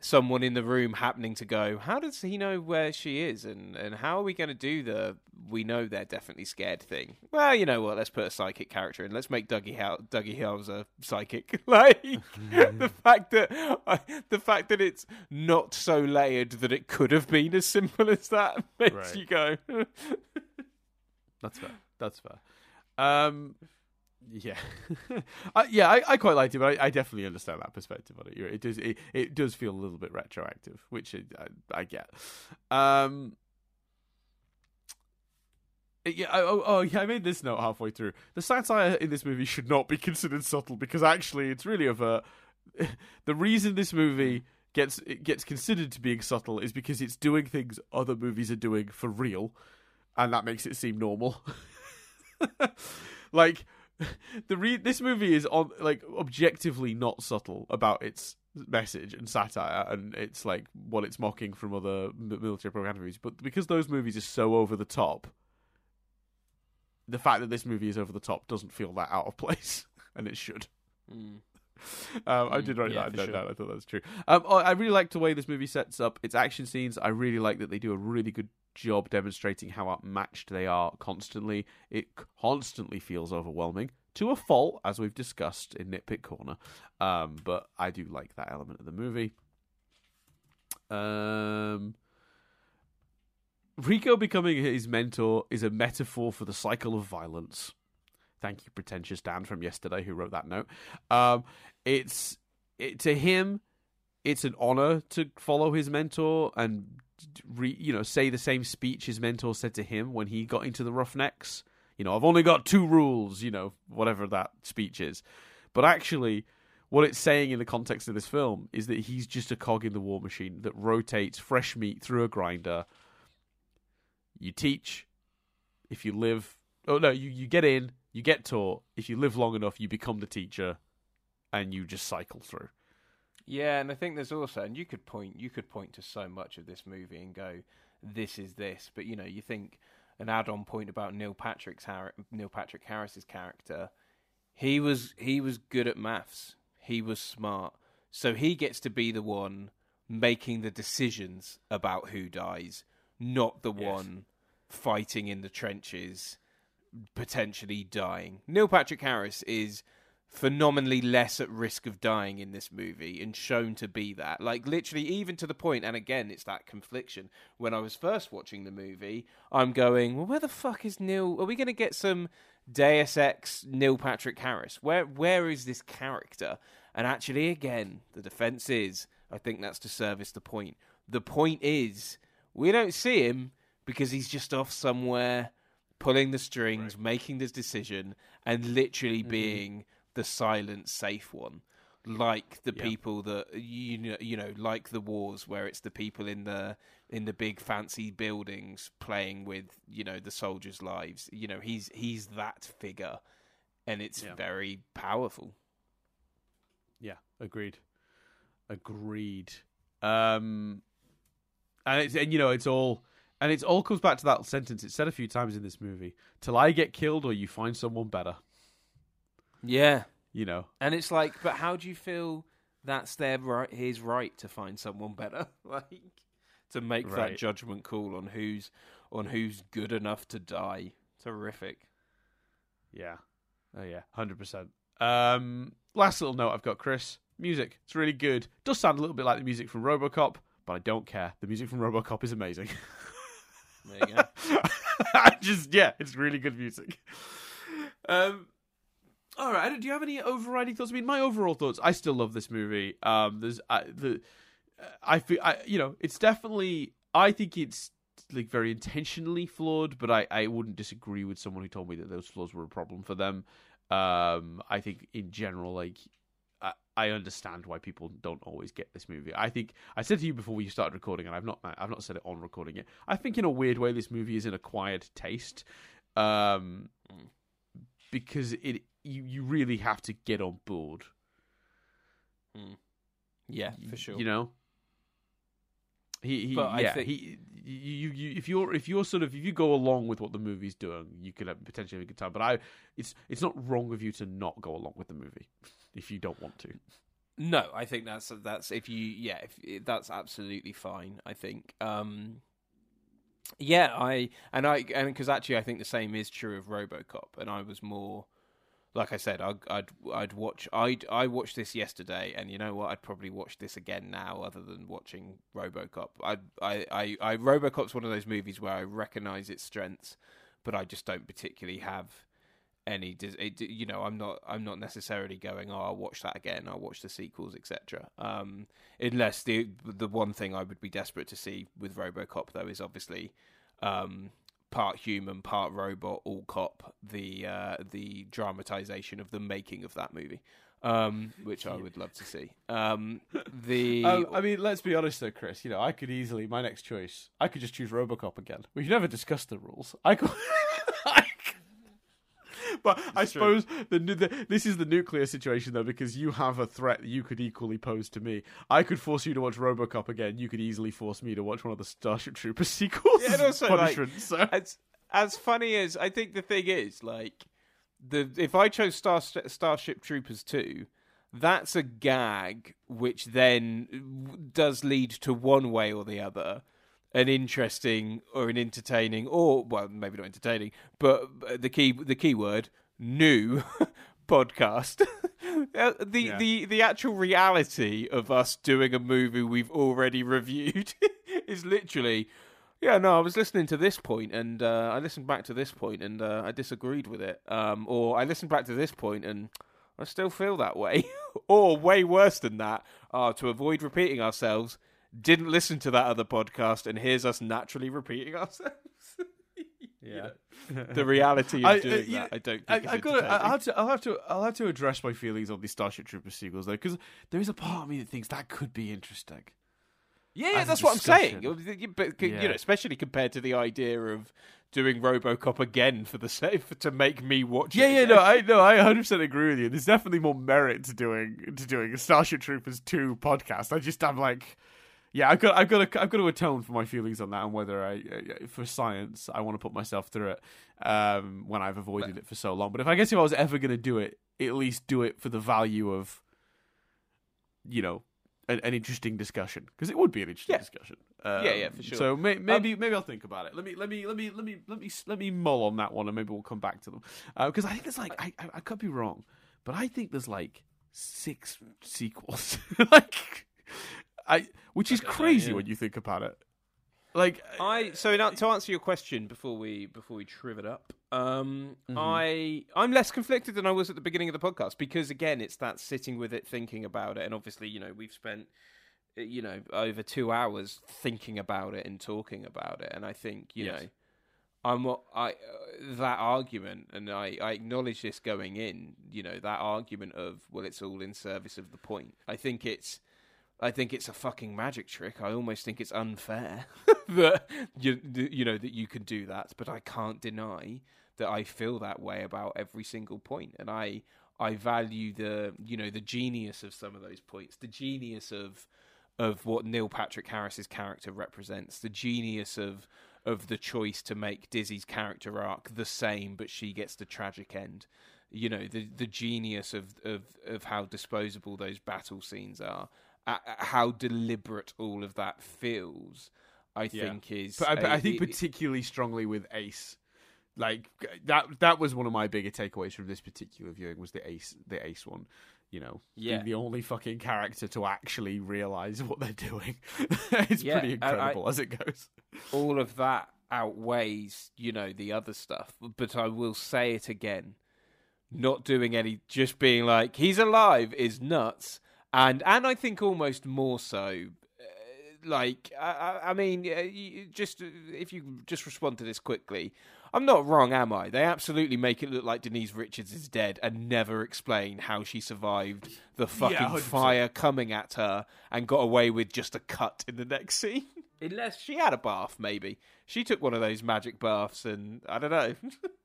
someone in the room happening to go, how does he know where she is, and and how are we going to do the we know they're definitely scared thing? Well, you know what? Let's put a psychic character in. Let's make Doogie Howe, Doogie a psychic. like the fact that uh, the fact that it's not so layered that it could have been as simple as that makes right. you go. That's fair. That's fair. Um, yeah, uh, yeah, I, I quite liked it, but I, I, definitely understand that perspective on it. It does, it, it does feel a little bit retroactive, which I, I get. Um, yeah, oh, oh, yeah. I made this note halfway through. The satire in this movie should not be considered subtle because actually, it's really overt. the reason this movie gets it gets considered to being subtle is because it's doing things other movies are doing for real, and that makes it seem normal. like the re- this movie is on like objectively not subtle about its message and satire and it's like what it's mocking from other military propaganda movies but because those movies are so over the top the fact that this movie is over the top doesn't feel that out of place and it should mm. Um, I did write yeah, that sure. I thought that was true. Um, I really like the way this movie sets up its action scenes. I really like that they do a really good job demonstrating how outmatched they are constantly. It constantly feels overwhelming to a fault, as we've discussed in Nitpick Corner. Um, but I do like that element of the movie. Um, Rico becoming his mentor is a metaphor for the cycle of violence. Thank you, pretentious Dan from yesterday, who wrote that note. Um, it's it, to him, it's an honor to follow his mentor and re, you know say the same speech his mentor said to him when he got into the Roughnecks you know, I've only got two rules, you know, whatever that speech is. But actually, what it's saying in the context of this film is that he's just a cog in the war machine that rotates fresh meat through a grinder. You teach, if you live. Oh, no, you, you get in, you get taught. If you live long enough, you become the teacher, and you just cycle through. Yeah, and I think there's also, and you could point, you could point to so much of this movie and go, "This is this," but you know, you think an add-on point about Neil Patrick's Har- Neil Patrick Harris's character. He was he was good at maths. He was smart, so he gets to be the one making the decisions about who dies, not the yes. one fighting in the trenches, potentially dying. Neil Patrick Harris is phenomenally less at risk of dying in this movie and shown to be that. Like literally even to the point and again it's that confliction. When I was first watching the movie, I'm going, "Well, where the fuck is Neil? Are we going to get some Deus Ex Neil Patrick Harris? Where where is this character?" And actually again, the defense is I think that's to service the point. The point is, we don't see him because he's just off somewhere pulling the strings, right. making this decision, and literally mm-hmm. being the silent, safe one. Like the people that you know, you know, like the wars where it's the people in the in the big fancy buildings playing with you know the soldiers' lives. You know, he's he's that figure, and it's yeah. very powerful. Yeah, agreed. Agreed. Um, and it's and you know it's all and it all comes back to that sentence it's said a few times in this movie: "Till I get killed, or you find someone better." Yeah, you know. And it's like, but how do you feel that's their right, his right to find someone better, like to make right. that judgment call on who's on who's good enough to die? Terrific. Yeah. Oh yeah, hundred percent. Um, last little note I've got, Chris. Music. It's really good. Does sound a little bit like the music from RoboCop, but I don't care. The music from RoboCop is amazing. There you go. I just yeah, it's really good music. Um, all right. Do you have any overriding thoughts? I mean, my overall thoughts. I still love this movie. Um, there's I, the I feel I you know it's definitely I think it's like very intentionally flawed, but I I wouldn't disagree with someone who told me that those flaws were a problem for them. Um, I think in general, like I, I understand why people don't always get this movie. I think I said to you before we started recording, and I've not I've not said it on recording yet. I think in a weird way, this movie is an acquired taste, um, because it you you really have to get on board. Mm. Yeah, for sure. You know, he, he but yeah, think... he, you, you, if you're, if you're sort of, if you go along with what the movie's doing, you could have potentially have a good time. But I, it's, it's not wrong of you to not go along with the movie if you don't want to. No, I think that's that's if you, yeah, if, that's absolutely fine. I think, um, yeah, I and I and because actually I think the same is true of RoboCop, and I was more like I said, I'd, I'd I'd watch I'd I watched this yesterday, and you know what? I'd probably watch this again now, other than watching RoboCop. I I I, I RoboCop's one of those movies where I recognise its strengths, but I just don't particularly have any. It, you know, I'm not I'm not necessarily going. Oh, I'll watch that again. I'll watch the sequels, etc. Um, unless the the one thing I would be desperate to see with RoboCop though is obviously um, part human, part robot, all cop. The uh, the dramatization of the making of that movie, um, which I would love to see. Um, the um, I mean, let's be honest though, Chris. You know, I could easily my next choice. I could just choose RoboCop again. We've never discussed the rules. I could. but I suppose the, the, this is the nuclear situation though, because you have a threat you could equally pose to me. I could force you to watch RoboCop again. You could easily force me to watch one of the Starship Troopers sequels. Yeah, and also punishment, like, so. as as funny as I think the thing is, like the if I chose Star Starship Troopers two, that's a gag which then does lead to one way or the other an interesting or an entertaining or well maybe not entertaining but the key the key word new podcast. Uh, the yeah. the the actual reality of us doing a movie we've already reviewed is literally yeah no i was listening to this point and uh, i listened back to this point and uh, i disagreed with it. Um, or i listened back to this point and i still feel that way. Or way worse than that uh, to avoid repeating ourselves didn't listen to that other podcast and hears us naturally repeating ourselves. yeah, the reality of I, doing uh, that, I don't. I, I got. I'll have to. I'll have to. I'll have to address my feelings on the Starship Troopers sequels though, because there is a part of me that thinks that could be interesting. Yeah, yeah that's what I'm saying. But yeah. you know, especially compared to the idea of doing RoboCop again for the sake to make me watch. Yeah, yeah, no, I no, I 100 percent agree with you. There's definitely more merit to doing to doing a Starship Troopers two podcast. I just I'm like yeah, I've got, I've got, to, I've got to atone for my feelings on that, and whether I, for science, I want to put myself through it um, when I've avoided it for so long. But if I guess if I was ever going to do it, at least do it for the value of, you know, an, an interesting discussion because it would be an interesting yeah. discussion. Um, yeah, yeah, for sure. So may, maybe, um, maybe I'll think about it. Let me, let me, let me, let me, let me, let me mull on that one, and maybe we'll come back to them because uh, I think it's like I, I, I could be wrong, but I think there's like six sequels, like I, which is crazy know, yeah. when you think about it. Like I, so now, to answer your question before we before we triv it up, um, mm-hmm. I I'm less conflicted than I was at the beginning of the podcast because again, it's that sitting with it, thinking about it, and obviously, you know, we've spent you know, over two hours thinking about it and talking about it. And I think, you yes. know, I'm I uh, that argument, and I, I acknowledge this going in. You know that argument of well, it's all in service of the point. I think it's, I think it's a fucking magic trick. I almost think it's unfair that you you know that you can do that, but I can't deny that I feel that way about every single point. and I I value the you know the genius of some of those points, the genius of of what Neil Patrick Harris's character represents, the genius of of the choice to make Dizzy's character arc the same, but she gets the tragic end. You know, the the genius of of of how disposable those battle scenes are, how deliberate all of that feels. I yeah. think is. But I, think particularly strongly with Ace. Like that. That was one of my bigger takeaways from this particular viewing was the Ace, the Ace one you know, yeah. being the only fucking character to actually realize what they're doing. it's yeah, pretty incredible I, as it goes. All of that outweighs, you know, the other stuff. But I will say it again. Not doing any just being like, he's alive is nuts. And and I think almost more so uh, like I, I mean, uh, just if you just respond to this quickly, I'm not wrong, am I? They absolutely make it look like Denise Richards is dead and never explain how she survived the fucking yeah, fire coming at her and got away with just a cut in the next scene. Unless she had a bath, maybe. She took one of those magic baths and I don't know.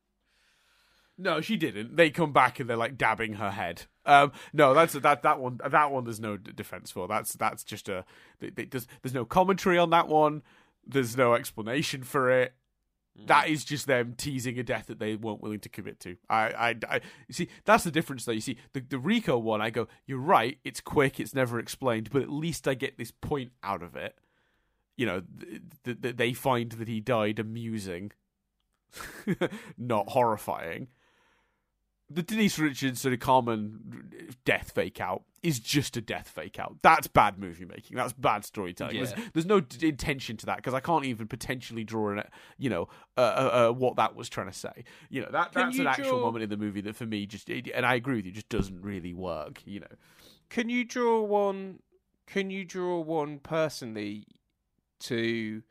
no, she didn't. They come back and they're like dabbing her head. Um, no, that's that that one. That one, there's no defense for. That's that's just a. There's there's no commentary on that one. There's no explanation for it. That is just them teasing a death that they weren't willing to commit to. I, I, I see. That's the difference, though. You see, the the Rico one, I go, you're right. It's quick. It's never explained, but at least I get this point out of it. You know, that th- they find that he died amusing, not horrifying the Denise Richards sort of common death fake out is just a death fake out. That's bad movie making. That's bad storytelling. Yeah. There's, there's, no d- intention to that because I can't even potentially draw an, you know, uh, uh, uh, what that was trying to say. You know, that that's an actual moment in the movie that for me just, and I agree with you, just doesn't really work. You know, can you draw one? Can you draw one personally to?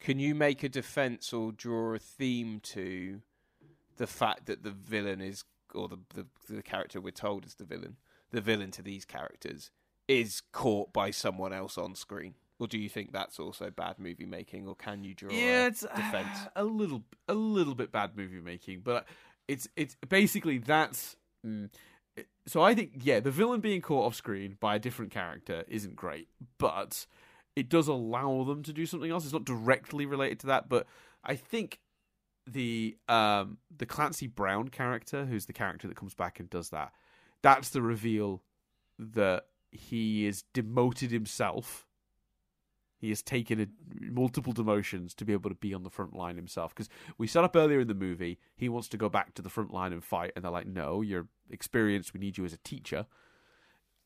Can you make a defense or draw a theme to? the fact that the villain is or the, the the character we're told is the villain, the villain to these characters, is caught by someone else on screen? Or do you think that's also bad movie making, or can you draw yeah, it's, defense? Uh, a little, a little bit bad movie making, but it's it's basically that's. Mm, so I think yeah, the villain being caught off screen by a different character isn't great, but it does allow them to do something else. It's not directly related to that, but I think the um the Clancy Brown character, who's the character that comes back and does that, that's the reveal that he is demoted himself. He has taken a, multiple demotions to be able to be on the front line himself. Because we set up earlier in the movie, he wants to go back to the front line and fight, and they're like, "No, you're experienced. We need you as a teacher."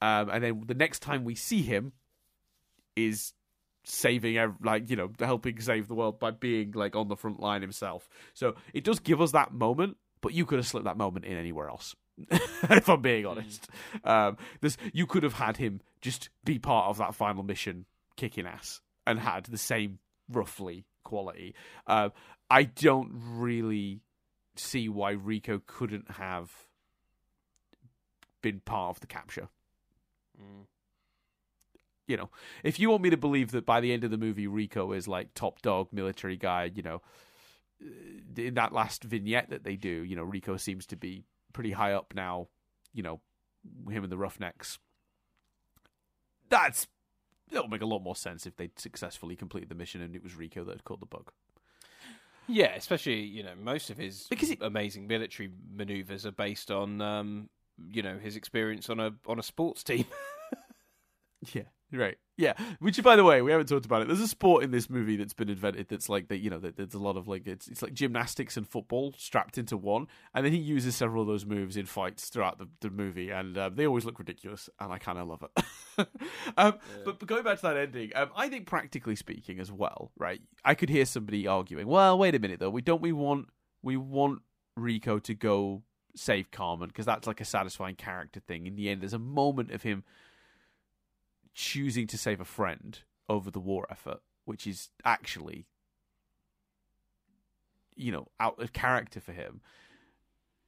Um, and then the next time we see him is saving like you know helping save the world by being like on the front line himself so it does give us that moment but you could have slipped that moment in anywhere else if i'm being hmm. honest mm. um this you could have had him just be part of that final mission kicking ass and had the same roughly quality uh, i don't really see why rico couldn't have been part of the capture mm you know, if you want me to believe that by the end of the movie, Rico is like top dog military guy, you know, uh, in that last vignette that they do, you know, Rico seems to be pretty high up now, you know, him and the Roughnecks. That's it'll make a lot more sense if they'd successfully completed the mission and it was Rico that had caught the bug. Yeah, especially you know most of his because it, amazing military maneuvers are based on um, you know his experience on a on a sports team. yeah, Right. Yeah. Which, by the way, we haven't talked about it. There's a sport in this movie that's been invented that's like that. You know, that there's a lot of like it's it's like gymnastics and football strapped into one, and then he uses several of those moves in fights throughout the, the movie, and um, they always look ridiculous, and I kind of love it. um, yeah. but, but going back to that ending, um, I think practically speaking as well, right? I could hear somebody arguing, well, wait a minute though, we don't we want we want Rico to go save Carmen because that's like a satisfying character thing. In the end, there's a moment of him choosing to save a friend over the war effort, which is actually, you know, out of character for him.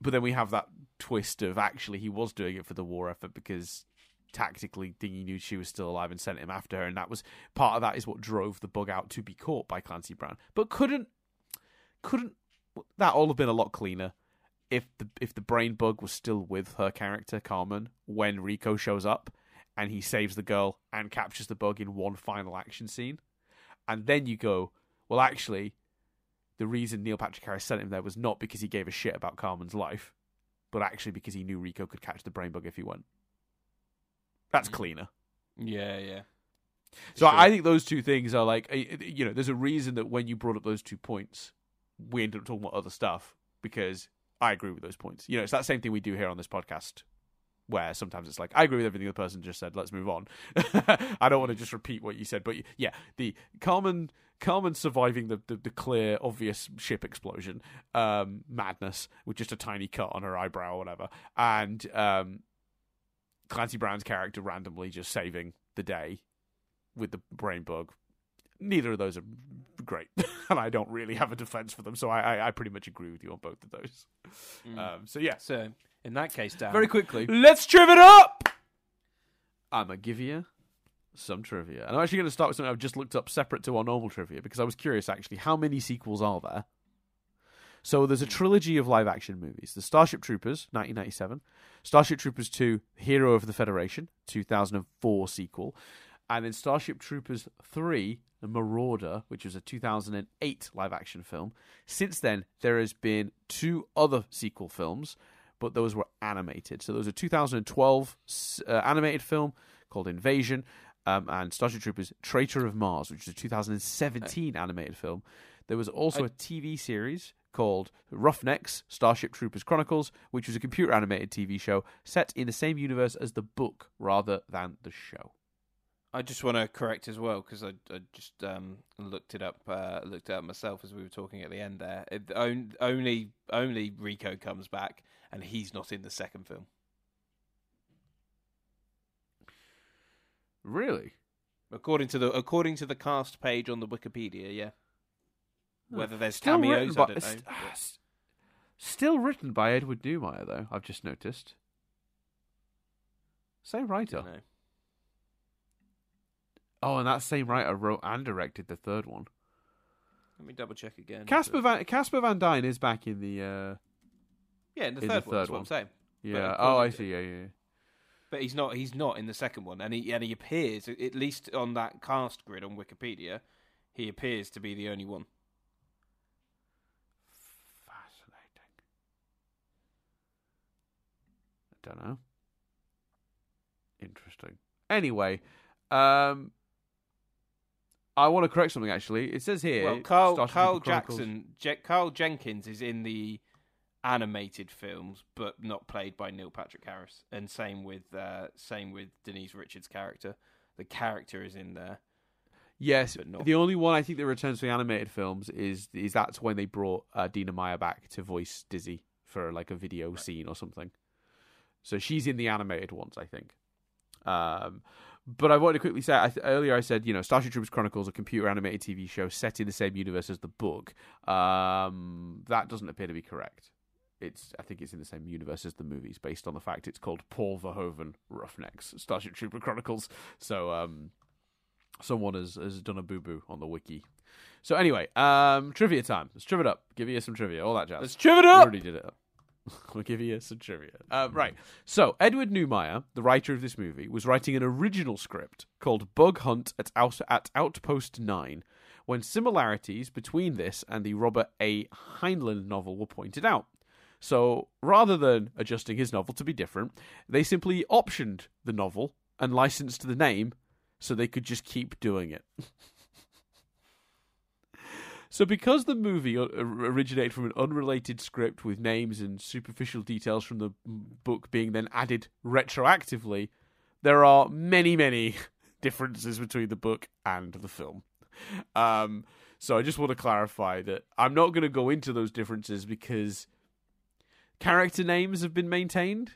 But then we have that twist of actually he was doing it for the war effort because tactically Doogie knew she was still alive and sent him after her, and that was part of that is what drove the bug out to be caught by Clancy Brown. But couldn't couldn't that all have been a lot cleaner if the if the brain bug was still with her character Carmen when Rico shows up and he saves the girl and captures the bug in one final action scene, and then you go, well, actually, the reason Neil Patrick Harris sent him there was not because he gave a shit about Carmen's life, but actually because he knew Rico could catch the brain bug if he went. That's cleaner. Yeah, yeah. So sure. I think those two things are like, eh, eh, you know, there's a reason that when you brought up those two points, we ended up talking about other stuff because I agree with those points. You know, it's that same thing we do here on this podcast where sometimes it's like I agree with everything the person just said. Let's move on. I don't want to just repeat what you said, but yeah, the Carmen Carmen surviving the, the, the clear, obvious ship explosion, um, madness with just a tiny cut on her eyebrow or whatever, and um, Clancy Brown's character randomly just saving the day with the brain bug. Neither of those are great, and I don't really have a defense for them. So I, I, I pretty much agree with you on both of those. Mm. Um, so yeah. So in that case, Dan, very quickly, let's triv it up. I'm gonna give you some trivia, and I'm actually going to start with something I've just looked up separate to our normal trivia because I was curious actually how many sequels are there? So there's a trilogy of live action movies. The Starship Troopers, 1997, Starship Troopers 2, Hero of the Federation, 2004 sequel, and then Starship Troopers 3, The Marauder, which was a 2008 live action film. Since then, there has been two other sequel films, but those were animated. So there was a 2012 uh, animated film called Invasion, um, and Starship Troopers Traitor of Mars, which is a 2017 animated film. There was also a TV series called Roughnecks Starship Troopers Chronicles, which was a computer animated TV show set in the same universe as the book rather than the show. I just want to correct as well because I, I, just um, looked it up, uh, looked it up myself as we were talking at the end there. It, only, only Rico comes back, and he's not in the second film. Really? According to the according to the cast page on the Wikipedia, yeah. Whether there's still cameos, by, I don't know. still written by Edward Neumeier, though. I've just noticed. Same writer. Oh, and that same writer wrote and directed the third one. Let me double check again. Casper Van Casper Van Dien is back in the. Uh, yeah, in the in third, the third one. That's what I'm saying. Yeah. oh, I see. Yeah, yeah. But he's not. He's not in the second one, and he and he appears at least on that cast grid on Wikipedia. He appears to be the only one. Fascinating. I don't know. Interesting. Anyway, um, I want to correct something. Actually, it says here. Well, Carl, Carl Jackson, Je- Carl Jenkins is in the animated films, but not played by Neil Patrick Harris. And same with uh, same with Denise Richards' character. The character is in there. Yes, the only one I think that returns to the animated films is is that's when they brought uh, Dina Meyer back to voice Dizzy for like a video right. scene or something. So she's in the animated ones, I think. Um, but I wanted to quickly say I th- earlier I said you know Starship Troopers Chronicles a computer animated TV show set in the same universe as the book. Um, that doesn't appear to be correct. It's I think it's in the same universe as the movies, based on the fact it's called Paul Verhoeven Roughnecks Starship Trooper Chronicles. So um, someone has has done a boo boo on the wiki. So anyway, um, trivia time. Let's triv it up. Give you some trivia, all that jazz. Let's triv it up. We already did it. we'll give you some trivia. Uh, right. So, Edward Neumeier, the writer of this movie, was writing an original script called Bug Hunt at, Out- at Outpost 9 when similarities between this and the Robert A. Heinlein novel were pointed out. So, rather than adjusting his novel to be different, they simply optioned the novel and licensed the name so they could just keep doing it. So, because the movie originated from an unrelated script with names and superficial details from the book being then added retroactively, there are many, many differences between the book and the film. Um, so, I just want to clarify that I'm not going to go into those differences because character names have been maintained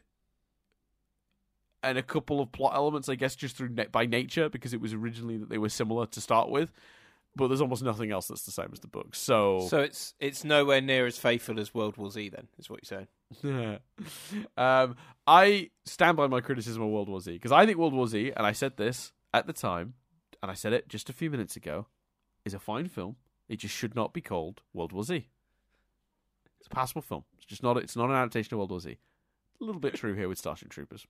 and a couple of plot elements, I guess, just through by nature because it was originally that they were similar to start with. But there's almost nothing else that's the same as the book. So, so it's it's nowhere near as faithful as World War Z. Then is what you're saying. um, I stand by my criticism of World War Z because I think World War Z, and I said this at the time, and I said it just a few minutes ago, is a fine film. It just should not be called World War Z. It's a passable film. It's just not. It's not an adaptation of World War Z. A little bit true here with Starship Troopers.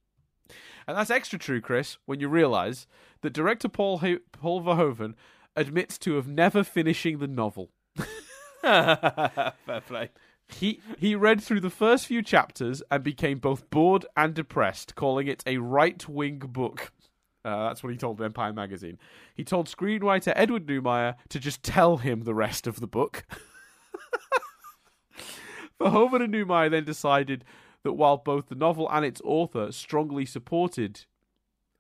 And that's extra true, Chris, when you realise that director Paul Paul Verhoeven admits to have never finishing the novel. Fair play. He he read through the first few chapters and became both bored and depressed, calling it a right wing book. Uh, that's what he told Empire magazine. He told screenwriter Edward Neumeier to just tell him the rest of the book. Verhoeven and Neumeier then decided that while both the novel and its author strongly supported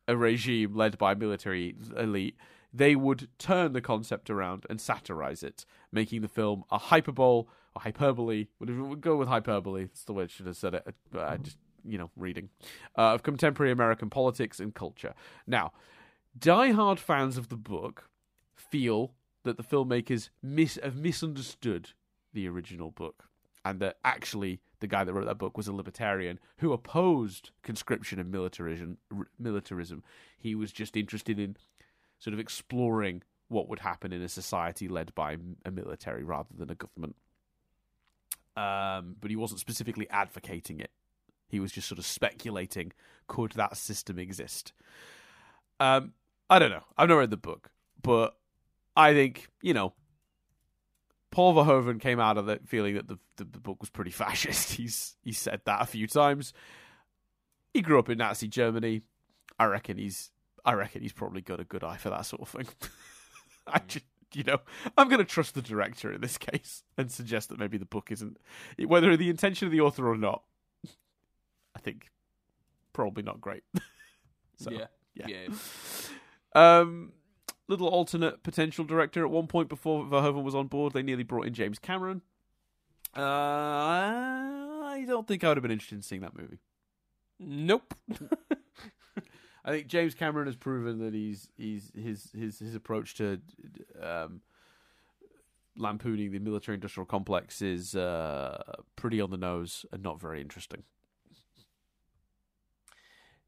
a regime led by a military elite, they would turn the concept around and satirize it, making the film a hyperbole or hyperbole. Would go with hyperbole? That's the way I should have said it. I just you know reading uh, of contemporary American politics and culture. Now, die-hard fans of the book feel that the filmmakers mis- have misunderstood the original book and that actually the guy that wrote that book was a libertarian who opposed conscription and militarism. Militarism. He was just interested in sort of exploring what would happen in a society led by a military rather than a government. Um, but he wasn't specifically advocating it. He was just sort of speculating could that system exist. Um, I don't know. I've not read the book, but I think you know Paul Verhoeven came out of it feeling that the, the, the book was pretty fascist. He's he said that a few times. He grew up in Nazi Germany. I reckon he's I reckon he's probably got a good eye for that sort of thing. I hmm. just you know, I'm going to trust the director in this case and suggest that maybe the book isn't, whether the intention of the author or not. I think probably not great. so, yeah, yeah. yeah. Um, little alternate potential director at one point before Verhoeven was on board. They nearly brought in James Cameron. Uh, I don't think I would have been interested in seeing that movie. Nope. I think James Cameron has proven that he's he's his his his approach to um, lampooning the military industrial complex is uh, pretty on the nose and not very interesting.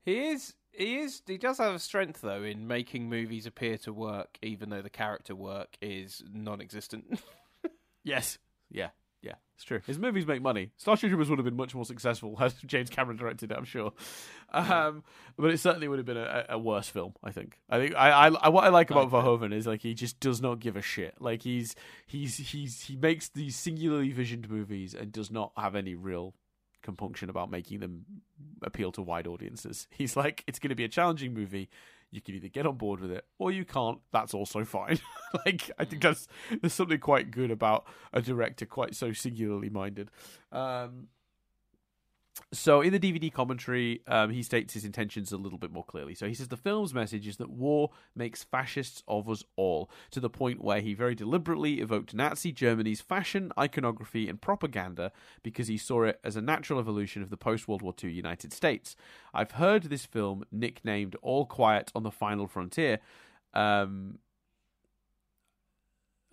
He is he is he does have a strength though in making movies appear to work even though the character work is non-existent. yes. Yeah. Yeah, it's true. His movies make money. Starship Troopers would have been much more successful had James Cameron directed it, I'm sure. Um, but it certainly would have been a, a worse film. I think. I think. I, I, what I like about okay. Verhoeven is like he just does not give a shit. Like he's he's he's he makes these singularly visioned movies and does not have any real compunction about making them appeal to wide audiences. He's like, it's going to be a challenging movie. You can either get on board with it or you can't. That's also fine. like, I think that's there's something quite good about a director quite so singularly minded. Um, so in the DVD commentary, um, he states his intentions a little bit more clearly. So he says the film's message is that war makes fascists of us all, to the point where he very deliberately evoked Nazi Germany's fashion, iconography, and propaganda because he saw it as a natural evolution of the post-World War II United States. I've heard this film nicknamed "All Quiet on the Final Frontier." Um,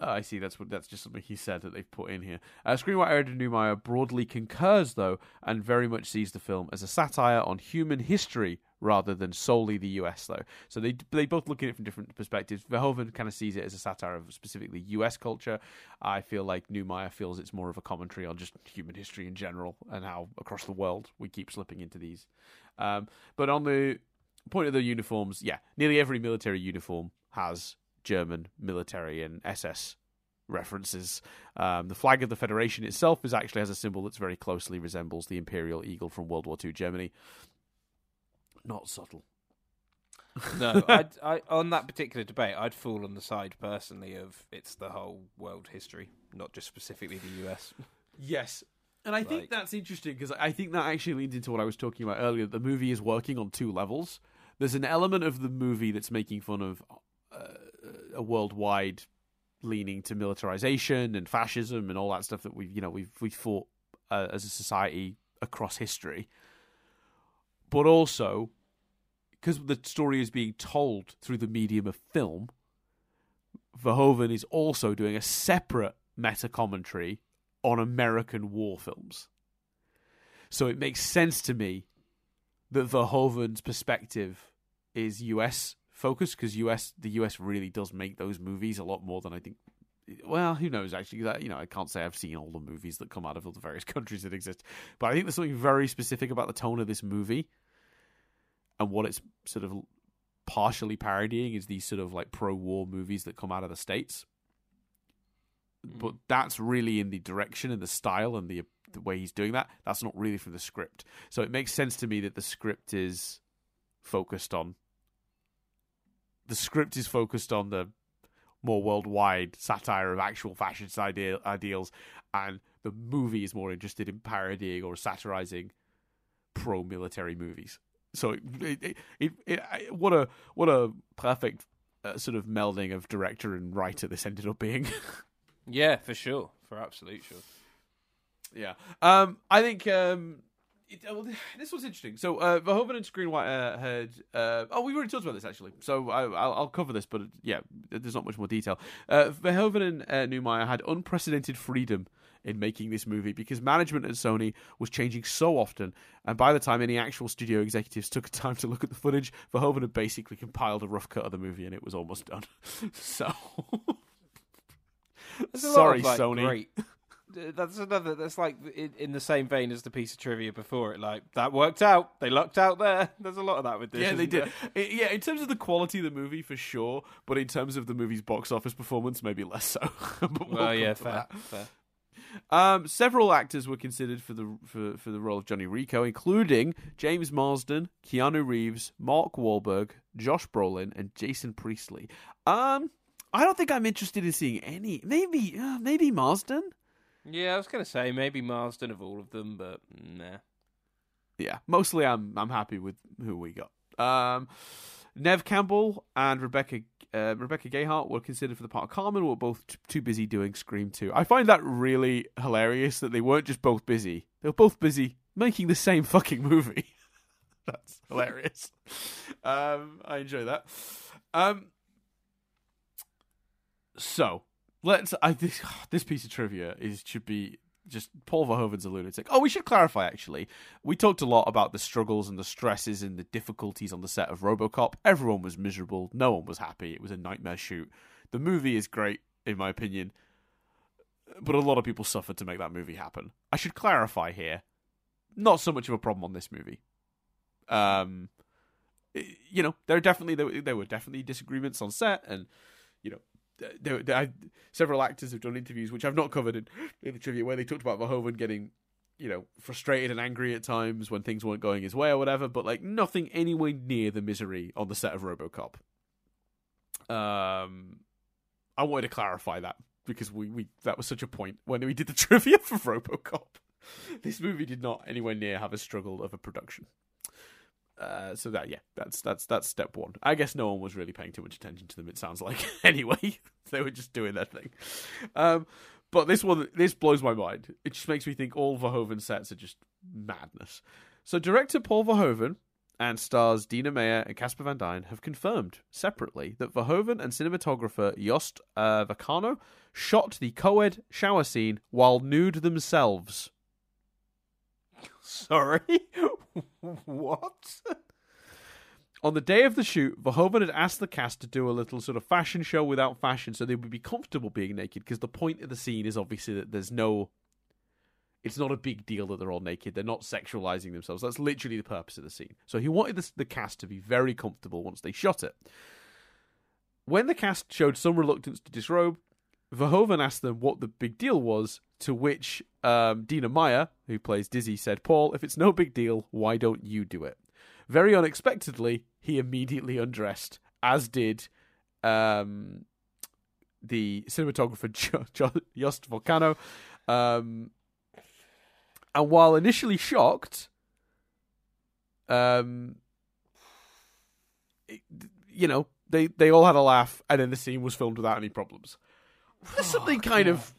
Oh, I see. That's what. That's just something he said that they've put in here. Uh, screenwriter Edward Neumeier broadly concurs, though, and very much sees the film as a satire on human history rather than solely the US, though. So they they both look at it from different perspectives. Verhoeven kind of sees it as a satire of specifically US culture. I feel like Neumeier feels it's more of a commentary on just human history in general and how across the world we keep slipping into these. Um, but on the point of the uniforms, yeah, nearly every military uniform has German military and SS references. Um, the flag of the Federation itself is actually has a symbol that's very closely resembles the Imperial Eagle from World War II Germany. Not subtle. no, I'd, I, on that particular debate, I'd fall on the side personally of it's the whole world history, not just specifically the US. Yes, and I like, think that's interesting because I think that actually leads into what I was talking about earlier. The movie is working on two levels. There's an element of the movie that's making fun of uh, a worldwide leaning to militarization and fascism and all that stuff that we've you know we've we fought uh, as a society across history, but also because the story is being told through the medium of film, Verhoeven is also doing a separate meta commentary on American war films. So it makes sense to me that Verhoeven's perspective is US focused because US the US really does make those movies a lot more than I think. Well, who knows? Actually, that you know, I can't say I've seen all the movies that come out of all the various countries that exist, but I think there's something very specific about the tone of this movie and what it's sort of partially parodying is these sort of like pro-war movies that come out of the states. Mm. But that's really in the direction and the style and the the way he's doing that. That's not really from the script. So it makes sense to me that the script is focused on the script is focused on the more worldwide satire of actual fascist ideal, ideals, and the movie is more interested in parodying or satirizing pro-military movies. So it, it, it, it, what a what a perfect uh, sort of melding of director and writer this ended up being. yeah, for sure, for absolute sure. Yeah, um, I think um, it, uh, well, this was interesting. So uh, Verhoeven and Screenwriter had. Uh, oh, we already talked about this actually. So I, will cover this, but yeah, there's not much more detail. Uh, Verhoeven and uh, Neumeier had unprecedented freedom in making this movie because management at Sony was changing so often, and by the time any actual studio executives took time to look at the footage, Verhoeven had basically compiled a rough cut of the movie and it was almost done. so, sorry, like, Sony. That's another that's like in, in, the same vein as the piece of trivia before it like that worked out they lucked out there there's a lot of that with this yeah they did it, yeah in terms of the quality of the movie for sure but in terms of the movie's box office performance maybe less so but we'll well yeah fair, fair. Um, several actors were considered for the for, for the role of Johnny Rico, including James Marsden, Keanu Reeves, Mark Wahlberg, Josh Brolin, and Jason Priestley. Um, I don't think I'm interested in seeing any. Maybe, uh, maybe Marsden. Yeah, I was gonna say maybe Marsden of all of them, but nah. Yeah, mostly I'm I'm happy with who we got. Um, Neve Campbell and Rebecca uh, Rebecca Gayheart were considered for the part of Carmen. Were both t- too busy doing Scream 2. I find that really hilarious that they weren't just both busy; they were both busy making the same fucking movie. That's hilarious. um, I enjoy that. Um, so let's. I this, this piece of trivia is should be just Paul Verhoeven's a lunatic. Oh, we should clarify actually. We talked a lot about the struggles and the stresses and the difficulties on the set of RoboCop. Everyone was miserable. No one was happy. It was a nightmare shoot. The movie is great in my opinion, but a lot of people suffered to make that movie happen. I should clarify here. Not so much of a problem on this movie. Um you know, there are definitely there, there were definitely disagreements on set and you know, there, there, I, several actors have done interviews which I've not covered in, in the trivia where they talked about Verhoeven getting you know frustrated and angry at times when things weren't going his way or whatever, but like nothing anywhere near the misery on the set of RoboCop. Um, I wanted to clarify that because we, we that was such a point when we did the trivia for RoboCop. This movie did not anywhere near have a struggle of a production. Uh, so that yeah, that's that's that's step one. I guess no one was really paying too much attention to them. It sounds like anyway, they were just doing their thing. Um, but this one, this blows my mind. It just makes me think all Verhoeven sets are just madness. So director Paul Verhoeven and stars Dina Meyer and Casper Van Dien have confirmed separately that Verhoeven and cinematographer Jost uh, Vacano shot the co-ed shower scene while nude themselves. Sorry, what? On the day of the shoot, Verhoeven had asked the cast to do a little sort of fashion show without fashion so they would be comfortable being naked because the point of the scene is obviously that there's no. It's not a big deal that they're all naked. They're not sexualizing themselves. That's literally the purpose of the scene. So he wanted the, the cast to be very comfortable once they shot it. When the cast showed some reluctance to disrobe, Verhoeven asked them what the big deal was, to which um, Dina Meyer, who plays Dizzy, said, Paul, if it's no big deal, why don't you do it? Very unexpectedly, he immediately undressed, as did um, the cinematographer Jost Vacano. Um, and while initially shocked, um, it, you know, they, they all had a laugh, and then the scene was filmed without any problems. There's something oh, kind God. of.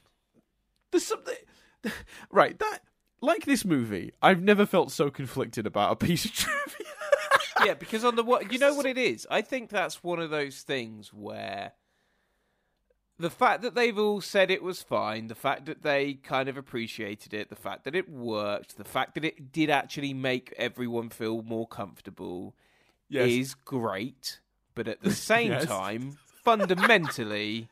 There's something. Right, that. Like this movie, I've never felt so conflicted about a piece of trivia. yeah, because on the what you know what it is. I think that's one of those things where the fact that they've all said it was fine, the fact that they kind of appreciated it, the fact that it worked, the fact that it did actually make everyone feel more comfortable yes. is great. But at the same yes. time, fundamentally,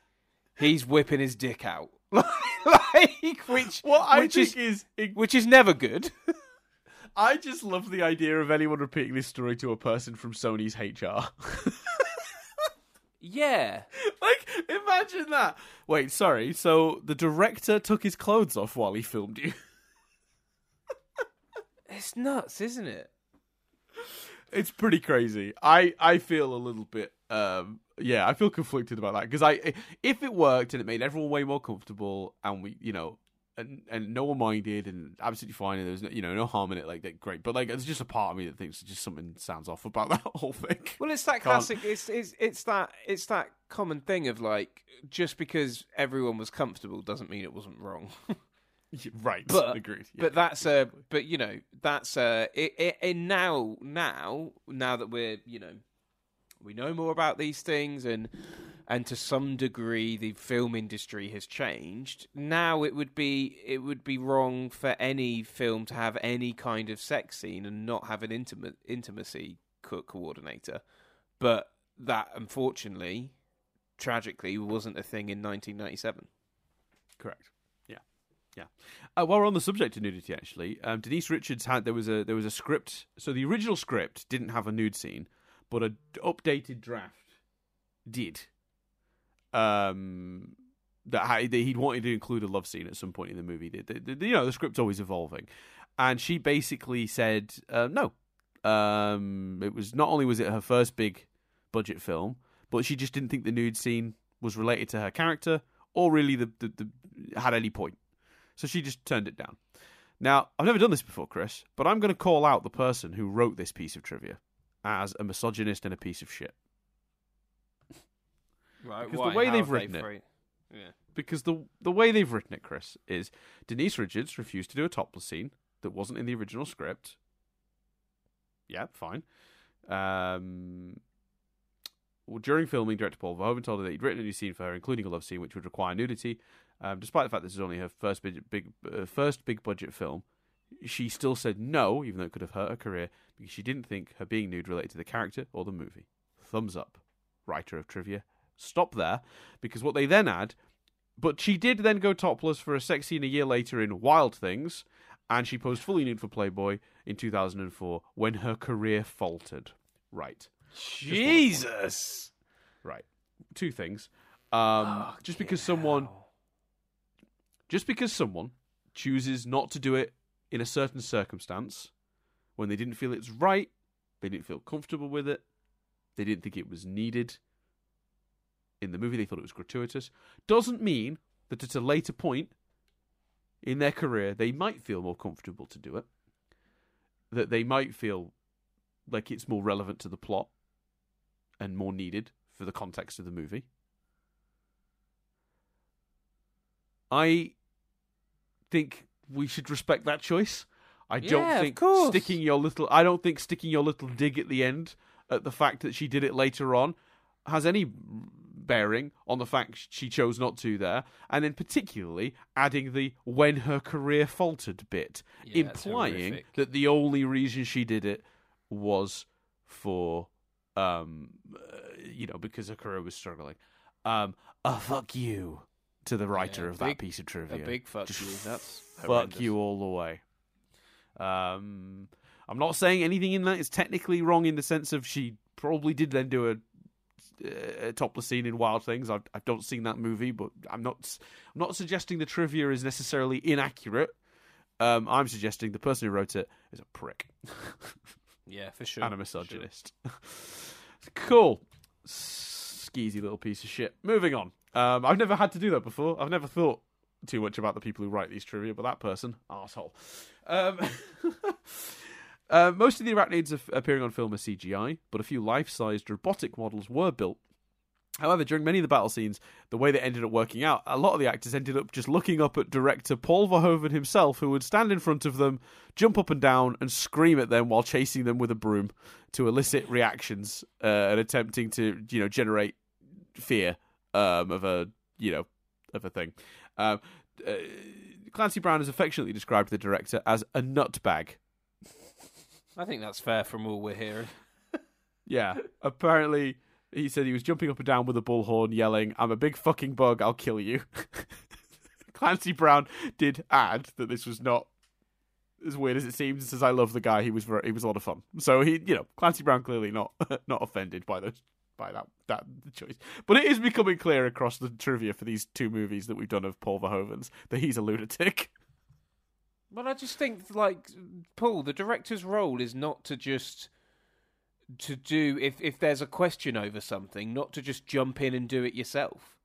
he's whipping his dick out. like, which what I which think is, is which is never good. I just love the idea of anyone repeating this story to a person from Sony's HR. yeah. Like, imagine that. Wait, sorry. So the director took his clothes off while he filmed you. it's nuts, isn't it? It's pretty crazy. I I feel a little bit um yeah, I feel conflicted about that because I if it worked and it made everyone way more comfortable and we, you know, and and no one minded and absolutely fine and there's no, you know no harm in it like that great. But like there's just a part of me that thinks just something sounds off about that whole thing. Well it's that classic it's, it's it's that it's that common thing of like just because everyone was comfortable doesn't mean it wasn't wrong. Right but agreed yeah, but that's a but you know that's a it, it, it now now now that we're you know we know more about these things and and to some degree the film industry has changed. Now it would be it would be wrong for any film to have any kind of sex scene and not have an intimate intimacy co- coordinator. But that unfortunately tragically wasn't a thing in 1997 correct. Yeah. Yeah. Uh, while we're on the subject of nudity actually um, denise richards had there was a there was a script so the original script didn't have a nude scene but a updated draft did um, that, he'd wanted to include a love scene at some point in the movie. You know, the script's always evolving, and she basically said uh, no. Um, it was not only was it her first big budget film, but she just didn't think the nude scene was related to her character or really the, the, the had any point. So she just turned it down. Now, I've never done this before, Chris, but I'm going to call out the person who wrote this piece of trivia as a misogynist and a piece of shit. Right. Because why? the way How they've written they it, free... yeah. because the the way they've written it, Chris, is Denise Richards refused to do a topless scene that wasn't in the original script. Yeah, fine. Um, well, during filming, director Paul Verhoeven told her that he'd written a new scene for her, including a love scene, which would require nudity. Um, despite the fact this is only her first big, big uh, first big budget film, she still said no, even though it could have hurt her career, because she didn't think her being nude related to the character or the movie. Thumbs up, writer of trivia stop there because what they then add. But she did then go topless for a sex scene a year later in Wild Things, and she posed fully nude for Playboy in 2004 when her career faltered. Right. Jesus. Right. Two things. Um, just because someone, just because someone chooses not to do it in a certain circumstance, when they didn't feel it's right, they didn't feel comfortable with it, they didn't think it was needed, in the movie, they thought it was gratuitous, doesn't mean that at a later point in their career they might feel more comfortable to do it. That they might feel like it's more relevant to the plot and more needed for the context of the movie. I think we should respect that choice. I don't yeah, think sticking your little I don't think sticking your little dig at the end at the fact that she did it later on has any bearing on the fact she chose not to there, and then particularly adding the when her career faltered bit, yeah, implying that the only reason she did it was for, um, uh, you know, because her career was struggling. Um, a fuck you to the writer yeah, of big, that piece of trivia. A big fuck Just you. That's fuck you all the way. Um, I'm not saying anything in that is technically wrong in the sense of she probably did then do a uh, topless scene in Wild Things. I've, I don't seen that movie, but I'm not. I'm not suggesting the trivia is necessarily inaccurate. Um, I'm suggesting the person who wrote it is a prick. yeah, for sure. And a misogynist. Sure. cool. Skeezy little piece of shit. Moving on. Um, I've never had to do that before. I've never thought too much about the people who write these trivia, but that person, asshole. Um, Uh, most of the arachnids appearing on film are CGI, but a few life-sized robotic models were built However, during many of the battle scenes, the way they ended up working out, a lot of the actors ended up just looking up at director Paul Verhoeven himself, who would stand in front of them, jump up and down, and scream at them while chasing them with a broom to elicit reactions uh, and attempting to, you know, generate fear um, of a, you know, of a thing. Um, uh, Clancy Brown has affectionately described the director as a nutbag. I think that's fair from all we're hearing. yeah, apparently he said he was jumping up and down with a bullhorn, yelling, "I'm a big fucking bug! I'll kill you." Clancy Brown did add that this was not as weird as it seems. Says, "I love the guy. He was very, he was a lot of fun." So he, you know, Clancy Brown clearly not not offended by those by that that choice. But it is becoming clear across the trivia for these two movies that we've done of Paul Verhoeven's that he's a lunatic. Well, I just think like Paul, the director's role is not to just to do if if there's a question over something, not to just jump in and do it yourself.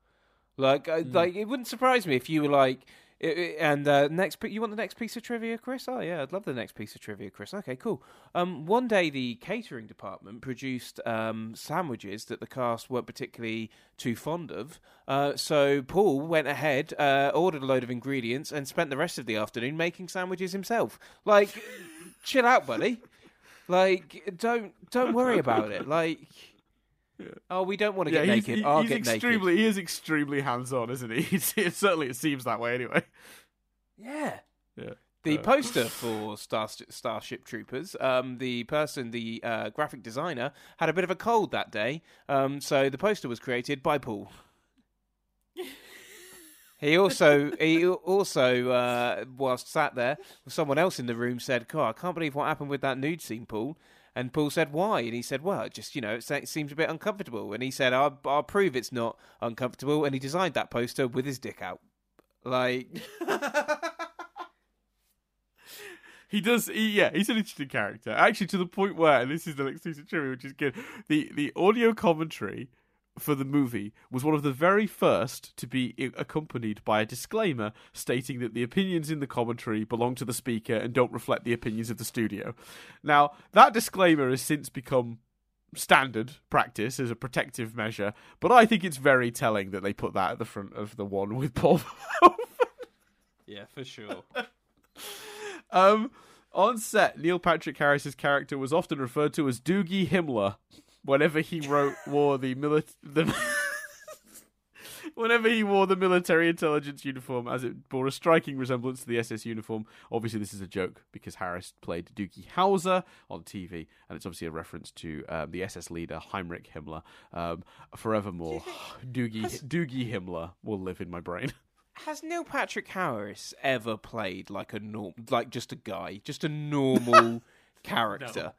Like, mm. like it wouldn't surprise me if you were like, and uh, next, you want the next piece of trivia, Chris? Oh yeah, I'd love the next piece of trivia, Chris. Okay, cool. Um, one day the catering department produced um, sandwiches that the cast weren't particularly too fond of. Uh, so Paul went ahead, uh, ordered a load of ingredients, and spent the rest of the afternoon making sandwiches himself. Like, chill out, buddy. Like, don't don't worry about it. Like, yeah. oh, we don't want to yeah, get naked. He, I'll he's get extremely, naked. He is extremely hands on, isn't he? He's, certainly, it seems that way anyway. Yeah. Yeah. The uh, poster for Star- Starship Troopers, um, the person, the uh, graphic designer, had a bit of a cold that day, um, so the poster was created by Paul. He also he also uh, whilst sat there, someone else in the room said, "God, I can't believe what happened with that nude scene, Paul." And Paul said, "Why?" And he said, "Well, just you know, it seems a bit uncomfortable." And he said, "I'll, I'll prove it's not uncomfortable." And he designed that poster with his dick out, like. he does. He, yeah, he's an interesting character. Actually, to the point where, and this is the of trivia, which is good. The the audio commentary for the movie was one of the very first to be accompanied by a disclaimer stating that the opinions in the commentary belong to the speaker and don't reflect the opinions of the studio. Now, that disclaimer has since become standard practice as a protective measure, but I think it's very telling that they put that at the front of the one with Paul. yeah, for sure. um, on set, Neil Patrick Harris's character was often referred to as Doogie Himmler whenever he wrote wore the military the whenever he wore the military intelligence uniform as it bore a striking resemblance to the SS uniform. Obviously, this is a joke because Harris played Doogie Howser on TV, and it's obviously a reference to um, the SS leader Heinrich Himmler. Um, forevermore, Doogie has... Doogie Himmler will live in my brain. Has Neil Patrick Harris ever played like a norm, like just a guy, just a normal character? No.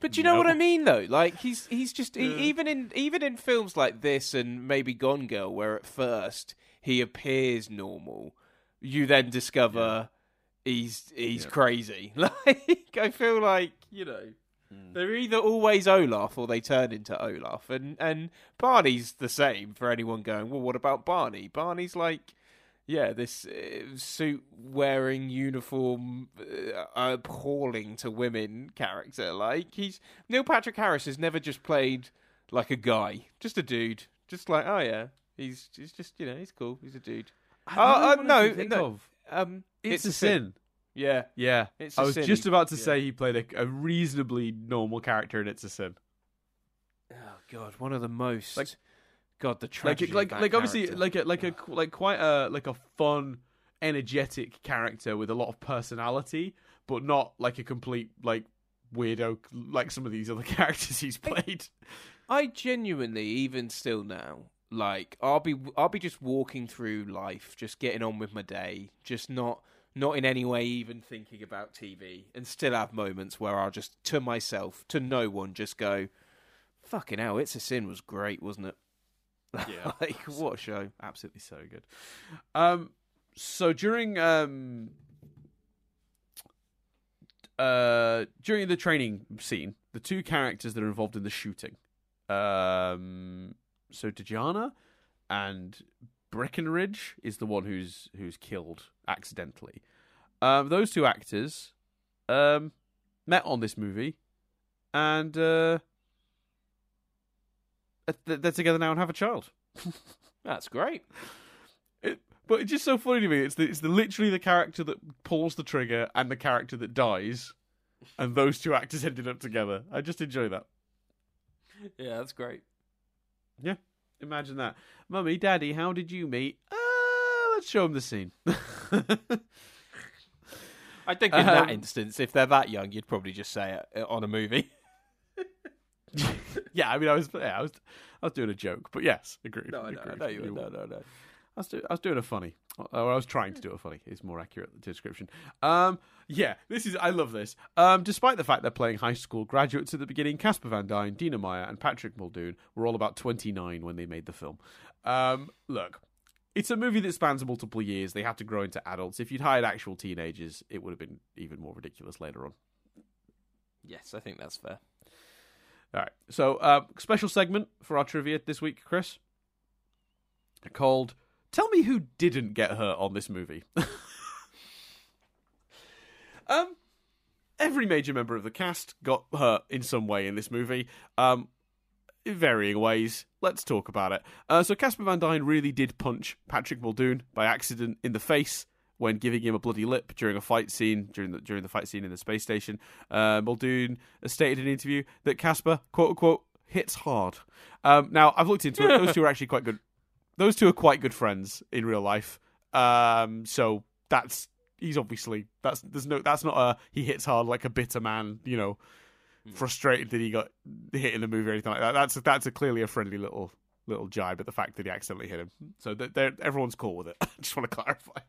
But you know what I mean, though. Like he's he's just he, even in even in films like this and maybe Gone Girl, where at first he appears normal, you then discover yeah. he's he's yeah. crazy. Like I feel like you know mm. they're either always Olaf or they turn into Olaf, and and Barney's the same for anyone going. Well, what about Barney? Barney's like yeah, this uh, suit wearing uniform, uh, appalling to women character. Like he's Neil Patrick Harris has never just played like a guy, just a dude, just like oh yeah, he's he's just you know he's cool, he's a dude. Oh uh, no, no, um, it's, it's a sin. sin. Yeah, yeah. I was sin. just about to yeah. say he played a, a, reasonably normal character, and it's a sin. Oh god, one of the most like God, the tragedy. Like, like, like obviously, like a, like a, like quite a, like a fun, energetic character with a lot of personality, but not like a complete like weirdo like some of these other characters he's played. I genuinely, even still now, like I'll be, I'll be just walking through life, just getting on with my day, just not, not in any way even thinking about TV, and still have moments where I'll just to myself, to no one, just go, "Fucking hell, it's a sin" was great, wasn't it? Yeah, like what a show! Absolutely so good. Um, so during um, uh, during the training scene, the two characters that are involved in the shooting, um, so Dejana and Breckinridge is the one who's who's killed accidentally. Um, those two actors um, met on this movie, and uh, they're together now and have a child. That's great. It, but it's just so funny to me. It's the, it's the literally the character that pulls the trigger and the character that dies, and those two actors ended up together. I just enjoy that. Yeah, that's great. Yeah, imagine that. Mummy, Daddy, how did you meet? Uh, let's show them the scene. I think in um, that instance, if they're that young, you'd probably just say it on a movie. yeah, I mean, I was, yeah, I was, I was doing a joke, but yes, agreed. No, agreed. no, no, you, no, no, no. I was, do, I was doing a funny, or I was trying to do a funny. Is more accurate description. Um, yeah, this is. I love this. Um, despite the fact they're playing high school graduates at the beginning, Casper Van Dien, Dina Meyer, and Patrick Muldoon were all about twenty nine when they made the film. Um, look, it's a movie that spans multiple years. They have to grow into adults. If you'd hired actual teenagers, it would have been even more ridiculous later on. Yes, I think that's fair. All right. So, uh, special segment for our trivia this week, Chris, called "Tell Me Who Didn't Get Hurt on This Movie." um, every major member of the cast got hurt in some way in this movie. Um, in varying ways. Let's talk about it. Uh, so Casper Van Dien really did punch Patrick Muldoon by accident in the face when giving him a bloody lip during a fight scene during the during the fight scene in the space station. Uh, Muldoon stated in an interview that Casper quote unquote hits hard. Um, now I've looked into it; those two are actually quite good. Those two are quite good friends in real life. Um, so that's he's obviously that's there's no that's not a he hits hard like a bitter man, you know Hmm. frustrated that he got hit in the movie or anything like that. That's that's a clearly a friendly little little jibe at the fact that he accidentally hit him. So everyone's cool with it. I just want to clarify.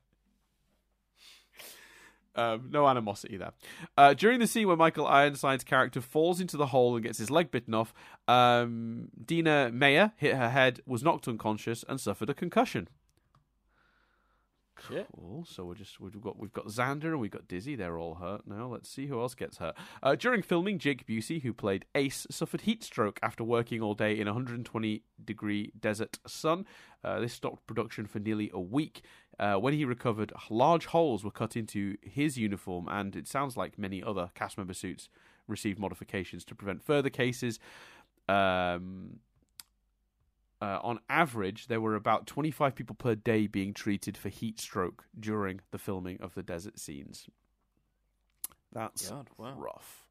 Um, no animosity there. Uh, during the scene where Michael Ironside's character falls into the hole and gets his leg bitten off, um, Dina Meyer hit her head, was knocked unconscious, and suffered a concussion. Cool. So we're just we've got we've got Xander and we've got Dizzy. They're all hurt now. Let's see who else gets hurt. Uh, during filming, Jake Busey, who played Ace, suffered heat stroke after working all day in 120 degree desert sun. Uh, this stopped production for nearly a week. Uh, when he recovered, large holes were cut into his uniform, and it sounds like many other cast member suits received modifications to prevent further cases. Um, uh, on average, there were about 25 people per day being treated for heat stroke during the filming of the desert scenes. That's God, wow. rough.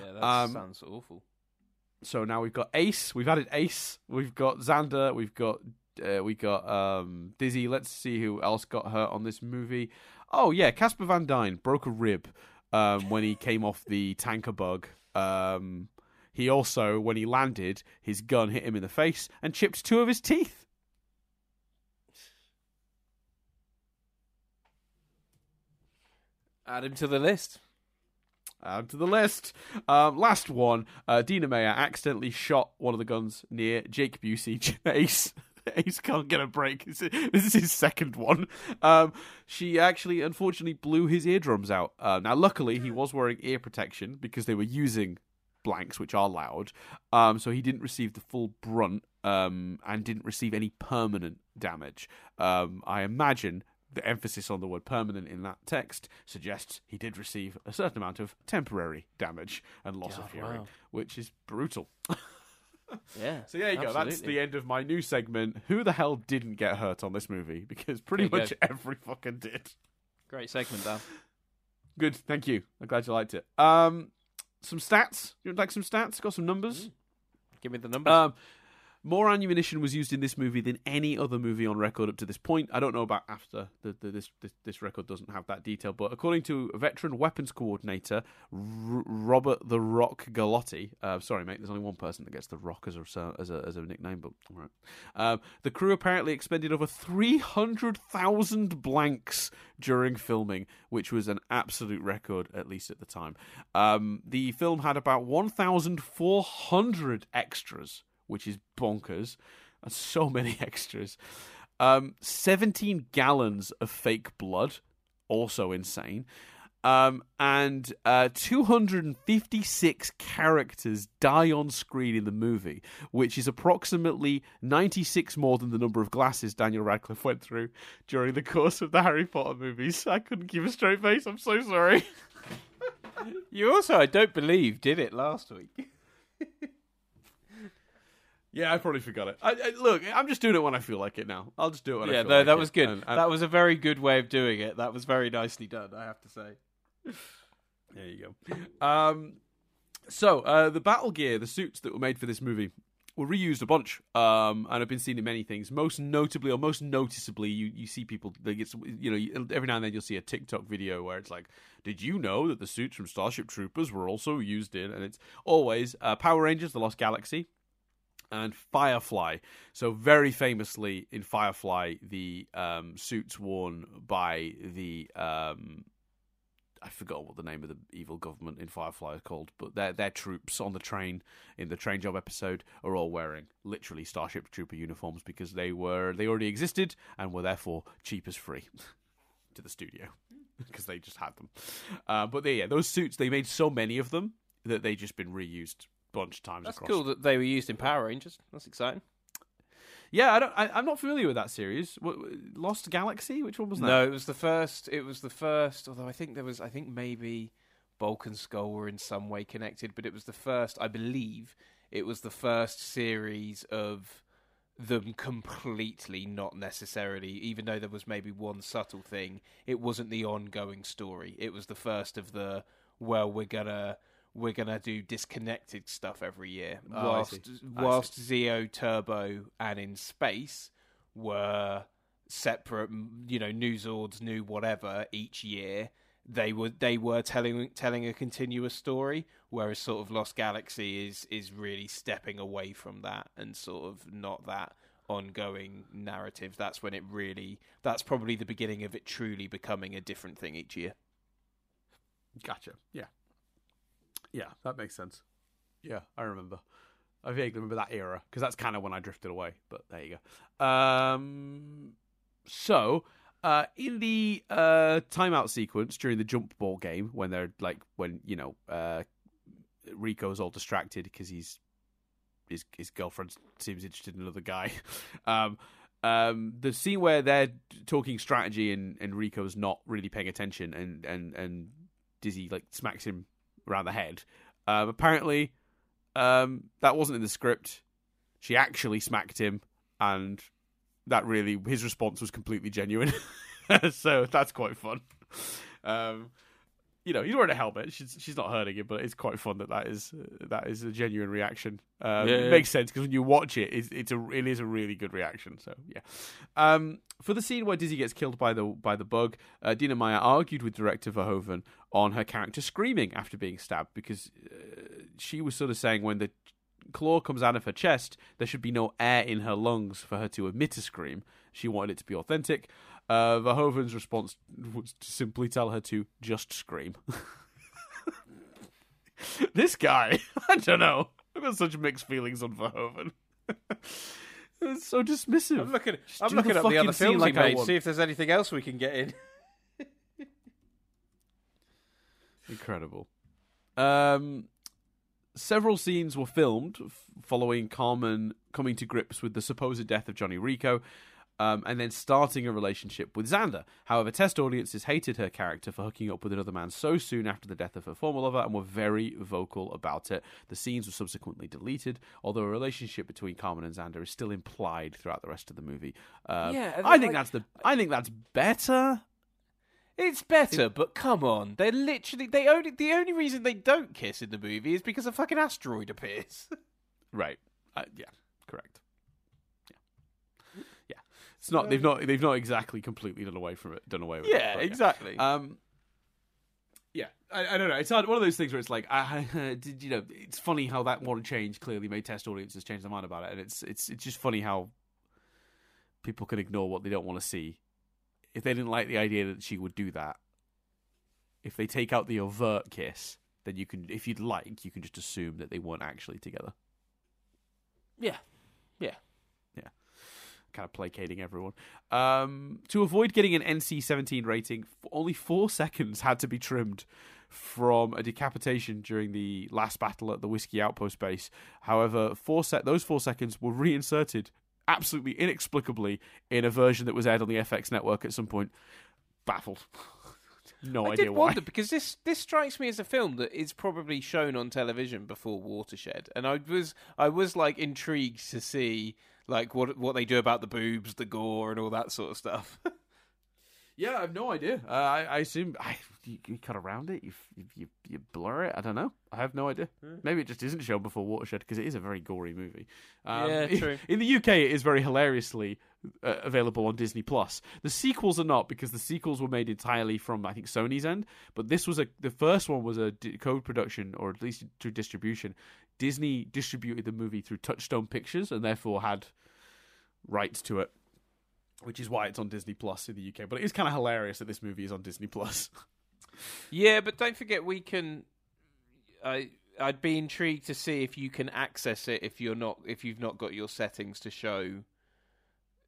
Yeah, that um, sounds awful. So now we've got Ace, we've added Ace, we've got Xander, we've got uh, we got um, Dizzy. Let's see who else got hurt on this movie. Oh yeah, Casper Van Dien broke a rib um, when he came off the tanker bug. Um, he also, when he landed, his gun hit him in the face and chipped two of his teeth. Add him to the list. Add to the list. Um, last one. Uh, Dina Meyer accidentally shot one of the guns near Jake Busey. Ace. Ace can't get a break. This is his second one. Um, she actually, unfortunately, blew his eardrums out. Uh, now, luckily, he was wearing ear protection because they were using blanks, which are loud. Um, so he didn't receive the full brunt um, and didn't receive any permanent damage. Um, I imagine the emphasis on the word permanent in that text suggests he did receive a certain amount of temporary damage and loss God, of hearing, wow. which is brutal. yeah. So there you absolutely. go. That's the end of my new segment. Who the hell didn't get hurt on this movie? Because pretty much go. every fucking did. Great segment, Dan. Good. Thank you. I'm glad you liked it. Um, some stats. You would like some stats? Got some numbers? Mm. Give me the numbers. Um, more ammunition was used in this movie than any other movie on record up to this point. I don't know about after the, the, this, this, this record doesn't have that detail, but according to veteran weapons coordinator R- Robert the Rock Galotti, uh, sorry mate, there's only one person that gets the Rock as a as a, as a nickname, but all right. Um, the crew apparently expended over three hundred thousand blanks during filming, which was an absolute record at least at the time. Um, the film had about one thousand four hundred extras which is bonkers. And so many extras. Um, 17 gallons of fake blood, also insane. Um, and uh, 256 characters die on screen in the movie, which is approximately 96 more than the number of glasses Daniel Radcliffe went through during the course of the Harry Potter movies. I couldn't keep a straight face. I'm so sorry. you also, I don't believe, did it last week. Yeah, I probably forgot it. I, I, look, I'm just doing it when I feel like it now. I'll just do it when yeah, I feel no, like that was good. And- and- that was a very good way of doing it. That was very nicely done, I have to say. There you go. Um, so uh, the battle gear, the suits that were made for this movie, were reused a bunch, um, and have been seen in many things. Most notably, or most noticeably, you, you see people. Like it's you know every now and then you'll see a TikTok video where it's like, "Did you know that the suits from Starship Troopers were also used in?" And it's always uh, Power Rangers: The Lost Galaxy and Firefly. So very famously in Firefly, the um, suits worn by the um, I forgot what the name of the evil government in Firefly is called, but their their troops on the train in the train job episode are all wearing literally Starship Trooper uniforms because they were they already existed and were therefore cheap as free to the studio because they just had them. Uh, but they, yeah, those suits they made so many of them that they just been reused bunch of times. That's across. cool that they were used in Power Rangers. That's exciting. Yeah, I don't. I, I'm not familiar with that series. What, Lost Galaxy? Which one was that? No, it was the first. It was the first. Although I think there was. I think maybe Bulk and Skull were in some way connected, but it was the first. I believe it was the first series of them completely not necessarily even though there was maybe one subtle thing it wasn't the ongoing story it was the first of the well we're gonna we're gonna do disconnected stuff every year. Oh, whilst whilst Zeo Turbo and in space were separate you know new Zords new whatever each year they were they were telling telling a continuous story whereas sort of Lost Galaxy is is really stepping away from that and sort of not that ongoing narrative. That's when it really that's probably the beginning of it truly becoming a different thing each year. Gotcha. Yeah. Yeah, that makes sense. Yeah, I remember. I vaguely remember that era because that's kind of when I drifted away. But there you go. Um, so uh, in the uh, timeout sequence during the jump ball game, when they're like, when you know, uh, Rico's all distracted because he's his his girlfriend seems interested in another guy. um, um, the scene where they're talking strategy and, and Rico's not really paying attention and, and, and Dizzy like smacks him around the head. Um, apparently, um, that wasn't in the script. She actually smacked him, and that really his response was completely genuine. so that's quite fun. Um, you know, he's wearing a helmet. She's she's not hurting him, but it's quite fun that that is that is a genuine reaction. Um, Yeah, it makes sense because when you watch it, it's, it's a it is a really good reaction. So yeah. Um, for the scene where Dizzy gets killed by the by the bug, uh, Dina Meyer argued with director Verhoeven on her character screaming after being stabbed because uh, she was sort of saying when the claw comes out of her chest, there should be no air in her lungs for her to emit a scream. She wanted it to be authentic. Uh, Verhoeven's response was to simply tell her to just scream. this guy, I don't know. I've got such mixed feelings on Verhoeven. it's so dismissive. I'm looking Just I'm looking the up the other films like he made see if there's anything else we can get in Incredible. Um, several scenes were filmed f- following Carmen coming to grips with the supposed death of Johnny Rico. Um, and then starting a relationship with Xander. However, test audiences hated her character for hooking up with another man so soon after the death of her former lover and were very vocal about it. The scenes were subsequently deleted, although a relationship between Carmen and Xander is still implied throughout the rest of the movie. Uh, Yeah, I think like- that's the. I think that's better. It's better, but come on. They're literally they only the only reason they don't kiss in the movie is because a fucking asteroid appears. Right. Uh, yeah. Correct. Yeah. Yeah. It's not. They've not. They've not exactly completely done away from it. Done away with it. yeah, but exactly. Um. Yeah, I, I don't know. It's hard, one of those things where it's like, I, did you know? It's funny how that one change clearly made test audiences change their mind about it, and it's it's it's just funny how people can ignore what they don't want to see if they didn't like the idea that she would do that. If they take out the overt kiss, then you can, if you'd like, you can just assume that they weren't actually together. yeah. Yeah. Kind of placating everyone. Um, to avoid getting an NC-17 rating, only four seconds had to be trimmed from a decapitation during the last battle at the Whiskey Outpost base. However, four se- those four seconds were reinserted absolutely inexplicably in a version that was aired on the FX network at some point. Baffled. no I idea did why. wonder because this this strikes me as a film that is probably shown on television before Watershed, and I was I was like intrigued to see like what what they do about the boobs, the gore, and all that sort of stuff. Yeah, I have no idea. Uh, I, I assume I, you, you cut around it, you, you you blur it. I don't know. I have no idea. Maybe it just isn't shown before Watershed because it is a very gory movie. Um, Yeah, in- true. In the UK, it is very hilariously uh, available on Disney Plus. The sequels are not because the sequels were made entirely from I think Sony's end. But this was a the first one was a d- co-production or at least through distribution. Disney distributed the movie through Touchstone Pictures and therefore had rights to it which is why it's on Disney Plus in the UK. But it is kind of hilarious that this movie is on Disney Plus. yeah, but don't forget we can. I I'd be intrigued to see if you can access it if you're not if you've not got your settings to show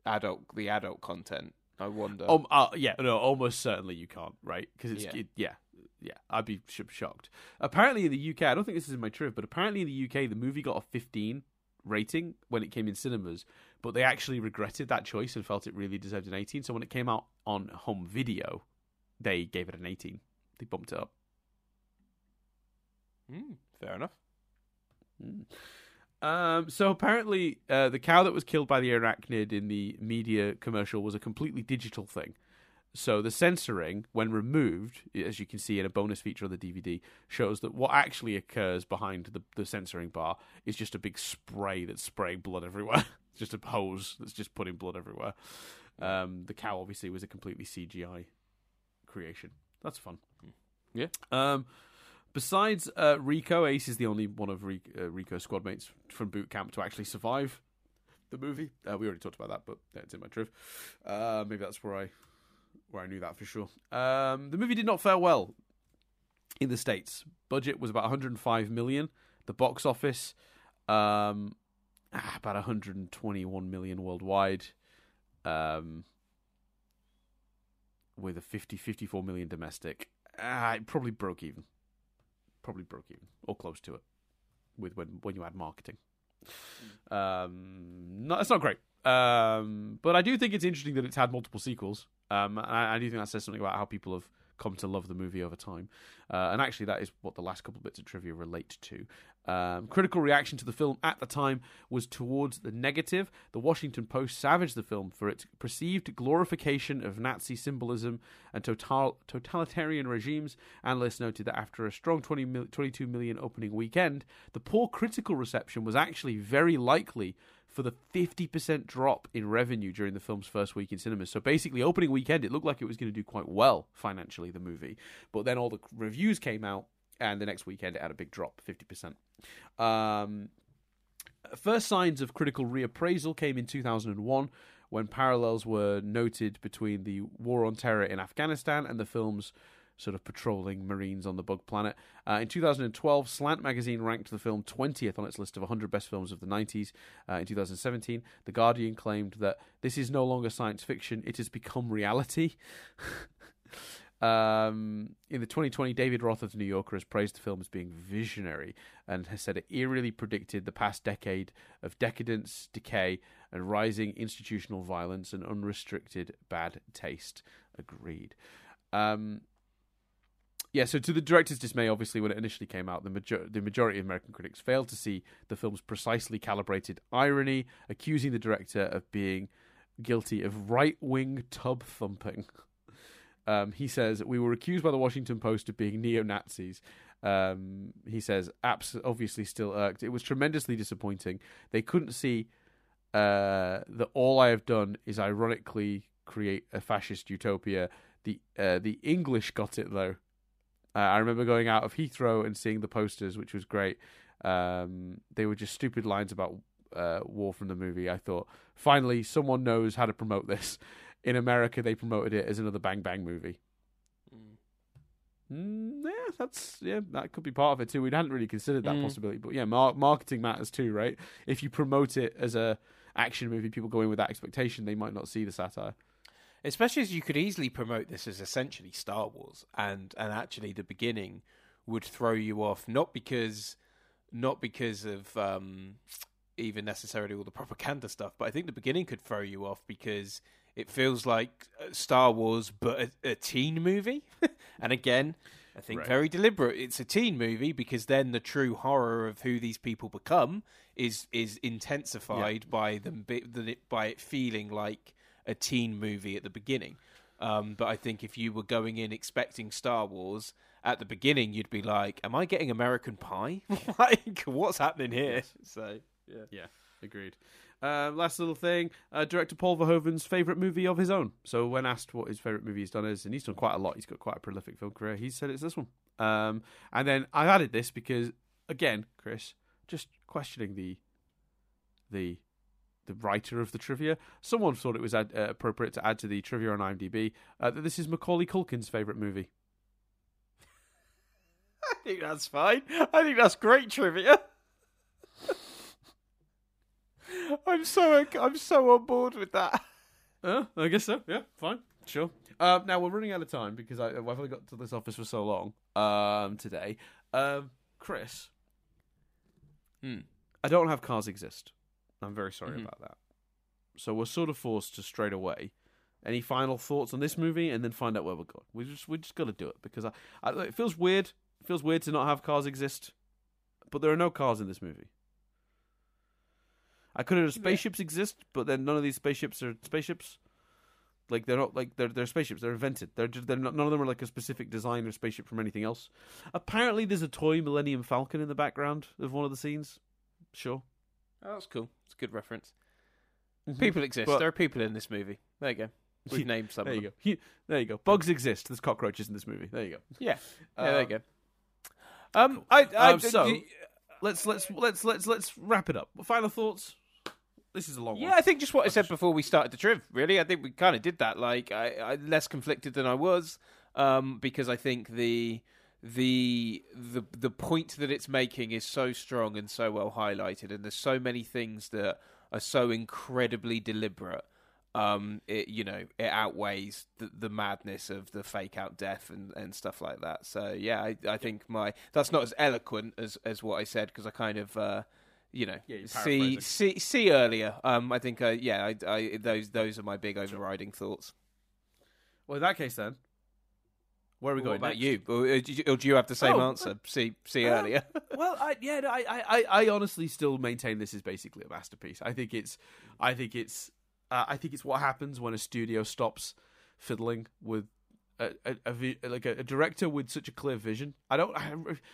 adult the adult content. I wonder. um, uh, yeah, no, almost certainly you can't, right? Because it's Yeah. yeah. It, yeah, yeah, I'd be sh- shocked. Apparently in the UK, I don't think this is in my trip, but apparently in the UK, the movie got a 15 rating when it came in cinemas, but they actually regretted that choice and felt it really deserved an 18. So when it came out on home video, they gave it an 18. They bumped it up. Hmm, fair enough. Um, so apparently, uh, the cow that was killed by the arachnid in the media commercial was a completely digital thing. So the censoring, when removed, as you can see in a bonus feature on the DVD, shows that what actually occurs behind the, the censoring bar is just a big spray that's spraying blood everywhere. it's just a hose that's just putting blood everywhere. Um, the cow obviously was a completely CGI creation. That's fun. Yeah. Um, besides uh, Rico, Ace is the only one of Rico, uh, Rico's squad mates from boot camp to actually survive the movie. Uh, we already talked about that, but it's in my triv. Uh, maybe that's where I where I knew that for sure. Um, the movie did not fare well in the states. Budget was about 105 million. The box office, um, ah, about 121 million worldwide. Um, with a 50 54 million domestic. Ah, it probably broke even. Probably broke even or close to it with when when you add marketing. Um, no, it's not great. Um, but I do think it's interesting that it's had multiple sequels. Um, I, I do think that says something about how people have come to love the movie over time. Uh, and actually, that is what the last couple of bits of trivia relate to. Um, critical reaction to the film at the time was towards the negative. The Washington Post savaged the film for its perceived glorification of Nazi symbolism and total, totalitarian regimes. Analysts noted that after a strong 20 mil, 22 million opening weekend, the poor critical reception was actually very likely for the 50% drop in revenue during the film's first week in cinemas. So basically, opening weekend, it looked like it was going to do quite well financially, the movie. But then all the reviews came out, and the next weekend it had a big drop, 50%. Um, first signs of critical reappraisal came in 2001 when parallels were noted between the war on terror in Afghanistan and the film's sort of patrolling Marines on the bug planet. Uh, in 2012, Slant magazine ranked the film 20th on its list of 100 best films of the 90s. Uh, in 2017, The Guardian claimed that this is no longer science fiction, it has become reality. Um, in the 2020, David Roth of the New Yorker has praised the film as being visionary and has said it eerily predicted the past decade of decadence, decay, and rising institutional violence and unrestricted bad taste. Agreed. Um, yeah, so to the director's dismay, obviously, when it initially came out, the, major- the majority of American critics failed to see the film's precisely calibrated irony, accusing the director of being guilty of right wing tub thumping. Um, he says, We were accused by the Washington Post of being neo Nazis. Um, he says, abs- obviously still irked. It was tremendously disappointing. They couldn't see uh, that all I have done is ironically create a fascist utopia. The uh, the English got it though. Uh, I remember going out of Heathrow and seeing the posters, which was great. Um, they were just stupid lines about uh, war from the movie. I thought, finally, someone knows how to promote this. In America, they promoted it as another Bang Bang movie. Mm, yeah, that's yeah, that could be part of it too. We hadn't really considered that Mm. possibility, but yeah, mar- marketing matters too, right? If you promote it as a action movie, people go in with that expectation, they might not see the satire. Especially as you could easily promote this as essentially Star Wars, and and actually the beginning would throw you off not because not because of um, even necessarily all the propaganda stuff, but I think the beginning could throw you off because it feels like uh, Star Wars, but a, a teen movie, And again, I think right. very deliberate. It's a teen movie because then the true horror of who these people become is is intensified yeah. by them by it feeling like a teen movie at the beginning. Um, but I think if you were going in expecting Star Wars at the beginning, you'd be like, "Am I getting American Pie? like, what's happening here?" So, yeah, yeah, agreed. Uh, last little thing, uh, director Paul Verhoeven's favorite movie of his own. So when asked what his favorite movie he's done is, and he's done quite a lot, he's got quite a prolific film career. He said it's this one. Um, and then I added this because, again, Chris, just questioning the the the writer of the trivia. Someone thought it was ad, uh, appropriate to add to the trivia on IMDb uh, that this is Macaulay Culkin's favorite movie. I think that's fine. I think that's great trivia. I'm so I'm so on board with that. Uh, I guess so. Yeah, fine, sure. Um, now we're running out of time because I, I've only got to this office for so long um, today. Um, Chris, hmm. I don't have cars exist. I'm very sorry mm-hmm. about that. So we're sort of forced to straight away. Any final thoughts on this movie, and then find out where we're going. We just we just got to do it because I, I, it feels weird. It feels weird to not have cars exist, but there are no cars in this movie. I could have spaceships yeah. exist, but then none of these spaceships are spaceships. Like they're not like they're they're spaceships. They're invented. They're just, they're not, none of them are like a specific design or spaceship from anything else. Apparently, there's a toy Millennium Falcon in the background of one of the scenes. Sure. Oh, that's cool. It's a good reference. Mm-hmm. People exist. But, there are people in this movie. There you go. We've named some. There you go. There you go. Bugs exist. There's cockroaches in this movie. There you go. Yeah. Yeah. there you go. Um, cool. I, I, um, so let's let's let's let's let's wrap it up. Final thoughts. This is a long yeah, one. Yeah, I think just what I said before we started the triv. Really, I think we kind of did that. Like, I, I less conflicted than I was um, because I think the the the the point that it's making is so strong and so well highlighted, and there's so many things that are so incredibly deliberate. Um, it you know it outweighs the, the madness of the fake out death and, and stuff like that. So yeah, I, I think my that's not as eloquent as as what I said because I kind of uh, you know yeah, see see see earlier. Um, I think uh, yeah, I, I, those those are my big overriding thoughts. Well, in that case, then where are we going? About you? Or, uh, do you have the same oh, answer? See, see uh, earlier. well, I, yeah, I, I, I honestly still maintain this is basically a masterpiece. I think it's, I think it's, uh, I think it's what happens when a studio stops fiddling with a, a, a, like a, director with such a clear vision. I don't I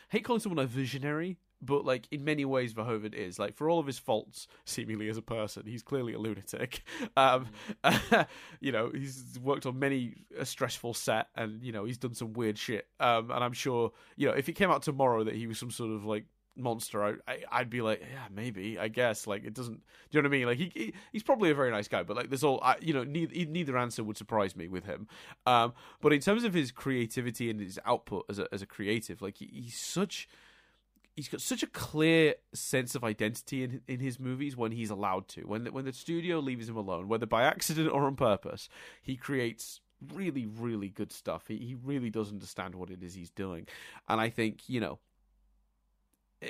hate calling someone a visionary but like in many ways Verhoeven is. Like for all of his faults seemingly as a person he's clearly a lunatic. Um mm. you know he's worked on many a stressful set and you know he's done some weird shit. Um and I'm sure you know if it came out tomorrow that he was some sort of like monster I, would be like yeah maybe I guess. Like it doesn't do you know what I mean? Like he, he he's probably a very nice guy but like there's all I, you know neither neither answer would surprise me with him. Um but in terms of his creativity and his output as a as a creative like he, he's such he's got such a clear sense of identity in in his movies when he's allowed to. When the, when the studio leaves him alone, whether by accident or on purpose, he creates really really good stuff. He he really does understand what it is he's doing, and I think you know eh,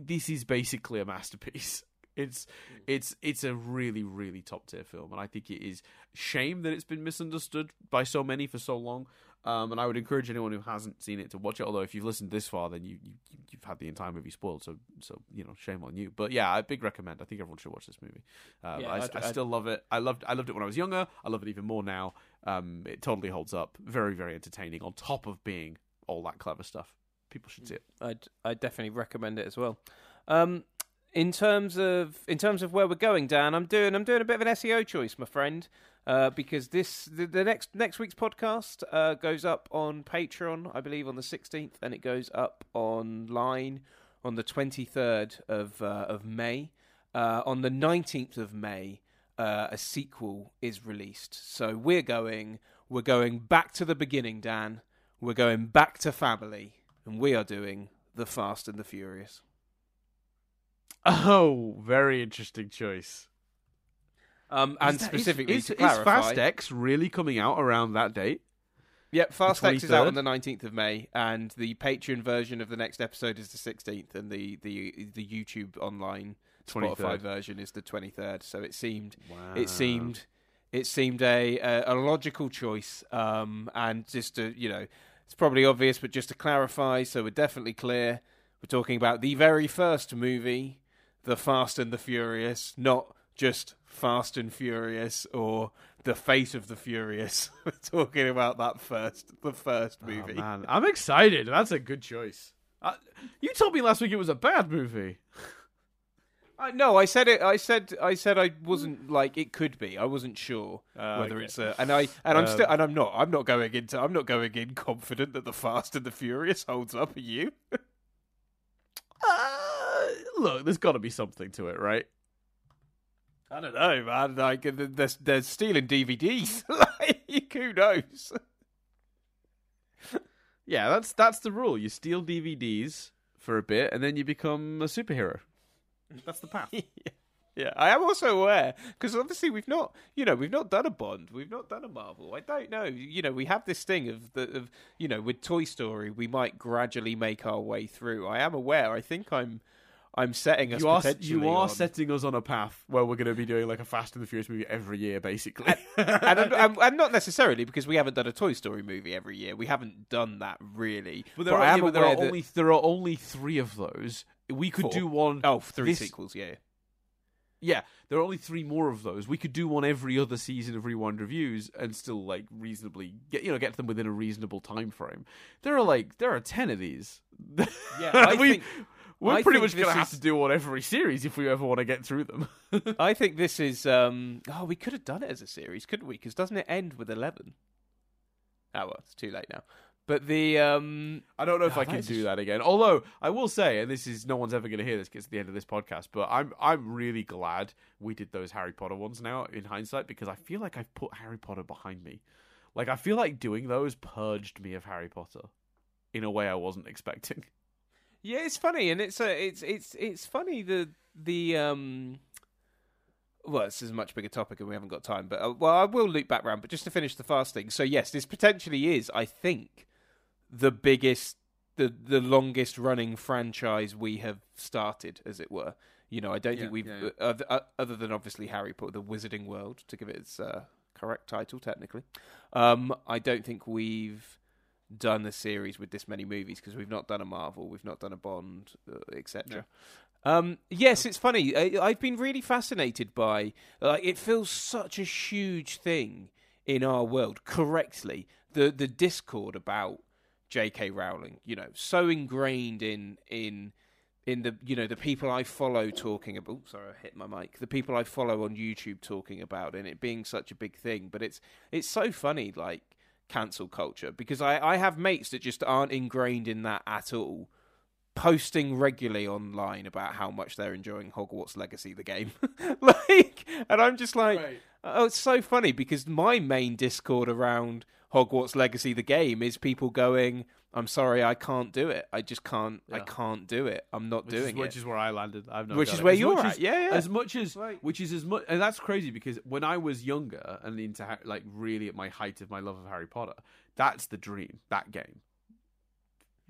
this is basically a masterpiece. It's it's it's a really really top tier film, and I think it is shame that it's been misunderstood by so many for so long. Um, and I would encourage anyone who hasn't seen it to watch it. Although if you've listened this far, then you, you you've had the entire movie spoiled. So so you know, shame on you. But yeah, I big recommend. I think everyone should watch this movie. Um, yeah, I, I'd, I, still I'd... love it. I loved I loved it when I was younger. I love it even more now. Um, it totally holds up. Very very entertaining. On top of being all that clever stuff, people should see it. I'd I definitely recommend it as well. Um, in terms of in terms of where we're going, Dan, I'm doing I'm doing a bit of an SEO choice, my friend uh, because this the, the, next next week's podcast uh, goes up on Patreon, I believe, on the 16th, and it goes up online on the 23rd of uh, of May. Uh, on the 19th of May, uh, a sequel is released. So we're going we're going back to the beginning, Dan. We're going back to family, and we are doing the Fast and the Furious. Oh, very interesting choice. Um, and that, specifically is, is, to clarify, is Fast X really coming out around that date? Yep, Fast X is out on the nineteenth of May, and the Patreon version of the next episode is the sixteenth, and the the the YouTube online 23rd. Spotify version is the twenty third. So it seemed wow. it seemed it seemed a, a, a logical choice, um, and just to you know It's probably obvious, but just to clarify, so we're definitely clear. We're talking about the very first movie, The Fast and the Furious, not just Fast and Furious or The Fate of the Furious. we're talking about that first, the first Oh, movie. man, I'm excited. That's a good choice. Uh, you told me last week it was a bad movie. I, no, I said it. I said I said I wasn't like it could be. I wasn't sure Ah, whether okay. it's a and I and I'm still Um, and I'm not. I'm not going into. I'm not going in confident that the Fast and the Furious holds up. Are you? Uh, look, there's got to be something to it, right? I don't know, man. Like they're, they're stealing DVDs. like, who knows? Yeah, that's that's the rule. You steal DVDs for a bit, and then you become a superhero. That's the path. yeah, I am also aware because obviously we've not, you know, we've not done a Bond, we've not done a Marvel. I don't know, you know, we have this thing of the of you know with Toy Story, we might gradually make our way through. I am aware. I think I'm I'm setting us You are you are on- setting us on a path where we're going to be doing like a Fast and the Furious movie every year, basically. and, I'm- I'm- and not necessarily because we haven't done a Toy Story movie every year. We haven't done that really. But there, are, I yeah, but there are that- only there are only three of those. We could Four. do one. oh three this- sequels. Yeah, Yeah, there are only three more of those. We could do one every other season of Rewind reviews and still like reasonably get you know get them within a reasonable time frame. There are like there are ten of these. Yeah, I we, think- we're I pretty much gonna this have is- to do one every series if we ever want to get through them. I think this is. um Oh, we could have done it as a series, couldn't we? Because doesn't it end with eleven? Oh well, it's too late now. But the um I don't know if Oh, I can do that again. Although I will say, and this is no one's ever going to hear this because it's the end of this podcast, but I'm I'm really glad we did those Harry Potter ones now in hindsight because I feel like I've put Harry Potter behind me. Like I feel like doing those purged me of Harry Potter in a way I wasn't expecting. Yeah, it's funny, and it's a, it's it's it's funny the the um. Well, this is a much bigger topic, and we haven't got time. But uh, well, I will loop back round. But just to finish the fast thing, so yes, this potentially is, I think, the biggest, the the longest running franchise we have started, as it were. You know, I don't Yeah, think we've, yeah, yeah. uh, other, uh, other than obviously Harry Potter, the Wizarding World, to give it its uh, correct title technically. Um, I don't think we've done a series with this many movies because we've not done a Marvel, we've not done a Bond, uh, etc. Um, yes, it's funny. I, I've been really fascinated by like it feels such a huge thing in our world. Correctly, the the discord about J.K. Rowling, you know, so ingrained in in in the you know the people I follow talking about. Oops, sorry, I hit my mic. The people I follow on YouTube talking about, and it being such a big thing. But it's it's so funny, like cancel culture, because I I have mates that just aren't ingrained in that at all. Posting regularly online about how much they're enjoying Hogwarts Legacy, the game, like, and I'm just like, Oh, it's so funny because my main Discord around Hogwarts Legacy, the game, is people going, "I'm sorry, I can't do it. I just can't. I can't do it. I'm not Which is, doing which is where I landed. I've no Which is where you're at. as- Yeah, yeah. As much as, Right. which is as much, and that's crazy because when I was younger and into like really at my height of my love of Harry Potter, that's the dream. That game.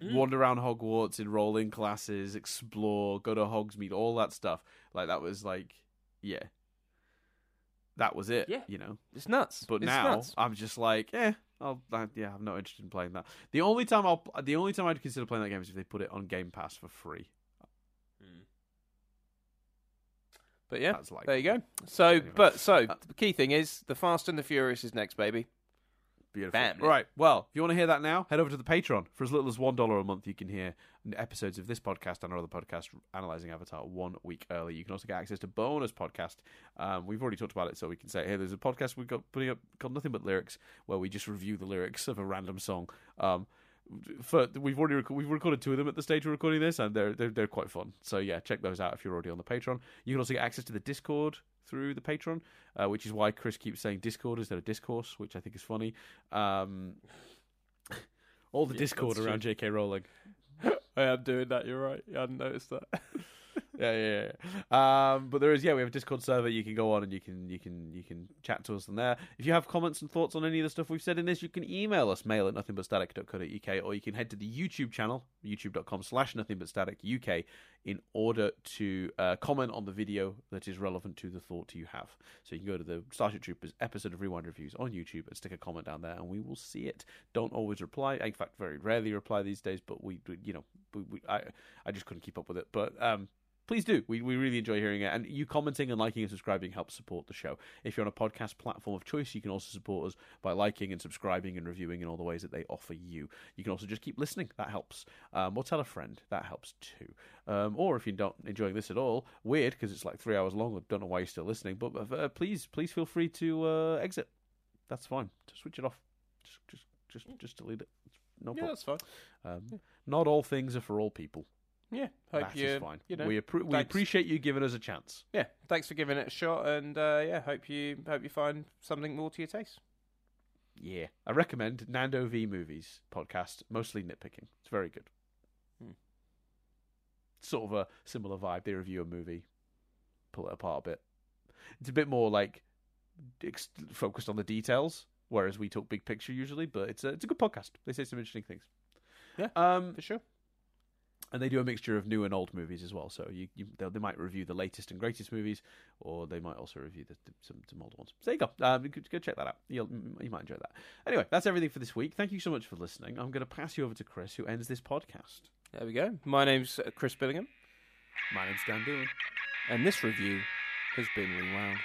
Mm. Wander around Hogwarts, enroll in classes, explore, go to Hogsmeade, all that stuff. Like that was like, yeah, that was it. Yeah. you know. It's nuts. But It's now nuts. I'm just like, eh, I'll, I, yeah, I'm not interested in playing that. The only time I'll, the only time I'd consider playing that game is if they put it on Game Pass for free. but yeah, That's like there you go. So, Anyway. but so Uh, the key thing is the Fast and the Furious is next, baby. Beautiful. Bam. Right. Well, if you want to hear that now, head over to the Patreon. For as little as one dollar a month, you can hear episodes of this podcast and our other podcast, analyzing Avatar, one week early. You can also get access to bonus podcast. Um, we've already talked about it, so we can say, hey, there's a podcast we've got putting up called Nothing But Lyrics, where we just review the lyrics of a random song. Um, for we've already rec- we've recorded two of them at the stage we're recording this, and they're, they're they're quite fun. So yeah, check those out if you're already on the Patreon. You can also get access to the Discord through the Patreon, uh, which is why Chris keeps saying Discord instead of discourse, which I think is funny. Um, all the Yeah, Discord around J.K. Rowling. I am doing that. You're right. I hadn't noticed that. yeah, yeah, yeah. Um, but there is, yeah, we have a Discord server. You can go on and you can you can you can chat to us on there. If you have comments and thoughts on any of the stuff we've said in this, you can email us mail at nothingbutstatic.co.uk or you can head to the YouTube channel youtube.com slash nothingbutstatic.uk in order to uh, comment on the video that is relevant to the thought you have. So you can go to the Starship Troopers episode of Rewind Reviews on YouTube and stick a comment down there, and we will see it. Don't always reply. In fact, very rarely reply these days, but we, you know, we, we, I, I just couldn't keep up with it. But um, please do. We, we really enjoy hearing it. And you commenting and liking and subscribing helps support the show. If you're on a podcast platform of choice, you can also support us by liking and subscribing and reviewing in all the ways that they offer you. You can also just keep listening. That helps. Um, or tell a friend. That helps too. Um, or if you're not enjoying this at all, weird because it's like three hours long. I don't know why you're still listening. But uh, please, please feel free to uh, exit. That's fine. Just switch it off. Just, just, just, just delete it. It's no yeah, problem. that's fine. Um, yeah. Not all things are for all people. Yeah, hope that you. fine. You know, we, appre- we appreciate you giving us a chance. Yeah, thanks for giving it a shot, and uh, yeah, hope you hope you find something more to your taste. Yeah, I recommend Nando V Movies podcast. Mostly nitpicking. It's very good. Hmm. Sort of a similar vibe. They review a movie, pull it apart a bit. It's a bit more like ex- focused on the details, whereas we talk big picture usually. But it's a it's a good podcast. They say some interesting things. Yeah, um, for sure and they do a mixture of new and old movies as well. So you, you they might review the latest and greatest movies, or they might also review the, the, some some older ones. So there you go. Um, go, go check that out. You'll, you might enjoy that. Anyway, that's everything for this week. Thank you so much for listening. I'm going to pass you over to Chris, who ends this podcast. There we go. My name's Chris Billingham. My name's Dan Doolan. And this review has been rewound.